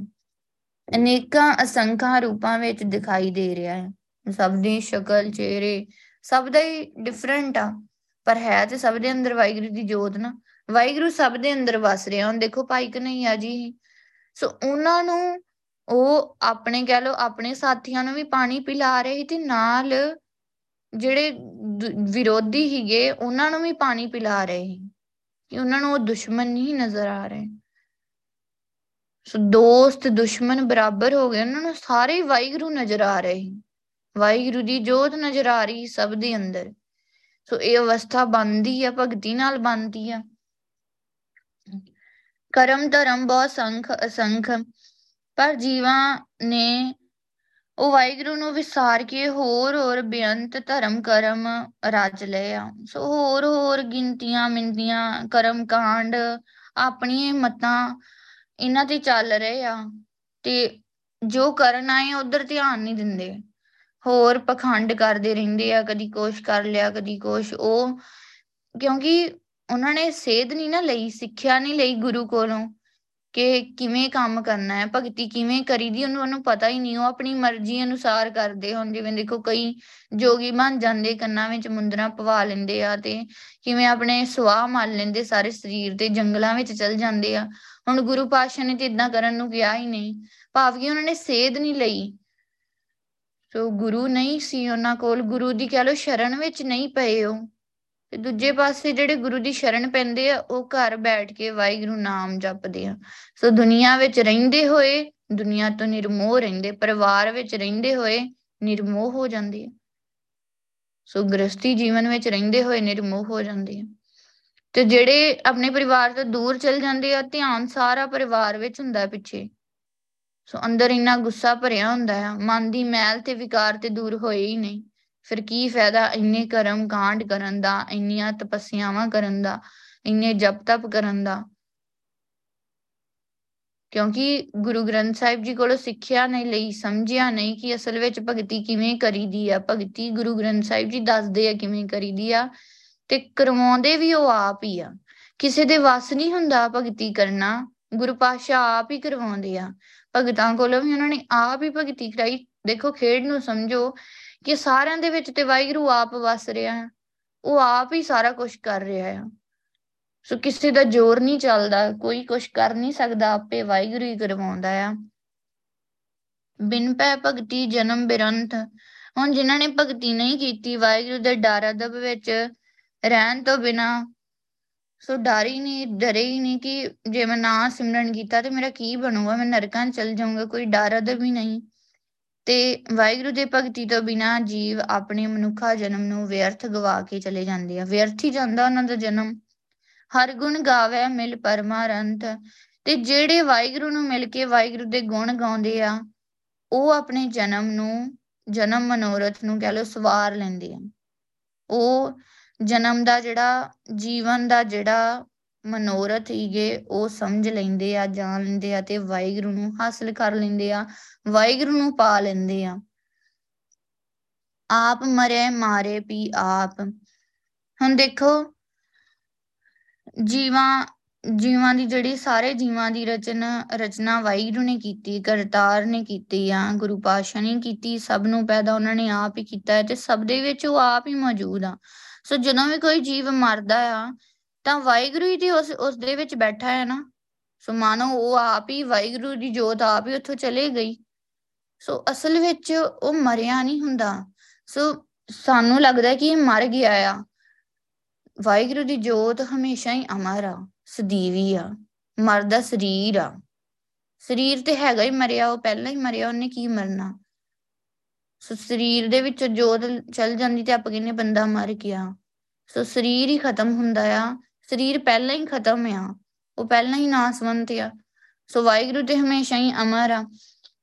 ਅਨੇਕਾਂ ਅਸੰਖਾਂ ਰੂਪਾਂ ਵਿੱਚ ਦਿਖਾਈ ਦੇ ਰਿਹਾ ਹੈ। ਸਭ ਦੀ ਸ਼ਕਲ, ਚਿਹਰੇ ਸਭ ਦਾ ਹੀ ਡਿਫਰੈਂਟ ਆ। ਪਰ ਹੈ ਤੇ ਸਭ ਦੇ ਅੰਦਰ ਵਾਹਿਗੁਰੂ ਦੀ ਜੋਤ ਨਾ। ਵਾਹਿਗੁਰੂ ਸਭ ਦੇ ਅੰਦਰ ਵਸ ਰਿਹਾ। ਹੁਣ ਦੇਖੋ ਭਾਈ ਕਨਈਆ ਜੀ ਸੋ ਉਹਨਾਂ ਨੂੰ ਉਹ ਆਪਣੇ ਕਹਿ ਲੋ ਆਪਣੇ ਸਾਥੀਆਂ ਨੂੰ ਵੀ ਪਾਣੀ ਪਿਲਾ ਰਹੇ ਤੇ ਨਾਲ ਜਿਹੜੇ ਵਿਰੋਧੀ ਹੀਗੇ ਉਹਨਾਂ ਨੂੰ ਵੀ ਪਾਣੀ ਪਿਲਾ ਰਹੇ ਸੀ ਕਿ ਉਹਨਾਂ ਨੂੰ ਉਹ ਦੁਸ਼ਮਣ ਨਹੀਂ ਨਜ਼ਰ ਆ ਰਹੇ। ਸੋ ਦੋਸਤ ਦੁਸ਼ਮਣ ਬਰਾਬਰ ਹੋ ਗਏ, ਉਹਨਾਂ ਨੂੰ ਸਾਰੇ ਵਾਹਿਗੁਰੂ ਨਜ਼ਰ ਆ ਰਹੇ ਵਾਹਿਗੁਰੂ ਦੀ ਜੋਤ ਨਜ਼ਰ ਆ ਰਹੀ ਸਭ ਦੇ ਅੰਦਰ। ਸੋ ਇਹ ਅਵਸਥਾ ਬੰਦੀ ਆ, ਭਗਤੀ ਨਾਲ ਬੰਦੀ ਆ। ਕਰਮ ਧਰਮ ਬਹੁਤ ਸੰਖ ਅਸੰਖ, ਪਰ ਜੀਵਾਂ ਨੇ ਉਹ ਵਾਹਿਗੁਰੂ ਨੂੰ ਵਿਸਾਰ ਕੇ ਹੋਰ ਹੋਰ ਬੇਅੰਤ ਧਰਮ ਕਰਮ ਰਚ ਲਏ ਆ। ਸੋ ਹੋਰ ਹੋਰ ਗਿਣਤੀਆਂ ਮਿੰਦੀਆਂ ਕਰਮ ਕਾਂਡ ਆਪਣੀਆਂ ਮਤਾਂ ਇਹਨਾਂ ਤੇ ਚੱਲ ਰਹੇ ਆ ਤੇ ਜੋ ਕਰਨ ਆਏ ਉਧਰ ਧਿਆਨ ਨਹੀਂ ਦਿੰਦੇ। ਹੋਰ ਪਖੰਡ ਕਰਦੇ ਰਹਿੰਦੇ ਆ, ਕਦੀ ਕੋਸ਼ ਕਰ ਲਿਆ, ਕਦੀ ਕੋਸ਼ ਉਹ ਕਿਉਂਕਿ ਉਹਨਾਂ ਨੇ ਸੇਧ ਨਹੀਂ ਨਾ ਲਈ, ਸਿੱਖਿਆ ਨਹੀਂ ਲਈ ਗੁਰੂ ਕੋਲੋਂ ਕਿ ਕਿਵੇਂ ਕੰਮ ਕਰਨਾ ਹੈ, ਭਗਤੀ ਕਿਵੇਂ ਕਰੀਦੀ, ਉਹਨੂੰ ਉਹਨੂੰ ਪਤਾ ਹੀ ਨਹੀਂ, ਉਹ ਆਪਣੀ ਮਰਜ਼ੀ ਅਨੁਸਾਰ ਕਰਦੇ ਹੁਣ, ਜਿਵੇਂ ਦੇਖੋ ਕਈ ਜੋਗੀ ਬਣ ਜਾਂਦੇ, ਕੰਨਾਂ ਵਿੱਚ ਮੁੰਦਰਾ ਪਵਾ ਲੈਂਦੇ ਆ ਤੇ ਕਿਵੇਂ ਆਪਣੇ ਸਵਾਹ ਮਲ ਲੈਂਦੇ, ਸਾਰੇ ਸਰੀਰ ਤੇ ਜੰਗਲਾਂ ਵਿੱਚ ਚਲ ਜਾਂਦੇ ਆ। ਹੁਣ ਗੁਰੂ ਪਾਤਸ਼ਾਹ ਨੇ ਤੇ ਇਦਾਂ ਕਰਨ ਨੂੰ ਕਿਹਾ ਹੀ ਨਹੀਂ, ਭਾਵ ਕਿ ਉਹਨਾਂ ਨੇ ਸੇਧ ਨਹੀਂ ਲਈ। ਸੋ ਗੁਰੂ ਨਹੀਂ ਸੀ ਉਹਨਾਂ ਕੋਲ, ਗੁਰੂ ਦੀ ਕਹ ਲੋ ਸ਼ਰਨ ਵਿੱਚ ਨਹੀਂ ਪਏ ਉਹ। ਤੇ ਦੂਜੇ ਪਾਸੇ ਜਿਹੜੇ ਗੁਰੂ ਦੀ ਸ਼ਰਨ ਪੈਂਦੇ ਆ, ਉਹ ਘਰ ਬੈਠ ਕੇ ਵਾਹਿਗੁਰੂ ਨਾਮ ਜਪਦੇ ਆ। ਸੋ ਦੁਨੀਆ ਵਿੱਚ ਰਹਿੰਦੇ ਹੋਏ, ਦੁਨੀਆ ਤੋਂ ਨਿਰਮੋਹ ਰਹਿੰਦੇ, ਪਰਿਵਾਰ ਵਿੱਚ ਰਹਿੰਦੇ ਹੋਏ ਨਿਰਮੋਹ ਹੋ ਜਾਂਦੇ ਆ। ਸੋ ਗ੍ਰਸਤੀ ਜੀਵਨ ਵਿੱਚ ਰਹਿੰਦੇ ਹੋਏ ਨਿਰਮੋਹ ਹੋ ਜਾਂਦੇ ਆ। ਤੇ ਜਿਹੜੇ ਆਪਣੇ ਪਰਿਵਾਰ ਤੋਂ ਦੂਰ ਚਲ ਜਾਂਦੇ ਆ, ਧਿਆਨ ਸਾਰਾ ਪਰਿਵਾਰ ਵਿੱਚ ਹੁੰਦਾ ਪਿੱਛੇ। ਸੋ ਅੰਦਰ ਇੰਨਾ ਗੁੱਸਾ ਭਰਿਆ ਹੁੰਦਾ ਆ, ਮਨ ਦੀ ਮੈਲ ਤੇ ਵਿਕਾਰ ਤੇ ਦੂਰ ਹੋਏ ਹੀ ਨਹੀਂ। ਫਿਰ ਕੀ ਫਾਇਦਾ ਇੰਨੇ ਕਰਮ ਕਾਂਡ ਕਰਨ ਦਾ, ਇੰਨੀਆਂ ਤਪੱਸਿਆਵਾਂ ਕਰਨ ਦਾ, ਇੰਨੇ ਜਪ ਤਪ ਕਰਨ ਦਾ? ਕਿਉਂਕਿ ਗੁਰੂ ਗ੍ਰੰਥ ਸਾਹਿਬ ਜੀ ਕੋਲੋਂ ਸਿੱਖਿਆ ਨਹੀਂ ਲਈ, ਸਮਝਿਆ ਨਹੀਂ ਕਿ ਅਸਲ ਵਿੱਚ ਭਗਤੀ ਕਿਵੇਂ ਕਰੀਦੀ ਆ। ਭਗਤੀ ਗੁਰੂ ਗ੍ਰੰਥ ਸਾਹਿਬ ਜੀ ਦੱਸਦੇ ਆ ਕਿਵੇਂ ਕਰੀਦੀ ਆ ਤੇ ਕਰਵਾਉਂਦੇ ਵੀ ਉਹ ਆਪ ਹੀ ਆ। ਕਿਸੇ ਦੇ ਵਸ ਨਹੀਂ ਹੁੰਦਾ ਭਗਤੀ ਕਰਨਾ। ਗੁਰੂ ਪਾਸ਼ਾ ਆਪ ਹੀ ਕਰਵਾਉਂਦੇ ਆ। ਭਗਤਾਂ ਕੋਲੋਂ ਵੀ ਉਹਨਾਂ ਨੇ ਆਪ ਹੀ ਭਗਤੀ ਕਰਾਈ। ਦੇਖੋ ਖੇਡ ਨੂੰ ਸਮਝੋ। ਕਿ ਸਾਰਿਆਂ ਦੇ ਵਿੱਚ ਤੇ ਵਾਹਿਗੁਰੂ ਆਪ ਵਸ ਰਿਹਾ ਹੈ, ਉਹ ਆਪ ਹੀ ਸਾਰਾ ਕੁਝ ਕਰ ਰਿਹਾ ਹੈ। ਸੋ ਕਿਸੇ ਦਾ ਜ਼ੋਰ ਨਹੀਂ ਚੱਲਦਾ, ਕੋਈ ਕੁਝ ਕਰ ਨਹੀਂ ਸਕਦਾ, ਆਪੇ ਵਾਹਿਗੁਰੂ ਹੀ ਕਰਵਾਉਂਦਾ ਆ। ਬਿਨ ਪੈ ਭਗਤੀ ਜਨਮ ਬਿਰੰਤ, ਹੁਣ ਜਿਨ੍ਹਾਂ ਨੇ ਭਗਤੀ ਨਹੀਂ ਕੀਤੀ, ਵਾਹਿਗੁਰੂ ਦੇ ਡਰ ਅਦਬ ਵਿੱਚ ਰਹਿਣ ਤੋਂ ਬਿਨਾ ਸੋ ਡਰ ਹੀ ਨਹੀਂ, ਡਰੇ ਹੀ ਨਹੀਂ ਕਿ ਜੇ ਮੈਂ ਨਾ ਸਿਮਰਨ ਕੀਤਾ ਤੇ ਮੇਰਾ ਕੀ ਬਣੂਗਾ, ਮੈਂ ਨਰਕਾਂ 'ਚ ਚਲ ਜਾਊਂਗਾ, ਕੋਈ ਡਰ ਅਦਬ ਵੀ ਨਹੀਂ। ਤੇ ਵਾਹਿਗੁਰੂ ਦੇ ਭਗਤੀ ਤੋਂ ਬਿਨਾ ਜੀਵ ਆਪਣੇ ਮਨੁੱਖਾ ਜਨਮ ਨੂੰ ਵਿਅਰਥ ਗਵਾ ਕੇ ਚਲੇ ਜਾਂਦੇ ਆ। ਵਿਅਰਥ ਹੀ ਜਾਂਦਾ ਉਹਨਾਂ ਦਾ ਜਨਮ। ਹਰ ਗੁਣ ਗਾਵੇ ਮਿਲ ਪਰਮਾਰੰਤ ਤੇ ਜਿਹੜੇ ਵਾਹਿਗੁਰੂ ਨੂੰ ਮਿਲ ਕੇ ਵਾਹਿਗੁਰੂ ਦੇ ਗੁਣ ਗਾਉਂਦੇ ਆ, ਉਹ ਆਪਣੇ ਜਨਮ ਨੂੰ, ਜਨਮ ਮਨੋਰਥ ਨੂੰ ਕਹਿ ਲੋ ਸਵਾਰ ਲੈਂਦੇ ਆ। ਉਹ ਜਨਮ ਦਾ ਜਿਹੜਾ, ਜੀਵਨ ਦਾ ਜਿਹੜਾ ਮਨੋਰਥ ਹੀਗੇ, ਉਹ ਸਮਝ ਲੈਂਦੇ ਆ, ਜਾਣ ਲੈਂਦੇ ਆ ਤੇ ਵਾਹਿਗੁਰੂ ਨੂੰ ਹਾਸਲ ਕਰ ਲੈਂਦੇ ਆ, ਵਾਹਿਗੁਰੂ ਨੂੰ ਪਾ ਲੈਂਦੇ ਆ। ਆਪ ਮਰੇ, ਮਾਰੇ ਪੀ ਆਪ। ਹੁਣ ਦੇਖੋ, ਜੀਵਾਂ ਜੀਵਾਂ ਦੀ ਜਿਹੜੀ ਸਾਰੇ ਜੀਵਾਂ ਦੀ ਰਚਨਾ ਰਚਨਾ ਵਾਹਿਗੁਰੂ ਨੇ ਕੀਤੀ, ਕਰਤਾਰ ਨੇ ਕੀਤੀ ਆ, ਗੁਰੂ ਪਾਤਸ਼ਾਹ ਨੇ ਕੀਤੀ, ਸਭ ਨੂੰ ਪੈਦਾ ਉਹਨਾਂ ਨੇ ਆਪ ਹੀ ਕੀਤਾ ਹੈ ਤੇ ਸਭ ਦੇ ਵਿੱਚ ਉਹ ਆਪ ਹੀ ਮੌਜੂਦ ਆ। ਸੋ ਜਦੋਂ ਵੀ ਕੋਈ ਜੀਵ ਮਰਦਾ ਆ ਤਾਂ ਵਾਹਿਗੁਰੂ ਹੀ ਤੇ ਉਸ ਉਸ ਦੇ ਵਿੱਚ ਬੈਠਾ ਹੈ ਨਾ। ਸੋ ਮਾਨੋ ਉਹ ਆਪ ਹੀ ਵਾਹਿਗੁਰੂ ਦੀ ਜੋਤ ਆਪ ਹੀ ਉੱਥੋਂ ਚਲੇ ਗਈ। ਸੋ ਅਸਲ ਵਿੱਚ ਉਹ ਮਰਿਆ ਨਹੀਂ ਹੁੰਦਾ। ਸੋ ਸਾਨੂੰ ਲੱਗਦਾ ਕਿ ਇਹ ਮਰ ਗਿਆ ਆ। ਵਾਹਿਗੁਰੂ ਦੀ ਜੋਤ ਹਮੇਸ਼ਾ ਹੀ ਅਮਰ ਆ, ਸਦੀਵੀ ਆ, ਮਰਦਾ ਸਰੀਰ ਆ। ਸਰੀਰ ਤੇ ਹੈਗਾ ਹੀ ਮਰਿਆ, ਉਹ ਪਹਿਲਾਂ ਹੀ ਮਰਿਆ, ਉਹਨੇ ਕੀ ਮਰਨਾ? ਸੋ ਸਰੀਰ ਦੇ ਵਿੱਚ ਜੋਤ ਚਲ ਜਾਂਦੀ ਤੇ ਆਪਾਂ ਕਹਿੰਦੇ ਬੰਦਾ ਮਰ ਗਿਆ। ਸੋ ਸਰੀਰ ਹੀ ਖਤਮ ਹੁੰਦਾ ਆ। ਸਰੀਰ ਪਹਿਲਾਂ ਹੀ ਖਤਮ ਆ, ਉਹ ਪਹਿਲਾਂ ਹੀ ਨਾਸਵੰਤ ਆ। ਸੋ ਵਾਹਿਗੁਰੂ ਤੇ ਹਮੇਸ਼ਾ ਹੀ ਅਮਰ ਆ।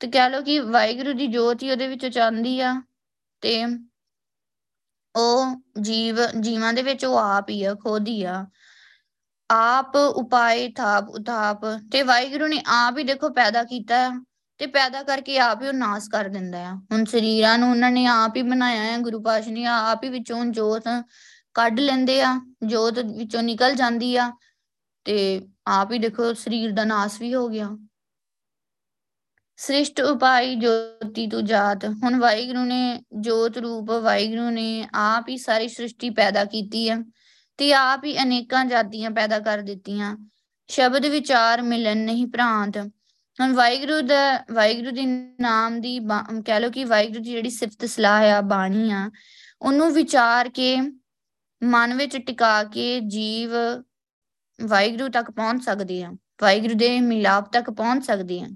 ਤੇ ਕਹਿ ਲੋ ਕਿ ਵਾਹਿਗੁਰੂ ਦੀ ਜੋਤ ਹੀ ਉਹਦੇ ਵਿੱਚੋਂ ਚਾਂਦੀ ਆ ਤੇ ਉਹ ਜੀਵ, ਜੀਵਾਂ ਦੇ ਵਿੱਚ ਉਹ ਆਪ ਹੀ ਆ, ਖੁਦ ਹੀ ਆ। ਆਪ ਉਪਾਏ ਥਾਪ ਉਤਾਪ ਤੇ ਵਾਹਿਗੁਰੂ ਨੇ ਆਪ ਹੀ ਦੇਖੋ ਪੈਦਾ ਕੀਤਾ ਤੇ ਪੈਦਾ ਕਰਕੇ ਆਪ ਹੀ ਉਹ ਨਾਸ ਕਰ ਦਿੰਦਾ ਆ। ਹੁਣ ਸਰੀਰਾਂ ਨੂੰ ਉਹਨਾਂ ਨੇ ਆਪ ਹੀ ਬਣਾਇਆ ਹੈ ਗੁਰੂ ਪਾਸ਼ਾ ਨੇ ਆਪ ਹੀ ਵਿੱਚੋਂ ਜੋਤ ਕੱਢ ਲੈਂਦੇ ਆ, ਜੋਤ ਵਿੱਚੋਂ ਨਿਕਲ ਜਾਂਦੀ ਆ, ਤੇ ਆਪ ਹੀ ਦੇਖੋ ਸਰੀਰ ਦਾ ਨਾਸ ਵੀ ਹੋ ਗਿਆ। ਸ੍ਰਿਸ਼ਟ ਉਪਾਈ ਜੋਤੀ ਤੂ ਜਾਤ, ਹੁਣ ਵਾਹਿਗੁਰੂ ਨੇ ਜੋਤ ਰੂਪ ਵਾਹਿਗੁਰੂ ਨੇ ਆਪ ਹੀ ਸਾਰੀ ਸ੍ਰਿਸ਼ਟੀ ਪੈਦਾ ਕੀਤੀ ਆ, ਤੇ ਆਪ ਹੀ ਅਨੇਕਾਂ ਜਾਤੀਆਂ ਪੈਦਾ ਕਰ ਦਿੱਤੀਆਂ। ਸ਼ਬਦ ਵਿਚਾਰ ਮਿਲਨ ਨਹੀਂ ਭ੍ਰਾਂਤ। ਹੁਣ ਵਾਹਿਗੁਰੂ ਦਾ, ਵਾਹਿਗੁਰੂ ਦੇ ਨਾਮ ਦੀ ਕਹਿ ਲੋ ਕਿ ਵਾਹਿਗੁਰੂ ਦੀ ਜਿਹੜੀ ਸਿਫਤ ਸਲਾਹ ਆ, ਬਾਣੀ ਆ, ਉਹਨੂੰ ਵਿਚਾਰ ਕੇ ਮਨ ਵਿੱਚ ਟਿਕਾ ਕੇ ਜੀਵ ਵਾਹਿਗੁਰੂ ਤੱਕ ਪਹੁੰਚ ਸਕਦੇ ਆ ਵਾਹਿਗੁਰੂ ਦੇ ਮਿਲਾਪ ਤੱਕ ਪਹੁੰਚ ਸਕਦੇ ਆ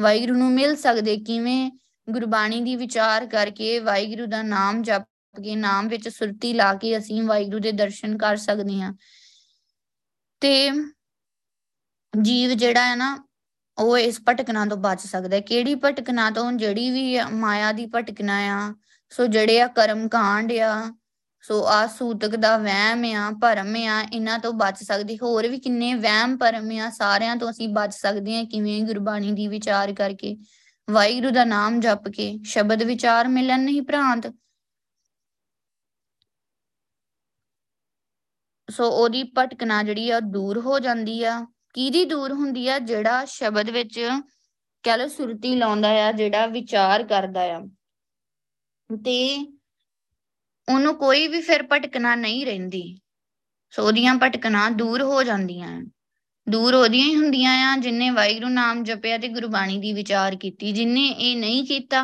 ਵਾਹਿਗੁਰੂ ਨੂੰ ਮਿਲ ਸਕਦੇ ਕਿਵੇਂ ਗੁਰਬਾਣੀ ਦੀ ਵਿਚਾਰ ਕਰਕੇ ਵਾਹਿਗੁਰੂ ਦਾ ਨਾਮ ਜਪ ਕੇ, ਨਾਮ ਵਿੱਚ ਸੁਰਤੀ ਲਾ ਕੇ ਅਸੀਂ ਵਾਹਿਗੁਰੂ ਦੇ ਦਰਸ਼ਨ ਕਰ ਸਕਦੇ ਹਾਂ। ਤੇ ਜੀਵ ਜਿਹੜਾ ਹੈ ਨਾ, ਉਹ ਇਸ ਭਟਕਣਾ ਤੋਂ ਬਚ ਸਕਦਾ ਹੈ। ਕਿਹੜੀ ਭਟਕਣਾ ਤੋਂ? ਜਿਹੜੀ ਵੀ ਮਾਇਆ ਦੀ ਭਟਕਣਾ ਆ, ਸੋ ਜਿਹੜੇ ਆ ਕਰਮ ਕਾਂਡ ਆ ਸੋ ਆ ਸੂਤਕ ਦਾ ਵਹਿਮ ਆ, ਭਰਮ ਆ, ਇਹਨਾਂ ਤੋਂ ਬਚ ਸਕਦੀ, ਹੋਰ ਵੀ ਕਿੰਨੇ ਵਹਿਮ, ਭਰਮ ਆ, ਸਾਰਿਆਂ ਤੋਂ ਅਸੀਂ ਬਚ ਸਕਦੇ ਹਾਂ, ਕਿਵੇਂ ਗੁਰਬਾਣੀ ਦੀ ਵਿਚਾਰ ਕਰਕੇ। ਵਾਹਿਗੁਰੂ ਦਾ ਨਾਮ ਜਪ ਕੇ ਸ਼ਬਦ ਵਿਚਾਰ ਮਿਲਣ ਨਹੀਂ ਭ੍ਰਾਂਤ। ਸੋ ਉਹਦੀ ਭਟਕਣਾ ਜਿਹੜੀ ਆ ਦੂਰ ਹੋ ਜਾਂਦੀ ਆ। ਕਿਹਦੀ ਦੂਰ ਹੁੰਦੀ ਆ? ਜਿਹੜਾ ਸ਼ਬਦ ਵਿੱਚ ਕਹਿ ਲੋ ਸੁਰਤੀ ਲਾਉਂਦਾ ਆ, ਜਿਹੜਾ ਵਿਚਾਰ ਕਰਦਾ ਆ। ਤੇ ਉਹਨੂੰ ਕੋਈ ਵੀ ਫਿਰ ਭਟਕਣਾ ਨਹੀਂ ਰਹਿੰਦੀ। ਸੋ ਉਹਦੀਆਂ ਭਟਕਣਾ ਦੂਰ ਹੋ ਜਾਂਦੀਆਂ ਦੂਰ ਉਹਦੀਆਂ ਹੀ ਹੁੰਦੀਆਂ ਆ ਜਿਨਨੇ ਵਾਹਿਗੁਰੂ ਨਾਮ ਜਪਿਆ ਤੇ ਗੁਰਬਾਣੀ ਦੀ ਵਿਚਾਰ ਕੀਤੀ ਜਿਨਨੇ ਇਹ ਨਹੀਂ ਕੀਤਾ,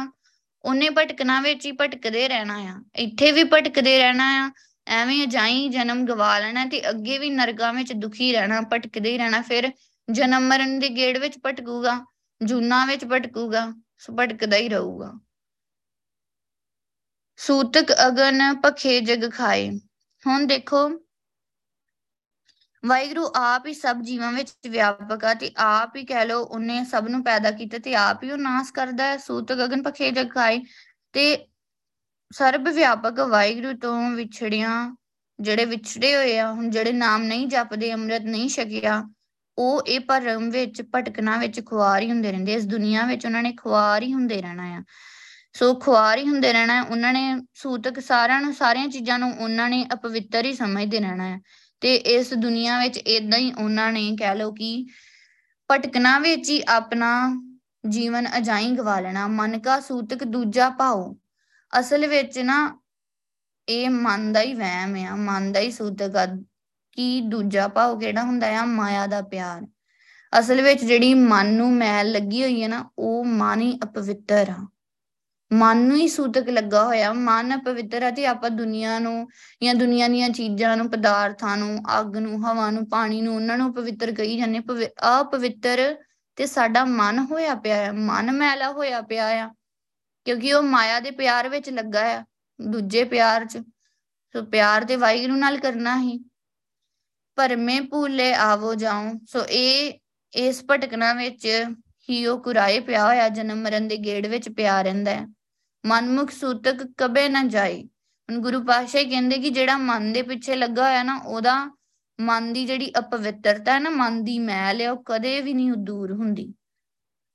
ਉਹਨੇ ਭਟਕਣਾ ਵਿੱਚ ਹੀ ਭਟਕਦੇ ਰਹਿਣਾ ਆ। ਇੱਥੇ ਵੀ ਭਟਕਦੇ ਰਹਿਣਾ ਆ, ਐਵੇਂ ਅਜਾਈ ਜਨਮ ਗਵਾ ਲੈਣਾ ਤੇ ਅੱਗੇ ਵੀ ਨਰਕਾਂ ਵਿੱਚ ਦੁਖੀ ਰਹਿਣਾ, ਭਟਕਦੇ ਹੀ ਰਹਿਣਾ, ਫਿਰ ਜਨਮ ਮਰਨ ਦੇ ਗੇੜ ਵਿੱਚ ਭਟਕੂਗਾ, ਜੂਨਾ ਵਿੱਚ ਭਟਕੂਗਾ, ਸੋ ਭਟਕਦਾ ਹੀ ਰਹੂਗਾ। ਸੂਤਕ ਅਗਨ ਪਖੇ ਜਗ ਖਾਏ। ਹੁਣ ਦੇਖੋ, ਵਾਹਿਗੁਰੂ ਆਪ ਹੀ ਸਭ ਜੀਵਾਂ ਵਿੱਚ ਵਿਆਪਕ ਆ ਤੇ ਆਪ ਹੀ ਕਹਿ ਲੋ ਉਹਨੇ ਸਭ ਨੂੰ ਪੈਦਾ ਕੀਤਾ ਤੇ ਆਪ ਹੀ ਉਹ ਨਾਸ ਕਰਦਾ ਹੈ, ਸੂਤਕ ਅਗਨ ਪਖੇ ਜਗ ਖਾਏ ਤੇ ਸਰਬ ਵਿਆਪਕ ਵਾਹਿਗੁਰੂ ਤੋਂ ਵਿਛੜਿਆ, ਜਿਹੜੇ ਵਿਛੜੇ ਹੋਏ ਆ, ਹੁਣ ਜਿਹੜੇ ਨਾਮ ਨਹੀਂ ਜਪਦੇ, ਅੰਮ੍ਰਿਤ ਨਹੀਂ ਛਕਿਆ, ਉਹ ਇਹ ਭਰਮ ਵਿੱਚ, ਭਟਕਣਾ ਵਿੱਚ ਖੁਆਰ ਹੀ ਹੁੰਦੇ ਰਹਿੰਦੇ ਇਸ ਦੁਨੀਆ ਵਿੱਚ ਉਹਨਾਂ ਨੇ ਖੁਆਰ ਹੀ ਹੁੰਦੇ ਰਹਿਣਾ ਆ। ਸੋ ਖੁਆਰ ਹੀ ਹੁੰਦੇ ਰਹਿਣਾ ਉਹਨਾਂ ਨੇ ਸੂਤਕ ਸਾਰਿਆਂ ਨੂੰ, ਸਾਰੀਆਂ ਚੀਜ਼ਾਂ ਨੂੰ ਉਹਨਾਂ ਨੇ ਅਪਵਿੱਤਰ ਹੀ ਸਮਝਦੇ ਰਹਿਣਾ ਹੈ। ਤੇ ਇਸ ਦੁਨੀਆ ਵਿੱਚ ਇਦਾਂ ਹੀ ਉਹਨਾਂ ਨੇ ਕਹਿ ਲਓ ਕਿ ਭਟਕਣਾ ਵਿੱਚ ਹੀ ਆਪਣਾ ਜੀਵਨ ਅਜਾਈ ਗਵਾ ਲੈਣਾ। ਮਨ ਕਾ ਸੂਤਕ ਦੂਜਾ ਪਾਓ ਅਸਲ ਵਿੱਚ ਨਾ ਇਹ ਮਨ ਦਾ ਹੀ ਵਹਿਮ ਆ। ਮਨ ਦਾ ਹੀ ਸੂਤਕ ਆ ਕਿ ਦੂਜਾ ਭਾਵ ਕਿਹੜਾ ਹੁੰਦਾ ਆ? ਮਾਇਆ ਦਾ ਪਿਆਰ। ਅਸਲ ਵਿੱਚ ਜਿਹੜੀ ਮਨ ਨੂੰ ਮੈਲ ਲੱਗੀ ਹੋਈ ਹੈ ਨਾ, ਉਹ ਮਨ ਹੀ ਅਪਵਿੱਤਰ ਆ। ਮਨ ਨੂੰ ਹੀ ਸੂਤਕ ਲੱਗਾ ਹੋਇਆ। ਮਨ ਪਵਿੱਤਰ ਹੈ ਤੇ ਆਪਾਂ ਦੁਨੀਆ ਨੂੰ ਜਾਂ ਦੁਨੀਆ ਦੀਆਂ ਚੀਜ਼ਾਂ ਨੂੰ, ਪਦਾਰਥਾਂ ਨੂੰ, ਅੱਗ ਨੂੰ, ਹਵਾ ਨੂੰ, ਪਾਣੀ ਨੂੰ, ਉਹਨਾਂ ਨੂੰ ਪਵਿੱਤਰ ਕਹੀ ਜਾਂਦੇ ਅਪਵਿੱਤਰ ਤੇ ਸਾਡਾ ਮਨ ਹੋਇਆ ਪਿਆ ਹੈ ਮਨ ਮੈਲਾ ਹੋਇਆ ਪਿਆ ਆ, ਕਿਉਂਕਿ ਉਹ ਮਾਇਆ ਦੇ ਪਿਆਰ ਵਿੱਚ ਲੱਗਾ ਆ, ਦੂਜੇ ਪਿਆਰ 'ਚ। ਸੋ ਪਿਆਰ ਤੇ ਵਾਹਿਗੁਰੂ ਨਾਲ ਕਰਨਾ ਹੀ। ਪਰਮੇ ਭੂਲੇ ਆਵੋ ਜਾਉ। ਸੋ ਇਹ, ਇਸ ਭਟਕਣਾ ਵਿੱਚ ਹੀ ਉਹ ਕੁਰਾਏ ਪਿਆ ਹੋਇਆ, ਜਨਮ ਮਰਨ ਦੇ ਗੇੜ ਵਿੱਚ ਪਿਆ ਰਹਿੰਦਾ ਹੈ। ਮਨਮੁਖ ਸੂਤਕ ਕਬੇ ਨਾ ਜਾਏ ਹੁਣ ਗੁਰੂ ਪਾਤਸ਼ਾਹ ਕਹਿੰਦੇ ਕਿ ਜਿਹੜਾ ਮਨ ਦੇ ਪਿੱਛੇ ਲੱਗਾ ਹੋਇਆ ਨਾ, ਉਹਦਾ ਮਨ ਦੀ ਜਿਹੜੀ ਅਪਵਿੱਤਰਤਾ ਹੈ ਨਾ, ਮਨ ਦੀ ਮੈਲ ਹੈ, ਉਹ ਕਦੇ ਵੀ ਨਹੀਂ ਦੂਰ ਹੁੰਦੀ।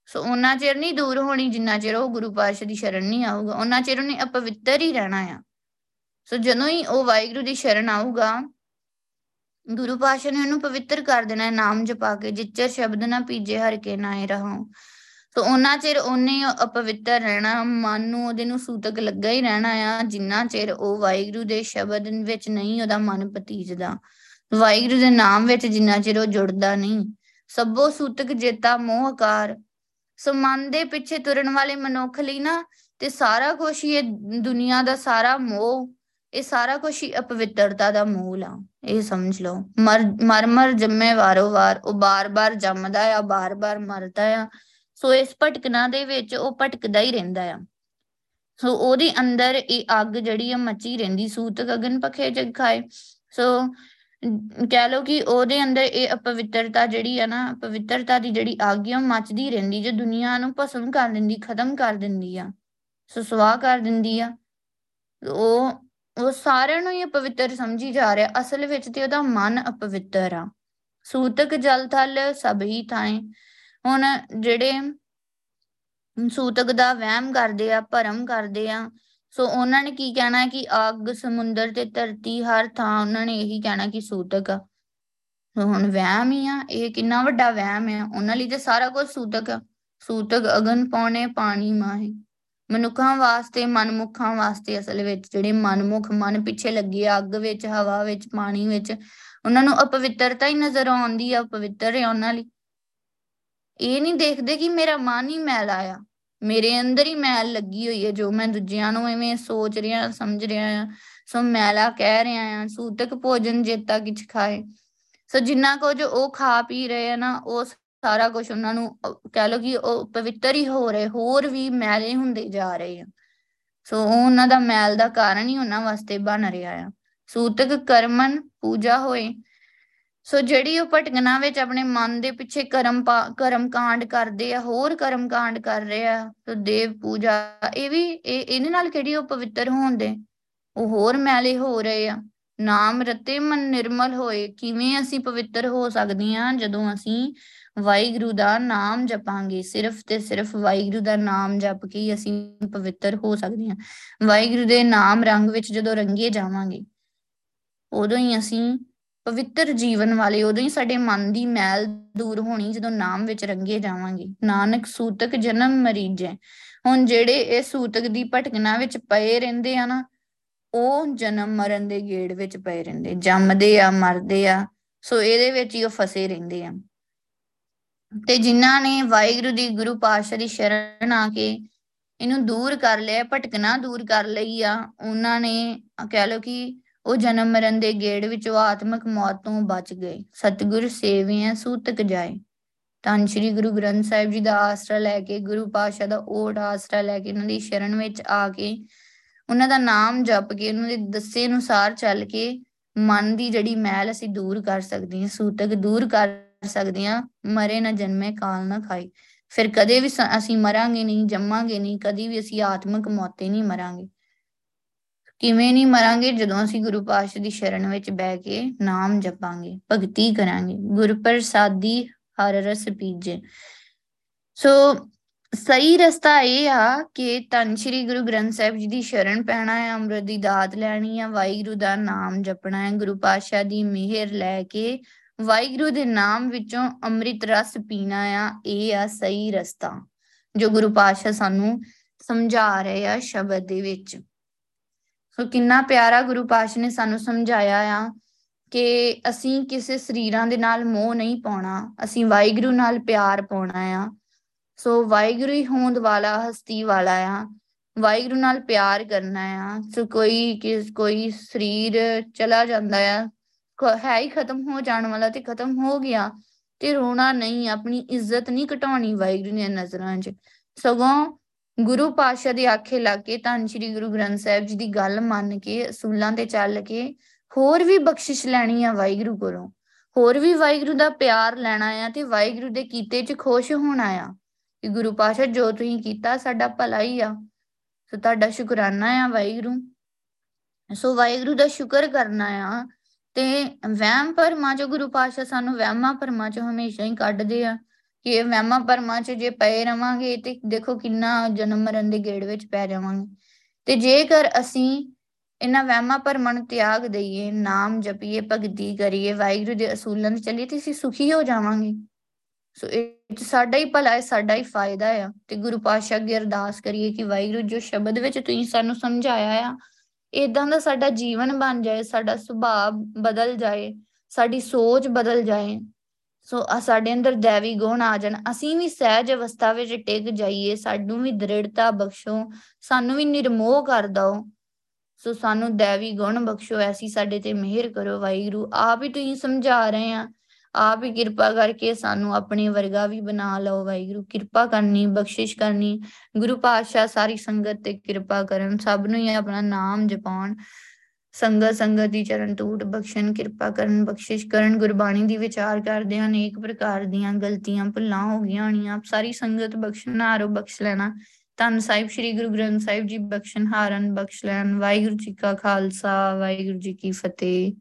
ਸੋ ਉਹਨਾਂ ਚਿਰ ਨਹੀਂ ਦੂਰ ਹੋਣੀ, ਜਿੰਨਾ ਚਿਰ ਉਹ ਗੁਰੂ ਪਾਤਸ਼ਾਹ ਦੀ ਸ਼ਰਨ ਨਹੀਂ ਆਊਗਾ ਉਹਨਾਂ ਚਿਰ ਉਹਨੇ ਅਪਵਿੱਤਰ ਹੀ ਰਹਿਣਾ ਆ। ਸੋ ਜਦੋਂ ਹੀ ਉਹ ਵਾਹਿਗੁਰੂ ਦੀ ਸ਼ਰਨ ਆਊਗਾ, ਗੁਰੂ ਪਾਤਸ਼ਾਹ ਨੇ ਉਹਨੂੰ ਪਵਿੱਤਰ ਕਰ ਦੇਣਾ ਨਾਮ ਜਪਾ ਕੇ, ਜਿੱਚਰ ਸ਼ਬਦ ਨਾ ਪੀਜੇ ਹਰ ਕੇ ਨਾਏ ਰਹਾਉ। ਸੋ ਉਹਨਾਂ ਚਿਰ ਉਹਨੇ ਅਪਵਿੱਤਰ ਰਹਿਣਾ, ਮਨ ਨੂੰ ਉਹਦੇ ਨੂੰ ਸੂਤਕ ਲੱਗਾ ਹੀ ਰਹਿਣਾ ਆ, ਜਿੰਨਾ ਚਿਰ ਉਹ ਵਾਹਿਗੁਰੂ ਦੇ ਸ਼ਬਦ ਵਿੱਚ ਨਹੀਂ ਉਹਦਾ ਮਨ ਪਤੀਜਦਾ ਵਾਹਿਗੁਰੂ ਦੇ ਨਾਮ ਵਿੱਚ ਜਿੰਨਾ ਚਿਰ ਉਹ ਜੁੜਦਾ ਨਹੀਂ, ਸਭੋ ਸੂਤਕ ਜੇਤਾ ਮੋਹਕਾਰ ਸੋ ਮਨ ਦੇ ਪਿੱਛੇ ਤੁਰਨ ਵਾਲੇ ਮਨੁੱਖ ਲਈ ਨਾ, ਤੇ ਸਾਰਾ ਕੁਝ ਇਹ ਦੁਨੀਆ ਦਾ ਸਾਰਾ ਮੋਹ, ਇਹ ਸਾਰਾ ਕੁਝ ਹੀ ਅਪਵਿੱਤਰਤਾ ਦਾ ਮੂਲ ਆ, ਇਹ ਸਮਝ ਲਓ। ਮਰ ਮਰ ਮਰ ਜੰਮੇ ਵਾਰੋ ਵਾਰ ਉਹ ਬਾਰ-ਬਾਰ ਜੰਮਦਾ ਆ, ਬਾਰ-ਬਾਰ ਮਰਦਾ ਆ ਸੋ ਇਸ ਭਟਕਣਾ ਦੇ ਵਿੱਚ ਉਹ ਭਟਕਦਾ ਹੀ ਰਹਿੰਦਾ ਆ। ਸੋ ਉਹਦੇ ਅੰਦਰ ਇਹ ਅੱਗ ਜਿਹੜੀ ਆ ਮੱਚੀ ਰਹਿੰਦੀ ਸੂਤ ਗਗਨ ਪਖੇ ਜਗ ਖਾਏ। ਸੋ ਕਹਿ ਲਓ ਕਿ ਉਹਦੇ ਅੰਦਰ ਇਹ ਅਪਵਿੱਤਰਤਾ ਜਿਹੜੀ ਆ ਨਾ ਪਵਿੱਤਰਤਾ ਦੀ ਜਿਹੜੀ ਅੱਗ ਆ ਮੱਚਦੀ ਰਹਿੰਦੀ, ਜੋ ਦੁਨੀਆ ਨੂੰ ਭਸਮ ਕਰ ਦਿੰਦੀ, ਖਤਮ ਕਰ ਦਿੰਦੀ ਆ। ਸੋ ਸਵਾਹ ਕਰ ਦਿੰਦੀ ਆ। ਉਹ ਉਹ ਸਾਰਿਆਂ ਨੂੰ ਹੀ ਪਵਿੱਤਰ ਸਮਝੀ ਜਾ ਰਿਹਾ। ਅਸਲ ਵਿੱਚ ਤੇ ਉਹਦਾ ਮਨ ਅਪਵਿੱਤਰ ਆ। ਸੂਤਕ ਜਲ ਥਲ ਸਭ ਹੀ ਥਾਏ। ਹੁਣ ਜਿਹੜੇ ਸੂਤਕ ਦਾ ਵਹਿਮ ਕਰਦੇ ਆ, ਭਰਮ ਕਰਦੇ ਆ, ਸੋ ਉਹਨਾਂ ਨੇ ਕੀ ਕਹਿਣਾ ਕਿ ਅੱਗ, ਸਮੁੰਦਰ ਤੇ ਧਰਤੀ ਹਰ ਥਾਂ ਉਹਨਾਂ ਨੇ ਇਹੀ ਕਹਿਣਾ ਕਿ ਸੂਤਕ ਆ। ਹੁਣ ਵਹਿਮ ਹੀ ਆ, ਇਹ ਕਿੰਨਾ ਵੱਡਾ ਵਹਿਮ ਹੈ ਉਹਨਾਂ ਲਈ ਤੇ ਸਾਰਾ ਕੁਝ ਸੂਤਕ ਆ। ਸੂਤਕ ਅਗਨ ਪਾਉਣੇ, ਪਾਣੀ ਮਾਹੇ। ਮਨੁੱਖਾਂ ਵਾਸਤੇ, ਮਨਮੁਖਾਂ ਵਾਸਤੇ ਅਸਲ ਵਿੱਚ ਜਿਹੜੇ ਮਨਮੁਖ ਮਨ ਪਿੱਛੇ ਲੱਗੇ ਅੱਗ ਵਿੱਚ, ਹਵਾ ਵਿੱਚ, ਪਾਣੀ ਵਿੱਚ, ਉਹਨਾਂ ਨੂੰ ਅਪਵਿੱਤਰਤਾ ਹੀ ਨਜ਼ਰ ਆਉਂਦੀ ਆ ਪਵਿੱਤਰ ਹੈ ਉਹਨਾਂ ਲਈ। ਇਹ ਨਹੀਂ ਦੇਖਦੇ ਕਿ ਮੇਰਾ ਮਨ ਹੀ ਮੈਲਾ ਆ ਮੇਰੇ ਅੰਦਰ ਹੀ ਮੈਲ ਲੱਗੀ ਹੋਈ ਹੈ, ਜੋ ਮੈਂ ਦੂਜਿਆਂ ਨੂੰ ਐਵੇਂ ਸੋਚ ਰਿਹਾ, ਸਮਝ ਰਿਹਾ ਆ ਸੋ ਮੈਲਾ ਕਹਿ ਰਿਹਾ ਆ ਸੂਤਕ ਭੋਜਨ ਜੇਤਾ ਕਿਛ ਖਾਏ। ਸੋ ਜਿੰਨਾ ਕੁਝ ਉਹ ਖਾ ਪੀ ਰਹੇ ਆ ਨਾ, ਉਹ ਸਾਰਾ ਕੁਝ ਉਹਨਾਂ ਨੂੰ ਕਹਿ ਲੋ ਕਿ ਉਹ ਪਵਿੱਤਰ ਹੀ ਹੋ ਰਹੇ, ਹੋਰ ਵੀ ਮੈਲੇ ਹੁੰਦੇ ਜਾ ਰਹੇ ਆ। ਸੋ ਉਹ ਉਹਨਾਂ ਦਾ ਮੈਲ ਦਾ ਕਾਰਨ ਹੀ ਉਹਨਾਂ ਵਾਸਤੇ ਬਣ ਰਿਹਾ ਆ। ਸੂਤਕ ਕਰਮਨ ਪੂਜਾ ਹੋਏ। ਸੋ ਜਿਹੜੀ ਉਹ ਭਟਕਣਾ ਵਿੱਚ ਆਪਣੇ ਮਨ ਦੇ ਪਿੱਛੇ ਕਰਮ ਕਰਮ ਕਾਂਡ ਕਰਦੇ ਆ, ਹੋਰ ਕਰਮ ਕਾਂਡ ਕਰ ਰਹੇ ਆ, ਸੋ ਦੇਵ ਪੂਜਾ, ਇਹ ਵੀ, ਇਹ, ਇਹਦੇ ਨਾਲ ਕਿਹੜੀ ਉਹ ਪਵਿੱਤਰ ਹੋਣਦੇ ਉਹ ਹੋਰ ਮੈਲੇ ਹੋ ਰਹੇ ਆ। ਨਾਮ ਰਤੇ ਮਨ ਨਿਰਮਲ ਹੋਏ, ਕਿਵੇਂ ਅਸੀਂ ਪਵਿੱਤਰ ਹੋ ਸਕਦੀਆਂ ਜਦੋਂ ਅਸੀਂ ਵਾਹਿਗੁਰੂ ਦਾ ਨਾਮ ਜਪਾਂਗੇ? ਸਿਰਫ ਤੇ ਸਿਰਫ ਵਾਹਿਗੁਰੂ ਦਾ ਨਾਮ ਜਪ ਕੇ ਅਸੀਂ ਪਵਿੱਤਰ ਹੋ ਸਕਦੇ ਹਾਂ ਵਾਹਿਗੁਰੂ ਦੇ ਨਾਮ ਰੰਗ ਵਿੱਚ ਜਦੋਂ ਰੰਗੇ ਜਾਵਾਂਗੇ, ਉਦੋਂ ਹੀ ਅਸੀਂ ਪਵਿੱਤਰ ਜੀਵਨ ਵਾਲੇ ਉਦੋਂ ਹੀ ਸਾਡੇ ਮਨ ਦੀ ਮੈਲ ਦੂਰ ਹੋਣੀ ਜਦੋਂ ਨਾਮ ਵਿੱਚ ਰੰਗੇ ਜਾਵਾਂਗੇ। ਨਾਨਕ ਸੂਤਕ ਜਨਮ ਮਰੀਜੈ। ਹੁਣ ਜਿਹੜੇ ਇਹ ਸੂਤਕ ਦੀ ਭਟਕਣਾ ਵਿੱਚ ਪਏ ਰਹਿੰਦੇ ਆ ਨਾ, ਉਹ ਜਨਮ ਮਰਨ ਦੇ ਗੇੜ ਵਿੱਚ ਪਏ ਰਹਿੰਦੇ। ਜੰਮਦੇ ਆ, ਮਰਦੇ ਆ, ਸੋ ਇਹਦੇ ਵਿੱਚ ਹੀ ਉਹ ਫਸੇ ਰਹਿੰਦੇ ਆ। ਤੇ ਜਿਨ੍ਹਾਂ ਨੇ ਵਾਹਿਗੁਰੂ ਦੀ ਗੁਰੂ ਪਾਤਸ਼ਾਹ ਦੀ ਸ਼ਰਨ ਆ ਕੇ ਇਹਨੂੰ ਦੂਰ ਕਰ ਲਿਆ, ਭਟਕਣਾ ਦੂਰ ਕਰ ਲਈ ਆ, ਉਹਨਾਂ ਨੇ, ਕਹਿ ਲਓ ਕਿ ਉਹ ਜਨਮ ਮਰਨ ਦੇ ਗੇੜ ਵਿੱਚ ਉਹ ਆਤਮਿਕ ਮੌਤ ਤੋਂ ਬਚ ਗਏ। ਸਤਿਗੁਰ ਸੇਵੀਆਂ ਸੂਤਕ ਜਾਏ। ਤਾਂ ਸ੍ਰੀ ਗੁਰੂ ਗ੍ਰੰਥ ਸਾਹਿਬ ਜੀ ਦਾ ਆਸਰਾ ਲੈ ਕੇ, ਗੁਰੂ ਪਾਤਸ਼ਾਹ ਦਾ ਓਟ ਆਸਰਾ ਲੈ ਕੇ, ਉਹਨਾਂ ਦੀ ਸ਼ਰਨ ਵਿੱਚ ਆ ਕੇ, ਉਹਨਾਂ ਦਾ ਨਾਮ ਜਪ ਕੇ, ਉਹਨਾਂ ਦੇ ਦੱਸੇ ਅਨੁਸਾਰ ਚੱਲ ਕੇ ਮਨ ਦੀ ਜਿਹੜੀ ਮੈਲ ਅਸੀਂ ਦੂਰ ਕਰ ਸਕਦੇ ਹਾਂ, ਸੂਤਕ ਦੂਰ ਕਰ ਸਕਦੇ ਹਾਂ, ਮਰੇ ਨਾ ਜਨਮੇ, ਕਾਲ ਨਾ ਖਾਈ ਫਿਰ ਕਦੇ ਵੀ ਅਸੀਂ ਮਰਾਂਗੇ ਨਹੀਂ, ਜੰਮਾਂਗੇ ਨਹੀਂ, ਕਦੀ ਵੀ ਅਸੀਂ ਆਤਮਿਕ ਮੌਤੇ ਨਹੀਂ ਮਰਾਂਗੇ। ਕਿਵੇਂ ਨਹੀਂ ਮਰਾਂਗੇ ਜਦੋਂ ਅਸੀਂ ਗੁਰੂ ਪਾਤਸ਼ਾਹ ਦੀ ਸ਼ਰਨ ਵਿੱਚ ਬਹਿ ਕੇ ਨਾਮ ਜਪਾਂਗੇ, ਭਗਤੀ ਕਰਾਂਗੇ ਗੁਰ ਪ੍ਰਸਾਦੀ ਹਰ ਰਸ ਪੀਜੇ। ਸੋ ਸਹੀ ਰਸਤਾ ਇਹ ਆ ਕਿ ਤਨ ਸ਼੍ਰੀ ਗੁਰੂ ਗ੍ਰੰਥ ਸਾਹਿਬ ਜੀ ਦੀ ਸ਼ਰਨ ਪੈਣਾ ਹੈ, ਅੰਮ੍ਰਿਤ ਦੀ ਦਾਤ ਲੈਣੀ ਹੈ ਵਾਹਿਗੁਰੂ ਦਾ ਨਾਮ ਜਪਣਾ ਹੈ, ਗੁਰੂ ਪਾਤਸ਼ਾਹ ਦੀ ਮਿਹਰ ਲੈ ਕੇ ਵਾਹਿਗੁਰੂ ਦੇ ਨਾਮ ਵਿੱਚੋਂ ਅੰਮ੍ਰਿਤ ਰਸ ਪੀਣਾ ਆ, ਇਹ ਆ ਸਹੀ ਰਸਤਾ, ਜੋ ਗੁਰੂ ਪਾਤਸ਼ਾਹ ਸਾਨੂੰ ਸਮਝਾ ਰਹੇ ਆ ਸ਼ਬਦ ਦੇ ਵਿੱਚ। ਸੋ ਕਿੰਨਾ ਪਿਆਰਾ ਗੁਰੂ ਪਾਤਸ਼ਾਹ ਨੇ ਸਾਨੂੰ ਸਮਝਾਇਆ ਆ ਕਿ ਅਸੀਂ ਕਿਸੇ ਸਰੀਰਾਂ ਦੇ ਨਾਲ ਮੋਹ ਨਹੀਂ ਪਾਉਣਾ, ਅਸੀਂ ਵਾਹਿਗੁਰੂ ਨਾਲ ਪਿਆਰ ਪਾਉਣਾ ਆ। ਸੋ ਵਾਹਿਗੁਰੂ ਹੀ ਹੋਂਦ ਵਾਲਾ, ਹਸਤੀ ਵਾਲਾ ਆ। ਵਾਹਿਗੁਰੂ ਨਾਲ ਪਿਆਰ ਕਰਨਾ ਆ। ਸੋ ਕੋਈ ਕਿਸ, ਕੋਈ ਸਰੀਰ ਚਲਾ ਜਾਂਦਾ ਆ ਹੈ ਹੀ ਖਤਮ ਹੋ ਜਾਣ ਵਾਲਾ ਤੇ ਖਤਮ ਹੋ ਗਿਆ ਤੇ ਰੋਣਾ ਨਹੀਂ, ਆਪਣੀ ਇੱਜ਼ਤ ਨਹੀਂ ਘਟਾਉਣੀ ਵਾਹਿਗੁਰੂ ਦੀਆਂ ਨਜ਼ਰਾਂ 'ਚ। ਸਗੋਂ ਗੁਰੂ ਪਾਤਸ਼ਾਹ ਦੇ ਆਖੇ ਲੱਗ ਕੇ ਧੰਨ ਸ਼੍ਰੀ ਗੁਰੂ ਗ੍ਰੰਥ ਸਾਹਿਬ ਜੀ ਦੀ ਗੱਲ ਮੰਨ ਕੇ ਅਸੂਲਾਂ ਤੇ ਚੱਲ ਕੇ ਹੋਰ ਵੀ ਬਖਸ਼ਿਸ਼ ਲੈਣੀ ਆ ਵਾਹਿਗੁਰੂ ਕੋਲੋਂ। ਹੋਰ ਵੀ ਵਾਹਿਗੁਰੂ ਦਾ ਪਿਆਰ ਲੈਣਾ ਆ ਤੇ ਵਾਹਿਗੁਰੂ ਦੇ ਕੀਤੇ 'ਚ ਖੁਸ਼ ਹੋਣਾ ਆ ਕਿ ਗੁਰੂ ਪਾਤਸ਼ਾਹ ਜੋ ਤੁਸੀਂ ਕੀਤਾ ਸਾਡਾ ਭਲਾ ਹੀ ਆ। ਸੋ ਤੁਹਾਡਾ ਸ਼ੁਕਰਾਨਾ ਆ ਵਾਹਿਗੁਰੂ। ਸੋ ਵਾਹਿਗੁਰੂ ਦਾ ਸ਼ੁਕਰ ਕਰਨਾ ਆ ਤੇ ਵਹਿਮ ਭਰਮਾਂ ਚੋਂ ਗੁਰੂ ਪਾਤਸ਼ਾਹ ਸਾਨੂੰ ਵਹਿਮਾਂ ਭਰਮਾਂ ਚੋਂ ਹਮੇਸ਼ਾ ਹੀ ਕੱਢਦੇ ਆ। ਕਿ ਇਹ ਵਹਿਮਾਂ ਭਰਮਾਂ ਚ ਜੇ ਪਏ ਰਵਾਂਗੇ ਤੇ ਦੇਖੋ ਕਿੰਨਾ ਜਨਮ ਮਰਨ ਦੇ ਗੇੜ ਵਿੱਚ ਪੈ ਜਾਵਾਂਗੇ। ਤੇ ਜੇਕਰ ਅਸੀਂ ਇਹਨਾਂ ਵਹਿਮਾਂ ਭਰਮਾਂ ਨੂੰ ਤਿਆਗ ਦਈਏ, ਨਾਮ ਜਪੀਏ, ਭਗਤੀ ਕਰੀਏ, ਵਾਹਿਗੁਰੂ ਦੇ ਅਸੂਲਾਂ ਤੇ ਚੱਲੀਏ ਤੇ ਅਸੀਂ ਸੁਖੀ ਹੋ ਜਾਵਾਂਗੇ। ਸੋ ਇਹ ਸਾਡਾ ਹੀ ਭਲਾ ਹੈ, ਸਾਡਾ ਹੀ ਫਾਇਦਾ ਆ। ਤੇ ਗੁਰੂ ਪਾਤਸ਼ਾਹ ਅੱਗੇ ਅਰਦਾਸ ਕਰੀਏ ਕਿ ਵਾਹਿਗੁਰੂ ਜੋ ਸ਼ਬਦ ਵਿੱਚ ਤੁਸੀਂ ਸਾਨੂੰ ਸਮਝਾਇਆ ਆ ਇਦਾਂ ਦਾ ਸਾਡਾ ਜੀਵਨ ਬਣ ਜਾਏ, ਸਾਡਾ ਸੁਭਾਅ ਬਦਲ ਜਾਏ, ਸਾਡੀ ਸੋਚ ਬਦਲ ਜਾਏ। ਸੋ ਸਾਡੇ ਅੰਦਰ ਦੇਵੀ ਗੁਣ ਆ ਜਾਣ। ਅਸੀਂ ਵੀ ਸਹਿਜ ਅਵਸਥਾ ਵਿੱਚ ਟਿਕ ਜਾਈਏ, ਸਾਨੂੰ ਵੀ ਦ੍ਰਿੜਤਾ ਬਖਸ਼ੋ, ਸਾਨੂੰ ਵੀ ਨਿਰਮੋਹ ਕਰ ਦਿਓ। ਸੋ ਸਾਨੂੰ ਦੇਵੀ ਗੁਣ ਬਖਸ਼ੋ, ਐਸੀ ਸਾਡੇ ਤੇ ਮਿਹਰ ਕਰੋ ਵਾਹਿਗੁਰੂ। ਆਪ ਹੀ ਤੁਸੀਂ ਸਮਝਾ ਰਹੇ ਆ। ਆਪ ਹੀ ਕਿਰਪਾ ਕਰਕੇ ਸਾਨੂੰ ਆਪਣੇ ਵਰਗਾ ਵੀ ਬਣਾ ਲਓ ਵਾਹਿਗੁਰੂ। ਕਿਰਪਾ ਕਰਨੀ, ਬਖਸ਼ਿਸ਼ ਕਰਨੀ। ਗੁਰੂ ਪਾਤਸ਼ਾਹ ਸਾਰੀ ਸੰਗਤ ਤੇ ਕਿਰਪਾ ਕਰਨ। ਸਭ ਨੂੰ ਹੀ ਆਪਣਾ ਨਾਮ ਜਪਾਉਣ। ਸੰਗਤ ਸੰਗਤ ਦੀ ਚਰਨ ਟੂਟ ਬਖਸ਼ਣ, ਕਿਰਪਾ ਕਰਨ, ਬਖਸ਼ਿਸ਼ ਕਰਨ, ਗੁਰਬਾਣੀ ਦੀ ਵਿਚਾਰ ਕਰਦੇ ਹਨ ਅਨੇਕ ਪ੍ਰਕਾਰ ਦੀਆਂ ਗਲਤੀਆਂ, ਭੁੱਲਾਂ ਹੋ ਗਈਆਂ ਹੋਣੀਆਂ, ਸਾਰੀ ਸੰਗਤ ਬਖਸ਼ਣ ਹਾਰੋ ਬਖਸ਼ ਲੈਣਾ। ਤਨ ਸਾਹਿਬ ਸ੍ਰੀ ਗੁਰੂ ਗ੍ਰੰਥ ਸਾਹਿਬ ਜੀ ਬਖਸ਼ਣ ਹਾਰਨ ਬਖਸ਼ ਲੈਣ। ਵਾਹਿਗੁਰੂ ਜੀ ਕਾ ਖਾਲਸਾ, ਵਾਹਿਗੁਰੂ ਜੀ ਕੀ ਫਤਿਹ।